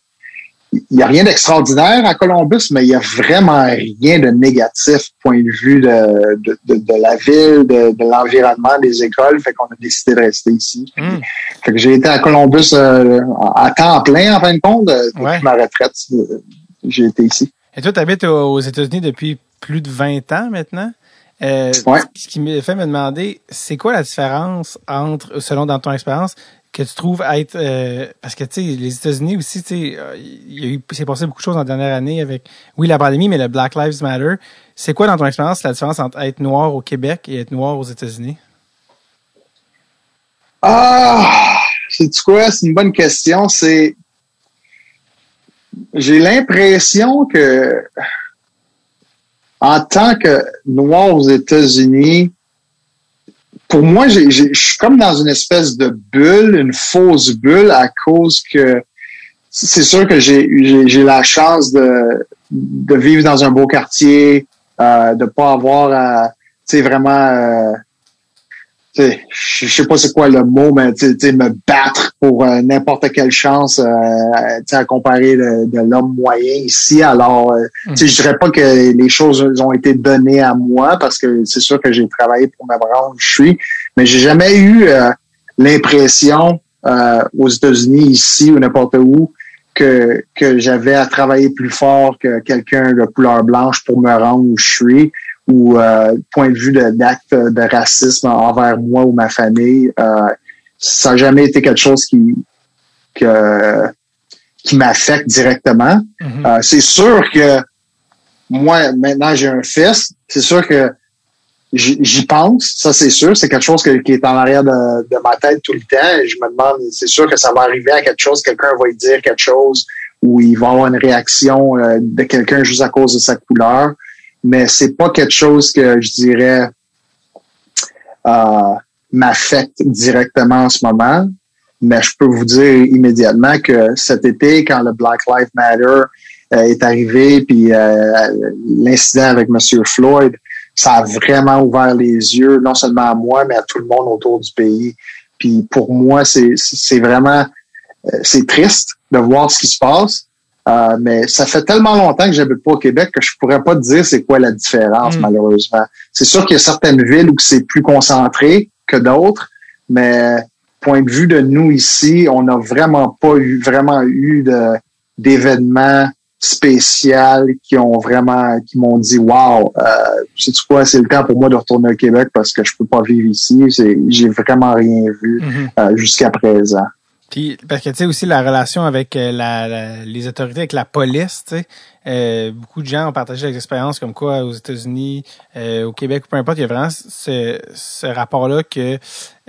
il n'y a rien d'extraordinaire à Columbus, mais il n'y a vraiment rien de négatif point de vue de, de, de, la ville, de, de l'environnement, des écoles. Fait qu'on a décidé de rester ici. Hmm. Fait que j'ai été à Columbus euh, à temps plein, en fin de compte. Euh, depuis ma retraite, euh, j'ai été ici. Et toi, tu habites aux États-Unis depuis plus de 20 ans maintenant. Euh, Ce qui me fait me demander, c'est quoi la différence entre, selon dans ton expérience, que tu trouves être euh, parce que tu sais les États-Unis aussi tu sais euh, il y a eu s'est passé beaucoup de choses en dernière année avec oui la pandémie mais le Black Lives Matter. C'est quoi dans ton expérience la différence entre être noir au Québec et être noir aux États-Unis? Ah! C'est quoi? C'est une bonne question. C'est j'ai l'impression que en tant que noir aux États-Unis pour moi, je suis comme dans une espèce de bulle, une fausse bulle à cause que c'est sûr que j'ai la chance de, de vivre dans un beau quartier, euh, de pas avoir à, tu sais, vraiment, euh, je sais pas c'est quoi le mot, mais tu sais, me battre pour euh, n'importe quelle chance, euh, à comparer de, l'homme moyen ici. Alors, euh, mm. je dirais pas que les choses ont été données à moi parce que c'est sûr que j'ai travaillé pour me rendre où je suis, mais j'ai jamais eu euh, l'impression aux États-Unis ici ou n'importe où que, que j'avais à travailler plus fort que quelqu'un de couleur blanche pour me rendre où je suis ou euh, point de vue d'acte de, racisme envers moi ou ma famille, euh, ça n'a jamais été quelque chose qui que, qui m'affecte directement. Mm-hmm. Euh, c'est sûr que moi, maintenant, j'ai un fils. C'est sûr que j'y pense, ça c'est sûr. C'est quelque chose qui est en arrière de, de, ma tête tout le temps. je me demande, c'est sûr que ça va arriver à quelque chose, quelqu'un va lui dire quelque chose ou il va avoir une réaction euh, de quelqu'un juste à cause de sa couleur mais c'est pas quelque chose que je dirais euh, m'affecte directement en ce moment. Mais je peux vous dire immédiatement que cet été, quand le Black Lives Matter euh, est arrivé, puis euh, l'incident avec Monsieur Floyd, ça a vraiment ouvert les yeux, non seulement à moi, mais à tout le monde autour du pays. Puis pour moi, c'est vraiment euh, c'est triste de voir ce qui se passe, euh, mais ça fait tellement longtemps que j'habite pas au Québec que je pourrais pas te dire c'est quoi la différence, hmm. malheureusement. C'est sûr qu'il y a certaines villes où c'est plus concentré que d'autres, mais point de vue de nous ici, on n'a vraiment pas eu vraiment eu de d'événements spéciaux qui ont vraiment qui m'ont dit wow euh, sais tu quoi c'est le temps pour moi de retourner au Québec parce que je peux pas vivre ici c'est j'ai vraiment rien vu hmm. euh, jusqu'à présent Puis parce que tu sais aussi la relation avec euh, la, la- les autorités, avec la police, tu sais, euh, beaucoup de gens ont partagé des expériences comme quoi aux États-Unis, euh, au Québec, peu importe, il y a vraiment ce, ce rapport-là que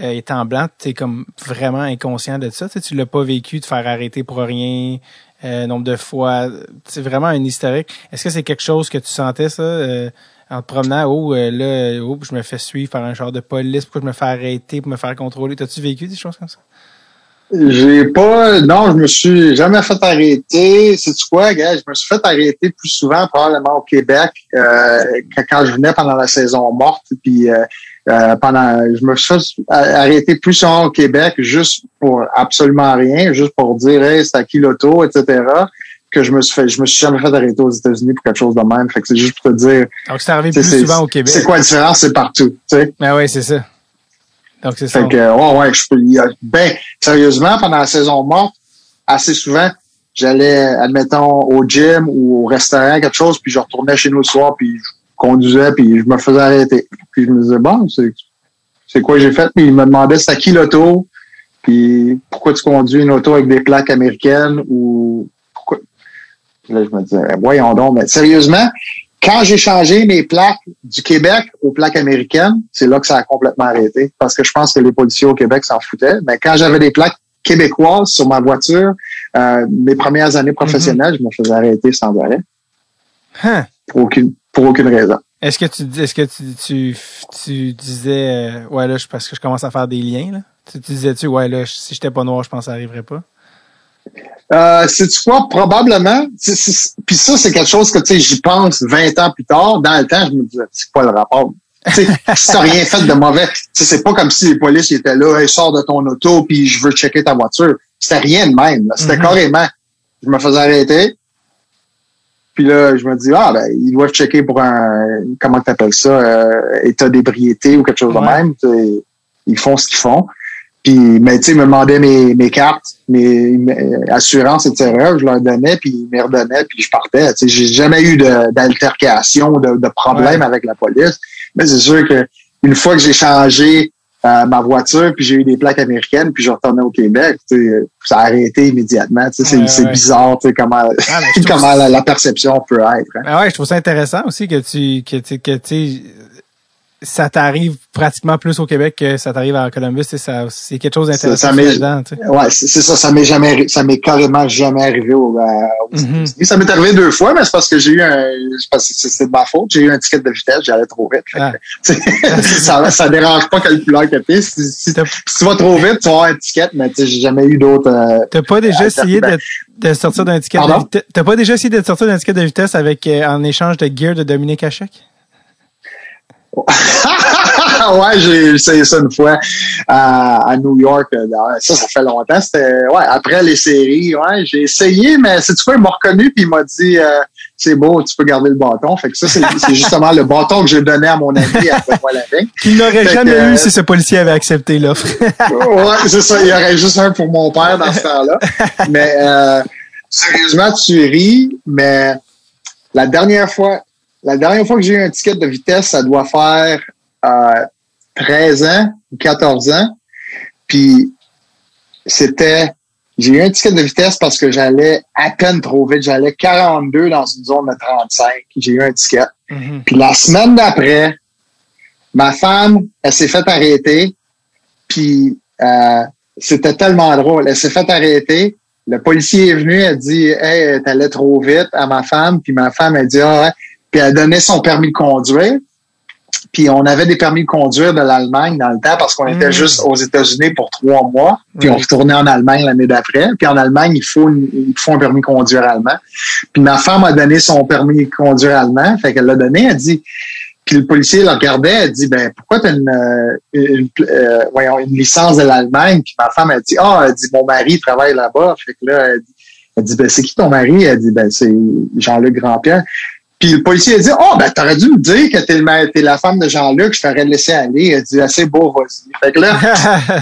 euh, étant blanc, tu es comme vraiment inconscient de ça. Tu l'as pas vécu de faire arrêter pour rien, euh, nombre de fois. C'est vraiment un historique. Est-ce que c'est quelque chose que tu sentais ça euh, en te promenant? Oh là, oh, je me fais suivre par un genre de police, pourquoi je me fais arrêter pour me faire contrôler? T'as-tu vécu des choses comme ça? J'ai pas, non, je me suis jamais fait arrêter. C'est quoi, gars? Je me suis fait arrêter plus souvent probablement au Québec euh, quand, quand je venais pendant la saison morte. Puis euh, euh, pendant, je me suis fait arrêter plus souvent au Québec juste pour absolument rien, juste pour dire, hey, c'est à qui l'auto, etc. Que je me suis fait, je me suis jamais fait arrêter aux États-Unis pour quelque chose de même. Fait que c'est juste pour te dire, Donc, c'est arrivé plus souvent au Québec. c'est quoi la différence, c'est partout. Tu sais. Ah ouais, c'est ça. Donc, c'est ça. Fait que, ouais, ouais, je peux, ben, sérieusement, pendant la saison morte, assez souvent, j'allais, admettons, au gym ou au restaurant, quelque chose, puis je retournais chez nous le soir, puis je conduisais, puis je me faisais arrêter. Puis je me disais, bon, c'est, c'est quoi j'ai fait? Puis il me demandait c'était à qui l'auto, puis pourquoi tu conduis une auto avec des plaques américaines, ou pourquoi? Puis là, je me disais, voyons donc, mais sérieusement, quand j'ai changé mes plaques du Québec aux plaques américaines, c'est là que ça a complètement arrêté. Parce que je pense que les policiers au Québec s'en foutaient. Mais quand j'avais des plaques québécoises sur ma voiture, euh, mes premières années professionnelles, je me faisais arrêter sans arrêt. Hein? Pour aucune, pour aucune raison. Est-ce que tu est-ce que tu, tu, tu disais euh, ouais là je parce que je commence à faire des liens là. Tu, tu disais tu ouais là si j'étais pas noir je pense que ça arriverait pas? Euh, c'est-tu quoi? Probablement? Puis ça, c'est quelque chose que, tu sais, j'y pense 20 ans plus tard. Dans le temps, je me disais, c'est quoi le rapport? Tu t'as [laughs] rien fait de mauvais, c'est pas comme si les polices étaient là, hey, sors de ton auto, puis je veux checker ta voiture. C'était rien de même. C'était Mhm. carrément, je me faisais arrêter. Puis là, je me dis, ah, ben, ils doivent checker pour un, comment t'appelles ça, euh, état d'ébriété ou quelque chose de même. Ils font ce qu'ils font. Puis, mais tu sais, ils me demandaient mes, mes cartes, mes, mes assurances, etc. Je leur donnais, puis ils me redonnaient, puis je partais. Tu sais, j'ai jamais eu d'altercation, de, de, problème Ouais. avec la police. Mais c'est sûr que une fois que j'ai changé euh, ma voiture, puis j'ai eu des plaques américaines, puis je retournais au Québec, tu sais, ça a arrêté immédiatement. Tu sais, c'est Ouais, c'est ouais. bizarre, tu sais, comment, Ah, [laughs] comment la, la perception peut être. hein. Ah ouais, je trouve ça intéressant aussi que tu que tu que tu sais, ça t'arrive pratiquement plus au Québec que ça t'arrive à Columbus, c'est quelque chose d'intéressant ça m'est- là-dedans. Ouais, c'est ça, ça m'est jamais, ça m'est carrément jamais arrivé au, euh, Mhm. Ça m'est arrivé deux fois, mais c'est parce que j'ai eu un, c'est parce que c'est c'est de ma faute, j'ai eu un ticket de vitesse, j'allais trop vite. Que, Ah. sais, [laughs] ça, ça dérange pas quelle couleur que t'es. Si, si, si tu vas trop vite, tu vas avoir un ticket, mais tu sais, j'ai jamais eu d'autres, euh, T'as pas déjà Ah, essayé de, de sortir d'un ticket de vitesse. T'as pas déjà essayé de sortir d'un ticket de vitesse avec euh, en échange de gear de Dominique Hachek? [laughs] ouais, j'ai essayé ça une fois à, à New York. euh, Ça, ça fait longtemps. C'était ouais, après les séries. Ouais, j'ai essayé, mais c'est quoi, il m'a reconnu puis il m'a dit euh, c'est beau, tu peux garder le bâton. Fait que ça, c'est justement le bâton que j'ai donné à mon ami après moi la veille. Qu'il n'aurait jamais que- eu si ce policier avait accepté l'offre. [laughs] ouais, c'est ça. Il y aurait juste un pour mon père dans ce temps-là. Mais euh, sérieusement, tu ris, mais la dernière fois, la dernière fois que j'ai eu un ticket de vitesse, ça doit faire euh, 13 ans ou 14 ans. Puis c'était j'ai eu un ticket de vitesse parce que j'allais à peine trop vite. J'allais 42 dans une zone de 35. J'ai eu un ticket. Mhm. Puis la semaine d'après, ma femme, elle s'est fait arrêter. Puis euh, c'était tellement drôle. Elle s'est fait arrêter. Le policier est venu, elle dit Hey, t'allais trop vite à ma femme. Puis ma femme, elle dit Ah ouais. Puis elle donnait son permis de conduire. Puis on avait des permis de conduire de l'Allemagne dans le temps parce qu'on était Mm. juste aux États-Unis pour trois mois. Puis on retournait en Allemagne l'année d'après. Puis en Allemagne, il faut, une- il faut un permis de conduire allemand. Puis ma femme a donné son permis de conduire allemand. Fait qu'elle l'a donné. Elle dit, puis le policier la regardait. Elle dit, ben pourquoi t'as une, euh, une, euh, voyons, une licence de l'Allemagne? Puis ma femme a dit, ah, elle dit, mon mari travaille là-bas. Fait que là, elle dit, elle dit, ben c'est qui ton mari? Elle dit, ben c'est Jean-Luc Grandpierre. Puis le policier a dit, oh, ben t'aurais dû me dire que t'es, le ma- t'es la femme de Jean-Luc. Je t'aurais laissé aller. Elle dit, assez beau, vas-y. Fait que là,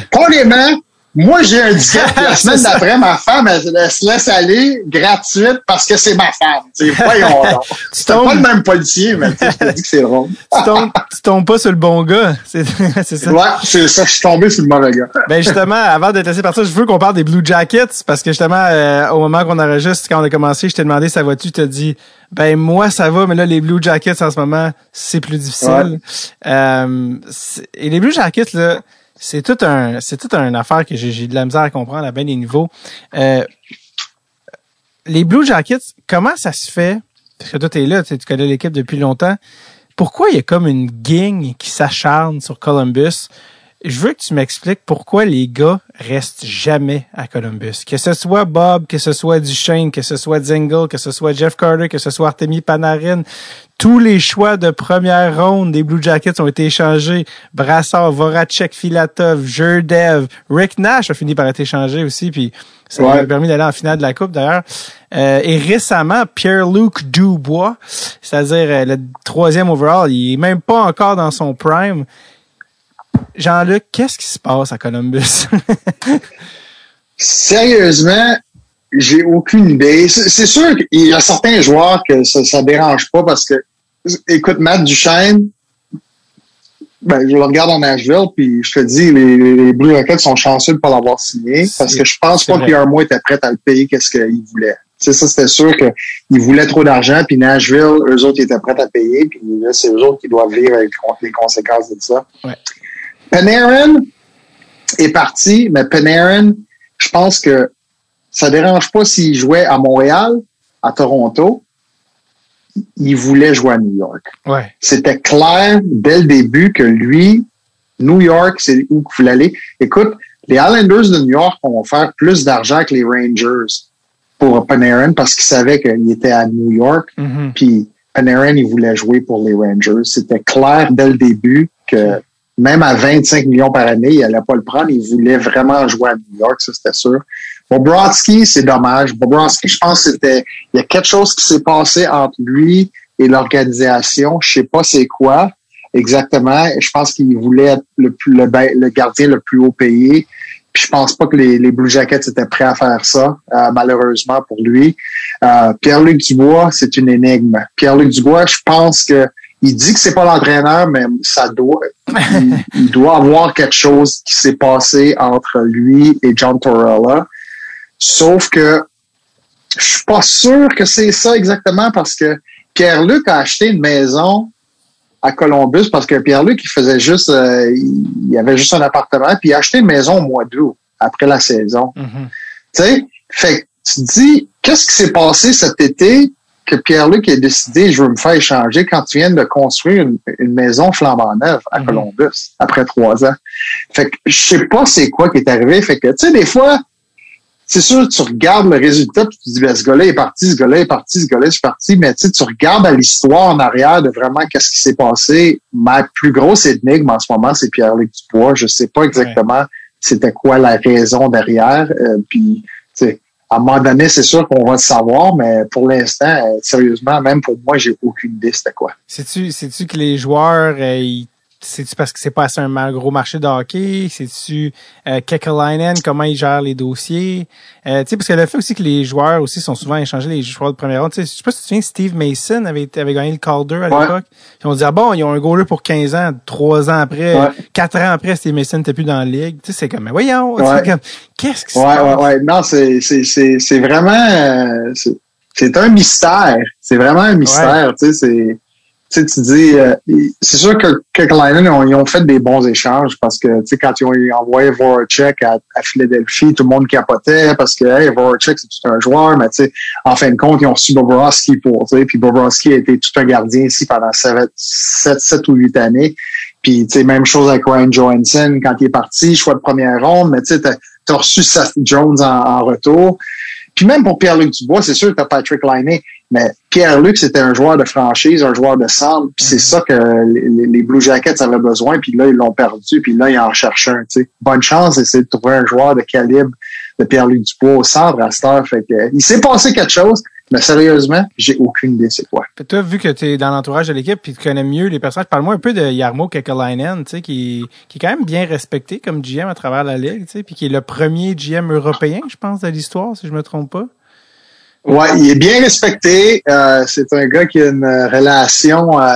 [laughs] carrément, Moi, j'ai un ticket. La [laughs] semaine d'après, ma femme, elle, se laisse aller gratuite parce que c'est ma femme. T'sais, voyons [laughs] donc. C'est pas le même policier, mais tu je te dis que c'est drôle. tu, tombes, tu tombes pas sur le bon gars. [laughs] C'est ça. Ouais, c'est ça. Je suis tombé sur le mauvais gars. ben justement, avant de te laisser partir, je veux qu'on parle des Blue Jackets parce que justement, euh, au moment qu'on enregistre, quand on a commencé, je t'ai demandé ça va-tu, tu t'as dit ben moi ça va, mais là les Blue Jackets en ce moment c'est plus difficile. Euh, et les Blue Jackets là, c'est tout un, c'est tout une affaire que j'ai de la misère à comprendre à bien des niveaux. Euh, les Blue Jackets, comment ça se fait? Parce que toi t'es là, tu connais l'équipe depuis longtemps. Pourquoi il y a comme une gang qui s'acharne sur Columbus? Je veux que tu m'expliques pourquoi les gars restent jamais à Columbus. Que ce soit Bob, que ce soit Duchesne, que ce soit Zingle, que ce soit Jeff Carter, que ce soit Artemi Panarin. Tous les choix de première ronde des Blue Jackets ont été échangés. Brassard, Voracek, Filatov, Jurdev, Rick Nash a fini par être échangé aussi, puis ça lui a permis d'aller en finale de la Coupe d'ailleurs. Euh, et récemment, Pierre-Luc Dubois, c'est-à-dire euh, le troisième overall, il est même pas encore dans son prime. Jean-Luc, qu'est-ce qui se passe à Columbus? [laughs] Sérieusement, j'ai aucune idée. C'est sûr qu'il y a certains joueurs que ça, ça dérange pas parce que, écoute, Matt Duchesne, ben, je le regarde en Nashville, puis je te dis, les, Blue Rockets sont chanceux de pas l'avoir signé parce que je pense pas Moore était prêt à le payer qu'est-ce qu'il voulait. C'est ça, c'était sûr qu'il voulait trop d'argent, puis Nashville, eux autres, ils étaient prêts à payer, puis là, c'est eux autres qui doivent vivre avec les conséquences de ça. Ouais. Panarin est parti, mais Panarin, je pense que ça dérange pas s'il jouait à Montréal, à Toronto. Il voulait jouer à New York. Ouais. C'était clair dès le début que lui, New York, c'est où il voulait aller. Écoute, les Islanders de New York vont faire plus d'argent que les Rangers pour Panarin parce qu'ils savaient qu'il était à New York. Mm-hmm. Puis Panarin, il voulait jouer pour les Rangers. C'était clair dès le début que même à 25 millions par année, il allait pas le prendre. Il voulait vraiment jouer à New York, ça c'était sûr. Bobrovski, c'est dommage. Bobrovski, je pense que c'était, il y a quelque chose qui s'est passé entre lui et l'organisation. Je sais pas c'est quoi exactement. Je pense qu'il voulait être le, plus, le, gardien le plus haut payé. Puis je pense pas que les, les Blue Jackets étaient prêts à faire ça, euh, malheureusement pour lui. Euh, Pierre-Luc Dubois, c'est une énigme. Pierre-Luc Dubois, je pense que il dit que c'est pas l'entraîneur, mais ça doit, [laughs] il, doit avoir quelque chose qui s'est passé entre lui et John Torella. Sauf que je suis pas sûr que c'est ça exactement parce que Pierre-Luc a acheté une maison à Columbus parce que Pierre-Luc, il faisait juste, euh, il avait juste un appartement, puis il a acheté une maison au mois d'août, après la saison. Mm-hmm. Tu sais, fait que tu te dis, qu'est-ce qui s'est passé cet été que Pierre-Luc ait décidé, je veux me faire échanger quand tu viens de construire une, maison flambant neuve à Mhm. Columbus après trois ans. Fait que je sais pas c'est quoi qui est arrivé. Fait que, tu sais, des fois, c'est sûr, tu regardes le résultat puis tu te dis, ben, ce gars-là est parti, ce gars-là est parti, ce gars-là est parti, mais tu sais, tu regardes à l'histoire en arrière de vraiment qu'est-ce qui s'est passé. Ma plus grosse énigme en ce moment, c'est Pierre-Luc Dubois. Je sais pas exactement c'était quoi la raison derrière. Euh, puis, tu sais, à un moment donné, c'est sûr qu'on va le savoir, mais pour l'instant, euh, sérieusement, même pour moi, j'ai aucune idée c'était quoi. Sais-tu, sais-tu que les joueurs, euh, ils- c'est-tu parce que c'est pas assez un gros marché de hockey? C'est-tu euh, Kekalainen, comment il gère les dossiers? Euh, tu sais, parce que le fait aussi que les joueurs aussi sont souvent échangés, les joueurs de première ronde. Tu sais, je sais pas si tu te souviens, Steve Mason avait, avait gagné le Calder à Ouais. l'époque. Puis on dit, ah bon, ils ont un goaler pour 15 ans, trois ans après, Ouais. quatre ans après, Steve Mason n'était plus dans la ligue. Tu sais, c'est comme, mais voyons, Ouais. c'est comme, qu'est-ce qui se Ouais, ouais, ouais. Non, c'est, c'est, c'est, c'est vraiment, euh, c'est, c'est un mystère. C'est vraiment un mystère. Tu sais, c'est, tu dis, euh, c'est sûr que ils ont, ils ont fait des bons échanges parce que, tu sais, quand ils ont envoyé Voracek à, à Philadelphie, tout le monde capotait parce que, hey, Voracek, c'est tout un joueur, mais tu sais, en fin de compte, ils ont reçu Bobrovski pour, tu sais, puis Bobrovski a été tout un gardien ici pendant 7, 7, ou 8 années. Puis, tu sais, même chose avec Ryan Johansson quand il est parti, choix de première ronde, mais tu sais, t'as reçu Seth Jones en, en retour. Puis même pour Pierre-Luc Dubois, c'est sûr que t'as Patrick Liney, mais Pierre-Luc, c'était un joueur de franchise, un joueur de centre, puis c'est ça que les, les Blue Jackets avaient besoin, puis là, ils l'ont perdu, puis là, ils en cherchent un, tu sais. Bonne chance d'essayer de trouver un joueur de calibre de Pierre-Luc Dubois au centre à cette heure. Fait que, il s'est passé quelque chose. Mais sérieusement, j'ai aucune idée c'est quoi. Toi, vu que tu es dans l'entourage de l'équipe et tu connais mieux les personnages, parle-moi un peu de Yarmo Kekalainen, tu sais, qui, qui est quand même bien respecté comme GM à travers la ligue, tu sais, puis qui est le premier GM européen, je pense, de l'histoire, si je me trompe pas. Ouais, il est bien respecté. Euh, c'est un gars qui a une relation euh,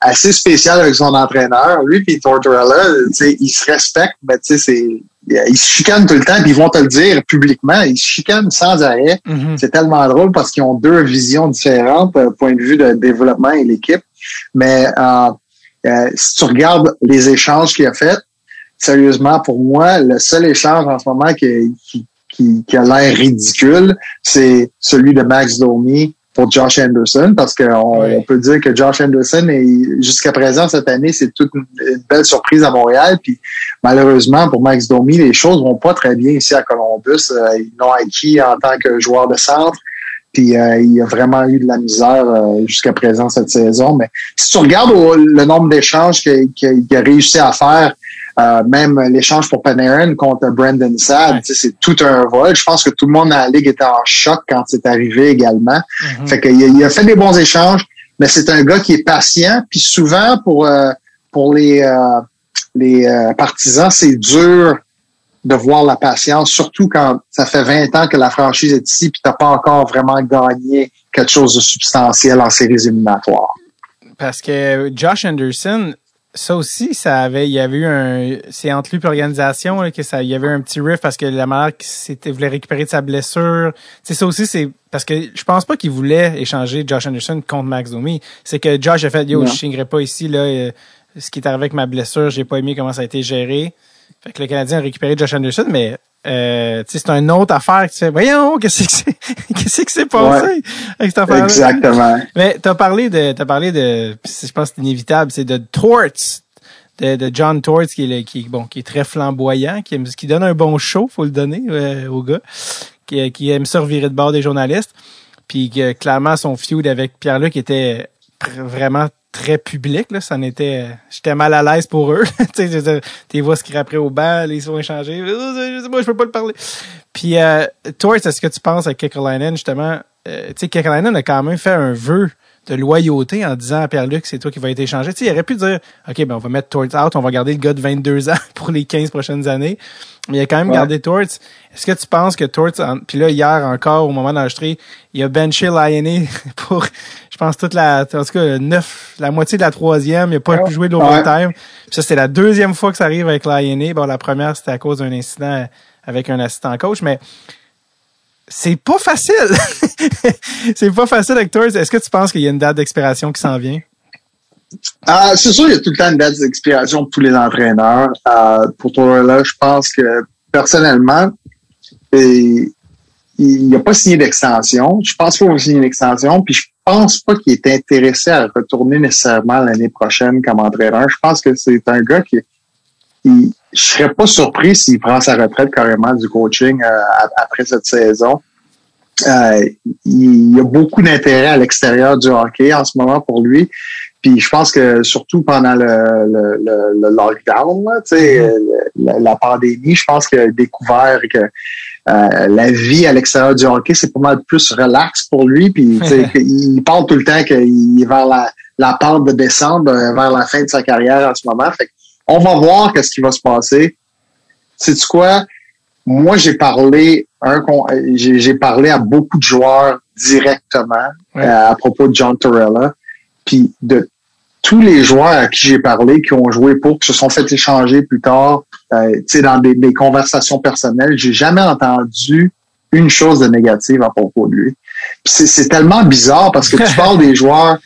assez spéciale avec son entraîneur. Lui puis Tortorella, ils se respectent, mais tu sais, ils se chicanent tout le temps, puis ils vont te le dire publiquement. Ils se chicanent sans arrêt. Mhm. C'est tellement drôle parce qu'ils ont deux visions différentes, euh, point de vue de développement et l'équipe. Mais euh, euh, si tu regardes les échanges qu'il a fait, sérieusement, pour moi, le seul échange en ce moment qui, qui, qui, qui a l'air ridicule, c'est celui de Max Domi pour Josh Anderson parce qu'on Oui. peut dire que Josh Anderson est jusqu'à présent cette année c'est toute une, une belle surprise à Montréal puis malheureusement pour Max Domi les choses vont pas très bien ici à Columbus Euh, ils l'ont acquis en tant que joueur de centre puis euh, il a vraiment eu de la misère euh, jusqu'à présent cette saison mais si tu regardes au- le nombre d'échanges qu'il a réussi à faire euh, même l'échange pour Panarin contre Brandon Saad, Ouais. c'est tout un vol. Je pense que tout le monde dans la ligue était en choc quand c'est arrivé également. Mhm. Fait qu'il a, il a fait des bons échanges, mais c'est un gars qui est patient. Puis souvent, pour, euh, pour les, euh, les partisans, c'est dur de voir la patience, surtout quand ça fait 20 ans que la franchise est ici puis t'as pas encore vraiment gagné quelque chose de substantiel en séries éliminatoires. Parce que Josh Anderson, ça aussi, ça avait, il y avait eu un, c'est entre lui et l'organisation, là, que ça, il y avait un petit riff parce que la qu'il s'était, voulait récupérer de sa blessure. C'est ça aussi, c'est, parce que je pense pas qu'il voulait échanger Josh Anderson contre Max Domi. C'est que Josh a fait, yo, Non. je signerai pas ici, là, euh, ce qui est arrivé avec ma blessure, j'ai pas aimé comment ça a été géré. Fait que le Canadien a récupéré Josh Anderson, mais, euh, tu sais, c'est une autre affaire que tu fais, voyons, [laughs] qu'est-ce que c'est, qu'est-ce qui s'est passé avec cette affaire Exactement. mais t'as parlé de, t'as parlé de, c'est- je pense que c'est inévitable, c'est de Torts, de, de John Torts qui est, le- qui, est- bon, qui est très flamboyant, qui, aime- qui donne un bon show, faut le donner euh, au gars, qui, qui aime ça revirer de bord des journalistes, puis que clairement son feud avec Pierre-Luc était vraiment très public, là, ça en était, j'étais mal à l'aise pour eux, [laughs] tu tes voix se craperaient au banc, les sont échangés, je sais pas, je peux pas le parler. Puis, euh, Torts, est-ce que tu penses à Kekalainen, justement, euh, tu sais, Kekalainen a quand même fait un vœu de loyauté en disant à Pierre-Luc, c'est toi qui vas être échangé. Tu sais, il aurait pu dire, OK, ben, on va mettre Torts out, on va garder le gars de 22 ans [laughs] pour les 15 prochaines années. Mais il a quand même Ouais. gardé Torts. Est-ce que tu penses que Torts, en- puis là, hier encore, au moment d'enregistrer, il a benché Lyonnais [laughs] pour, pense, toute la, en tout cas, neuf, la moitié de la troisième. Il a pas Ouais. pu jouer de l'overtime. Puis Ça, c'était la deuxième fois que ça arrive avec Lyonnais. Bon, la première, c'était à cause d'un incident avec un assistant coach, mais c'est pas facile. [laughs] c'est pas facile avec Torres. Est-ce que tu penses qu'il y a une date d'expiration qui s'en vient? Ah, c'est sûr, il y a tout le temps une date d'expiration pour tous les entraîneurs. Euh, pour Torella, je pense que personnellement, et, il n'a pas signé d'extension. Je pense pas qu'il va signer une extension. Puis je pense pas qu'il est intéressé à retourner nécessairement l'année prochaine comme entraîneur. Je pense que c'est un gars qui il, je serais pas surpris s'il prend sa retraite carrément du coaching euh, après cette saison. Euh, il y a beaucoup d'intérêt à l'extérieur du hockey en ce moment pour lui. Puis je pense que surtout pendant le, le, le, le lockdown, là, la, la pandémie, je pense qu'il a découvert que euh, la vie à l'extérieur du hockey, c'est pas mal plus relax pour lui. Puis tu [laughs] il parle tout le temps qu'il est vers la, la pente de descente euh, vers la fin de sa carrière en ce moment. Fait on va voir qu'est-ce qui va se passer. Sais-tu quoi? Moi, j'ai parlé un j'ai j'ai parlé à beaucoup de joueurs directement Ouais. euh, à propos de John Torella. Puis de tous les joueurs à qui j'ai parlé, qui ont joué pour, qui se sont fait échanger plus tard, euh, tu sais, dans des, des conversations personnelles, j'ai jamais entendu une chose de négative à propos de lui. C'est tellement bizarre parce que tu [laughs] parles des joueurs, tu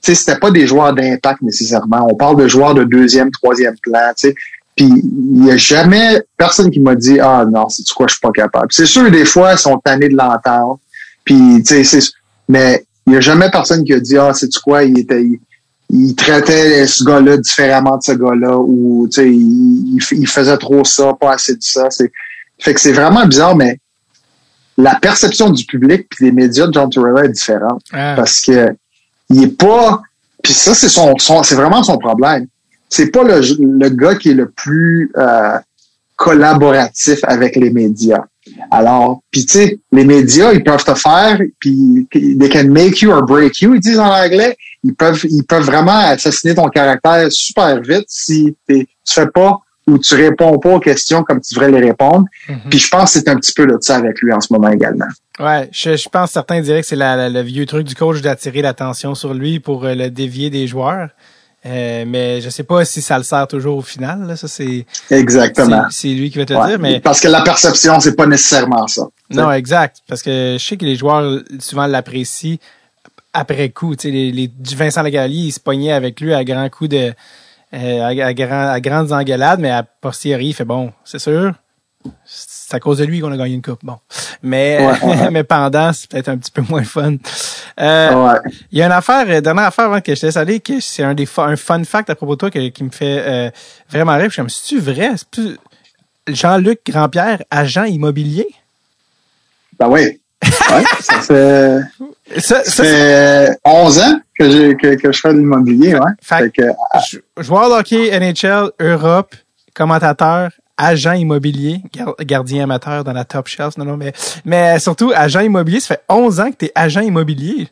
sais, c'était pas des joueurs d'impact nécessairement. On parle de joueurs de deuxième, troisième plan, tu sais. Puis il y a jamais personne qui m'a dit ah non c'est quoi je suis pas capable. C'est sûr des fois ils sont tannés de l'entendre. Puis tu sais c'est mais il y a jamais personne qui a dit ah c'est quoi il était il, il traitait ce gars-là différemment de ce gars-là ou tu sais il, faisait trop ça pas assez de ça. C'est fait que c'est vraiment bizarre mais la perception du public puis des médias de John Torella est différente Ah, parce que il est pas puis ça c'est son, son c'est vraiment son problème c'est pas le, le gars qui est le plus euh, collaboratif avec les médias Alors, puis tu sais, les médias, ils peuvent te faire, puis they can make you or break you, ils disent en anglais. Ils peuvent, ils peuvent vraiment assassiner ton caractère super vite si tu fais pas ou tu réponds pas aux questions comme tu devrais les répondre. Mhm. Puis je pense que c'est un petit peu de ça avec lui en ce moment également. Ouais, je, je pense que certains diraient que c'est le vieux truc du coach d'attirer l'attention sur lui pour euh, le dévier des joueurs. Euh, mais je sais pas si ça le sert toujours au final. Là. Ça, c'est Exactement. c'est- lui qui va te le Ouais. dire. Mais Parce que la perception, c'est pas nécessairement ça. non, exact. Parce que je sais que les joueurs souvent l'apprécient après coup. Tu sais, les, les Vincent Lagalier, il se pognait avec lui à grands coups de euh, à, à grand- à grandes engueulades, mais à posteriori, il fait bon, c'est sûr. C'est à cause de lui qu'on a gagné une coupe. Bon. Mais, Ouais, [laughs] ouais. mais pendant, c'est peut-être un petit peu moins fun. Euh, Ouais. il y a une affaire, euh, dernière affaire avant que je te laisse aller, que c'est un des un fun fact à propos de toi que- qui me fait euh, vraiment rire. Je suis comme, c'est-tu vrai? C'est plus Jean-Luc Grandpierre, agent immobilier? Ben oui. Ouais, ça fait, Ça, ça ça, fait 11 ans que, j'ai- que, que je fais de l'immobilier, ouais. Fait Fait que, Jou- joueur de hockey NHL, Europe, commentateur, agent immobilier, gar- gardien amateur dans la top shelf, non, non, mais, mais surtout agent immobilier, ça fait 11 ans que tu es agent immobilier.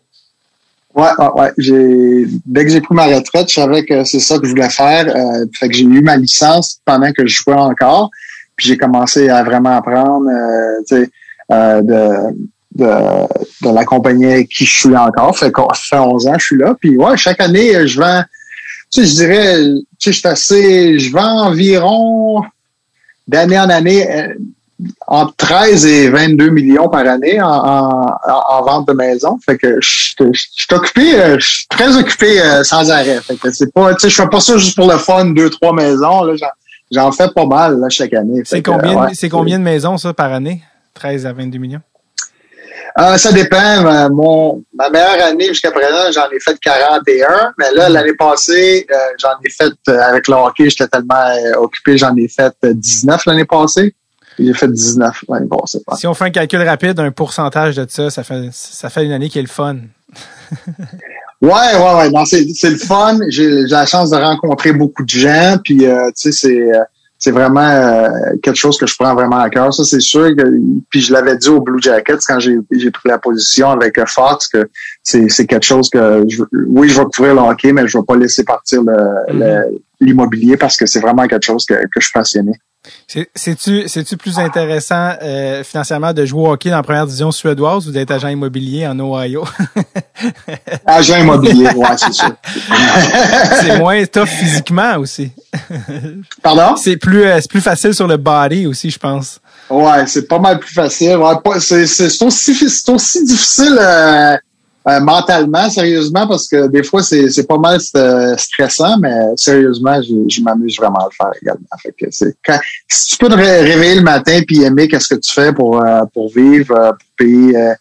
Ouais, ouais, ouais. J'ai, dès que j'ai pris ma retraite, je savais que c'est ça que je voulais faire. Euh, fait que j'ai eu ma licence pendant que je jouais encore. Puis j'ai commencé à vraiment apprendre, euh, tu sais, euh, de, de, de la compagnie avec qui je suis encore. Fait fait 11 ans que je suis là. Puis ouais, chaque année, euh, je vends, tu sais, je dirais, tu sais, je suis assez, je vends environ d'année en année euh, entre 13 et 22 millions par année en, en, en- en vente de maison. Fait que je je- je suis occupé, euh, je suis très occupé sans arrêt. Fait que c'est pas, tu sais, je fais pas ça juste pour le fun, deux, trois maisons. Là, j'en, j'en fais pas mal là, chaque année. C'est que, combien, ouais, c'est combien de maisons, ça, par année? 13 à 22 millions? Euh, ça dépend. Euh, Mon, ma meilleure année jusqu'à présent, j'en ai fait 41. Mais là, l'année passée, euh, j'en ai fait, euh, avec le hockey, j'étais tellement euh, occupé, j'en ai fait euh, 19 l'année passée. J'ai fait 19 l'année passée. Si on fait un calcul rapide, un pourcentage de ça, ça fait, ça fait une année qui est le fun. [laughs] Ouais, ouais, ouais. Non, c'est, c'est le fun. J'ai, j'ai la chance de rencontrer beaucoup de gens. Puis, euh, tu sais, c'est, euh, c'est vraiment euh, quelque chose que je prends vraiment à cœur. Ça, c'est sûr. Que, puis, je l'avais dit aux Blue Jackets quand j'ai, j'ai pris la position avec Fox que c'est, c'est quelque chose que, je, oui, je vais couvrir le hockey, mais je vais pas laisser partir le, le- l'immobilier parce que c'est vraiment quelque chose que, que je suis passionné. C'est- C'est-tu, c'est-tu plus intéressant euh, financièrement de jouer au hockey dans la première division suédoise ou d'être agent immobilier en Ohio? [laughs] Agent immobilier, ouais, c'est sûr. [laughs] c'est moins tough physiquement aussi. Pardon? C'est plus, euh, c'est plus facile sur le body aussi, je pense. Ouais, c'est pas mal plus facile. Ouais, c'est, c'est aussi, c'est aussi difficile euh, euh, mentalement, sérieusement, parce que des fois, c'est, pas mal euh, stressant, mais sérieusement, je, je m'amuse vraiment à le faire également. Fait que c'est quand, si tu peux te ré- réveiller le matin puis aimer qu'est-ce que tu fais pour, euh, pour vivre, pour payer euh,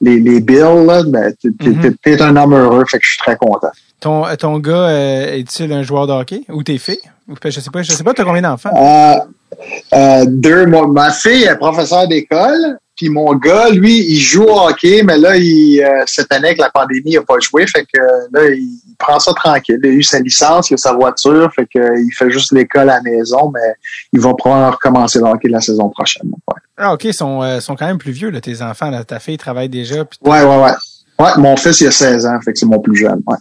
les, les bills, là, ben, t'es, t'es- un homme heureux, fait que je suis très content. Ton, ton gars, est-il un joueur de hockey? Ou tes filles? Je sais pas, je sais pas, t'as combien d'enfants? Deux, moi, ma fille est professeure d'école, puis mon gars, lui, il joue au hockey, mais là, il, euh, cette année, avec la pandémie, il n'a pas joué, fait que là, il, il prend ça tranquille. Il a eu sa licence, il a sa voiture, fait que euh, il fait juste l'école à la maison, mais il va probablement recommencer le hockey la saison prochaine. Ouais, Ah, ok, ils sont, euh, sont quand même plus vieux, là, tes enfants. Là. Ta fille travaille déjà. puis- ouais, ouais. Ouais, Ouais, mon fils, il a 16 ans, fait que c'est mon plus jeune. Ouais.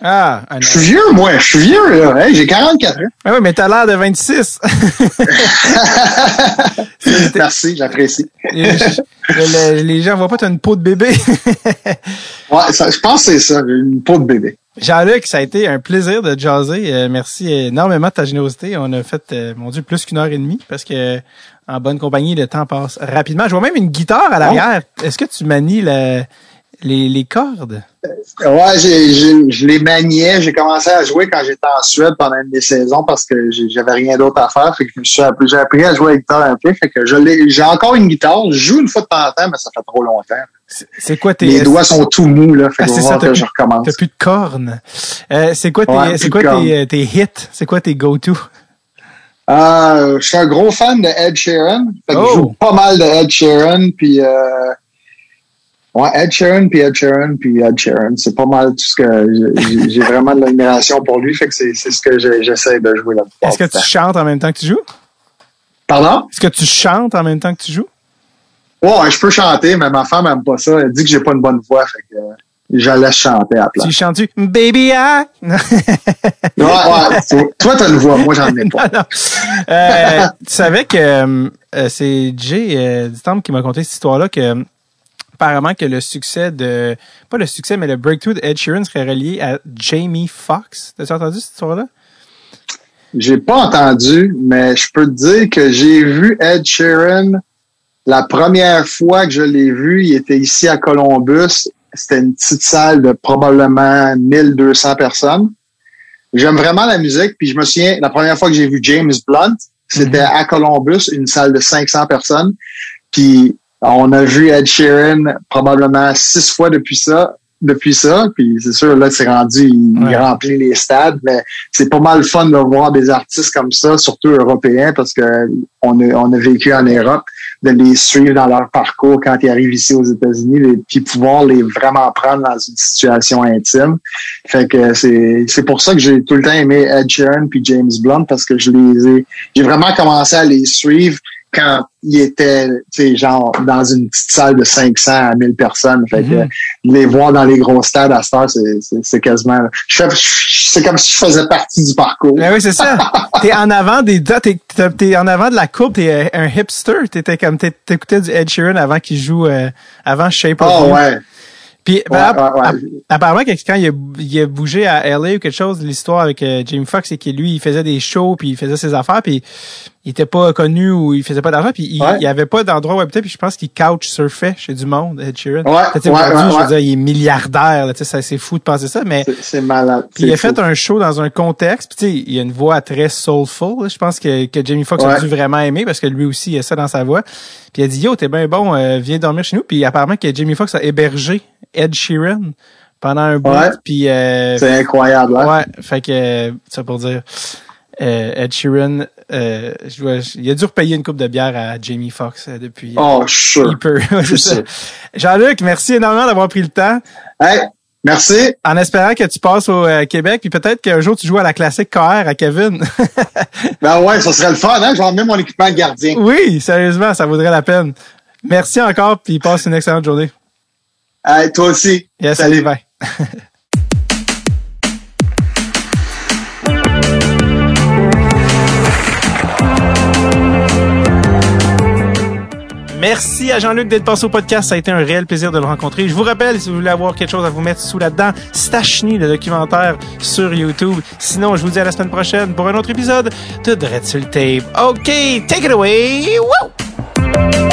Ah, un Je suis vieux, moi, je suis vieux, là. Hey, j'ai 44 ans. Ah oui, mais t'as l'air de 26. [laughs] [laughs] Merci, j'apprécie. les, les- gens voient pas, t'as une peau de bébé. [laughs] Ouais, ça, je pense que c'est ça, une peau de bébé. Jean-Luc, ça a été un plaisir de jaser. Euh, merci énormément de ta générosité. On a fait, euh, mon Dieu, plus qu'une heure et demie parce que en bonne compagnie, le temps passe rapidement. Je vois même une guitare à l'arrière. Est-ce que tu manies la- les, les cordes? Ouais, je les maniais. J'ai commencé à jouer quand j'étais en Suède pendant une des saisons parce que j'avais rien d'autre à faire. Fait que j'ai appris à jouer à la guitare un peu. Fait que j'ai encore une guitare. Je joue une fois de temps en temps, mais ça fait trop longtemps. C'est- quoi tes... Les doigts sont tout mous, là. Fait Ah, que c'est ça, que plus- je recommence. T'as plus de cornes. Euh, c'est quoi tes, Ouais, c'est plus quoi tes, tes hits? C'est quoi tes go-to? Euh, je suis un gros fan de Ed Sheeran. Fait que Oh. je joue pas mal de Ed Sheeran, puis euh, ouais, Ed Sheeran, puis Ed Sheeran, puis Ed Sheeran. C'est pas mal tout ce que j'ai, vraiment de l'admiration pour lui. Fait que c'est, ce que j'essaie de jouer là. Est-ce que tu chantes en même temps que tu joues? Pardon? Est-ce que tu chantes en même temps que tu joues? Ouais, je peux chanter, mais ma femme aime pas ça. Elle dit que j'ai pas une bonne voix, fait que euh, je la laisse chanter à la place. Tu chantes-tu Baby I? [laughs] Ouais, ouais. Toi, t'as une voix, moi, j'en ai pas. [laughs] Non, non. Euh, tu savais que euh, c'est Jay euh, du Temple qui m'a conté cette histoire-là que apparemment que le succès de pas le succès mais le breakthrough de Ed Sheeran serait relié à Jamie Foxx. T'as entendu cette histoire-là? J'ai pas entendu, mais je peux te dire que j'ai vu Ed Sheeran la première fois que je l'ai vu, il était ici à Columbus. C'était une petite salle de probablement 1200 personnes. J'aime vraiment la musique, puis je me souviens, la première fois que j'ai vu James Blunt, c'était à Columbus, une salle de 500 personnes. Puis on a vu Ed Sheeran probablement six fois depuis ça. Depuis ça, puis c'est sûr, là, c'est rendu, il, Ouais. remplit les stades, mais c'est pas mal fun de voir des artistes comme ça, surtout européens, parce que on a, on a vécu en Europe, de les suivre dans leur parcours quand ils arrivent ici aux États-Unis, puis pouvoir les vraiment prendre dans une situation intime. Fait que c'est c'est pour ça que j'ai tout le temps aimé Ed Sheeran puis James Blunt parce que je les ai j'ai vraiment commencé à les suivre quand ils étaient tu sais genre dans une petite salle de 500 à 1000 personnes. Fait que Mhm. les voir dans les gros stades à cette heure, c'est quasiment c'est comme si je faisais partie du parcours. Ben oui, c'est ça. [laughs] T'es en avant des t'es, t'es- t'es en avant de la courbe, t'es euh, un hipster. T'étais comme t'é- t'écoutais du Ed Sheeran avant qu'il joue euh, avant Shape of Oh You. ouais. Puis ben, Ouais, app- ouais, ouais. app- apparemment quand il a, il a bougé à LA ou quelque chose, l'histoire avec euh, Jamie Foxx, c'est que lui, il faisait des shows, puis il faisait ses affaires, puis il était pas connu ou il faisait pas d'argent, puis il, il avait pas d'endroit où habiter, puis je pense qu'il couch surfait chez du monde, Ed Sheeran. Ouais, aujourd'hui, je veux dire, il est milliardaire, là, tu sais, ça, c'est fou de penser ça, mais C'est- malade. puis il a fait un show dans un contexte, puis tu sais, il a une voix très soulful. là. Je pense que, que Jamie Foxx a dû vraiment aimer parce que lui aussi il a ça dans sa voix. Puis il a dit yo, t'es bien bon, euh, viens dormir chez nous. Puis apparemment que Jamie Foxx a hébergé Ed Sheeran pendant un bout. Ouais. Puis euh, C'est incroyable. Hein? ouais, fait que euh, ça pour dire euh, Ed Sheeran, euh, je dois, il a dû repayer une coupe de bière à Jamie Foxx euh, depuis. Oh, suis ça. sûr. [laughs] Jean-Luc, merci énormément d'avoir pris le temps. Hey, merci. En espérant que tu passes au euh, Québec, puis peut-être qu'un jour tu joues à la classique KR à Kevin. [laughs] Ben ouais, ça serait le fun, hein? Je vais emmener mon équipement de gardien. oui, sérieusement, ça vaudrait la peine. Merci encore, puis passe une excellente journée. Hey, toi aussi. Yes, Salut. bye. [laughs] Merci à Jean-Luc d'être passé au podcast. Ça a été un réel plaisir de le rencontrer. Je vous rappelle, si vous voulez avoir quelque chose à vous mettre sous la-dedans, Stachny, le documentaire sur YouTube. Sinon, je vous dis à la semaine prochaine pour un autre épisode de Dread sur le Tape. OK, take it away. Woo!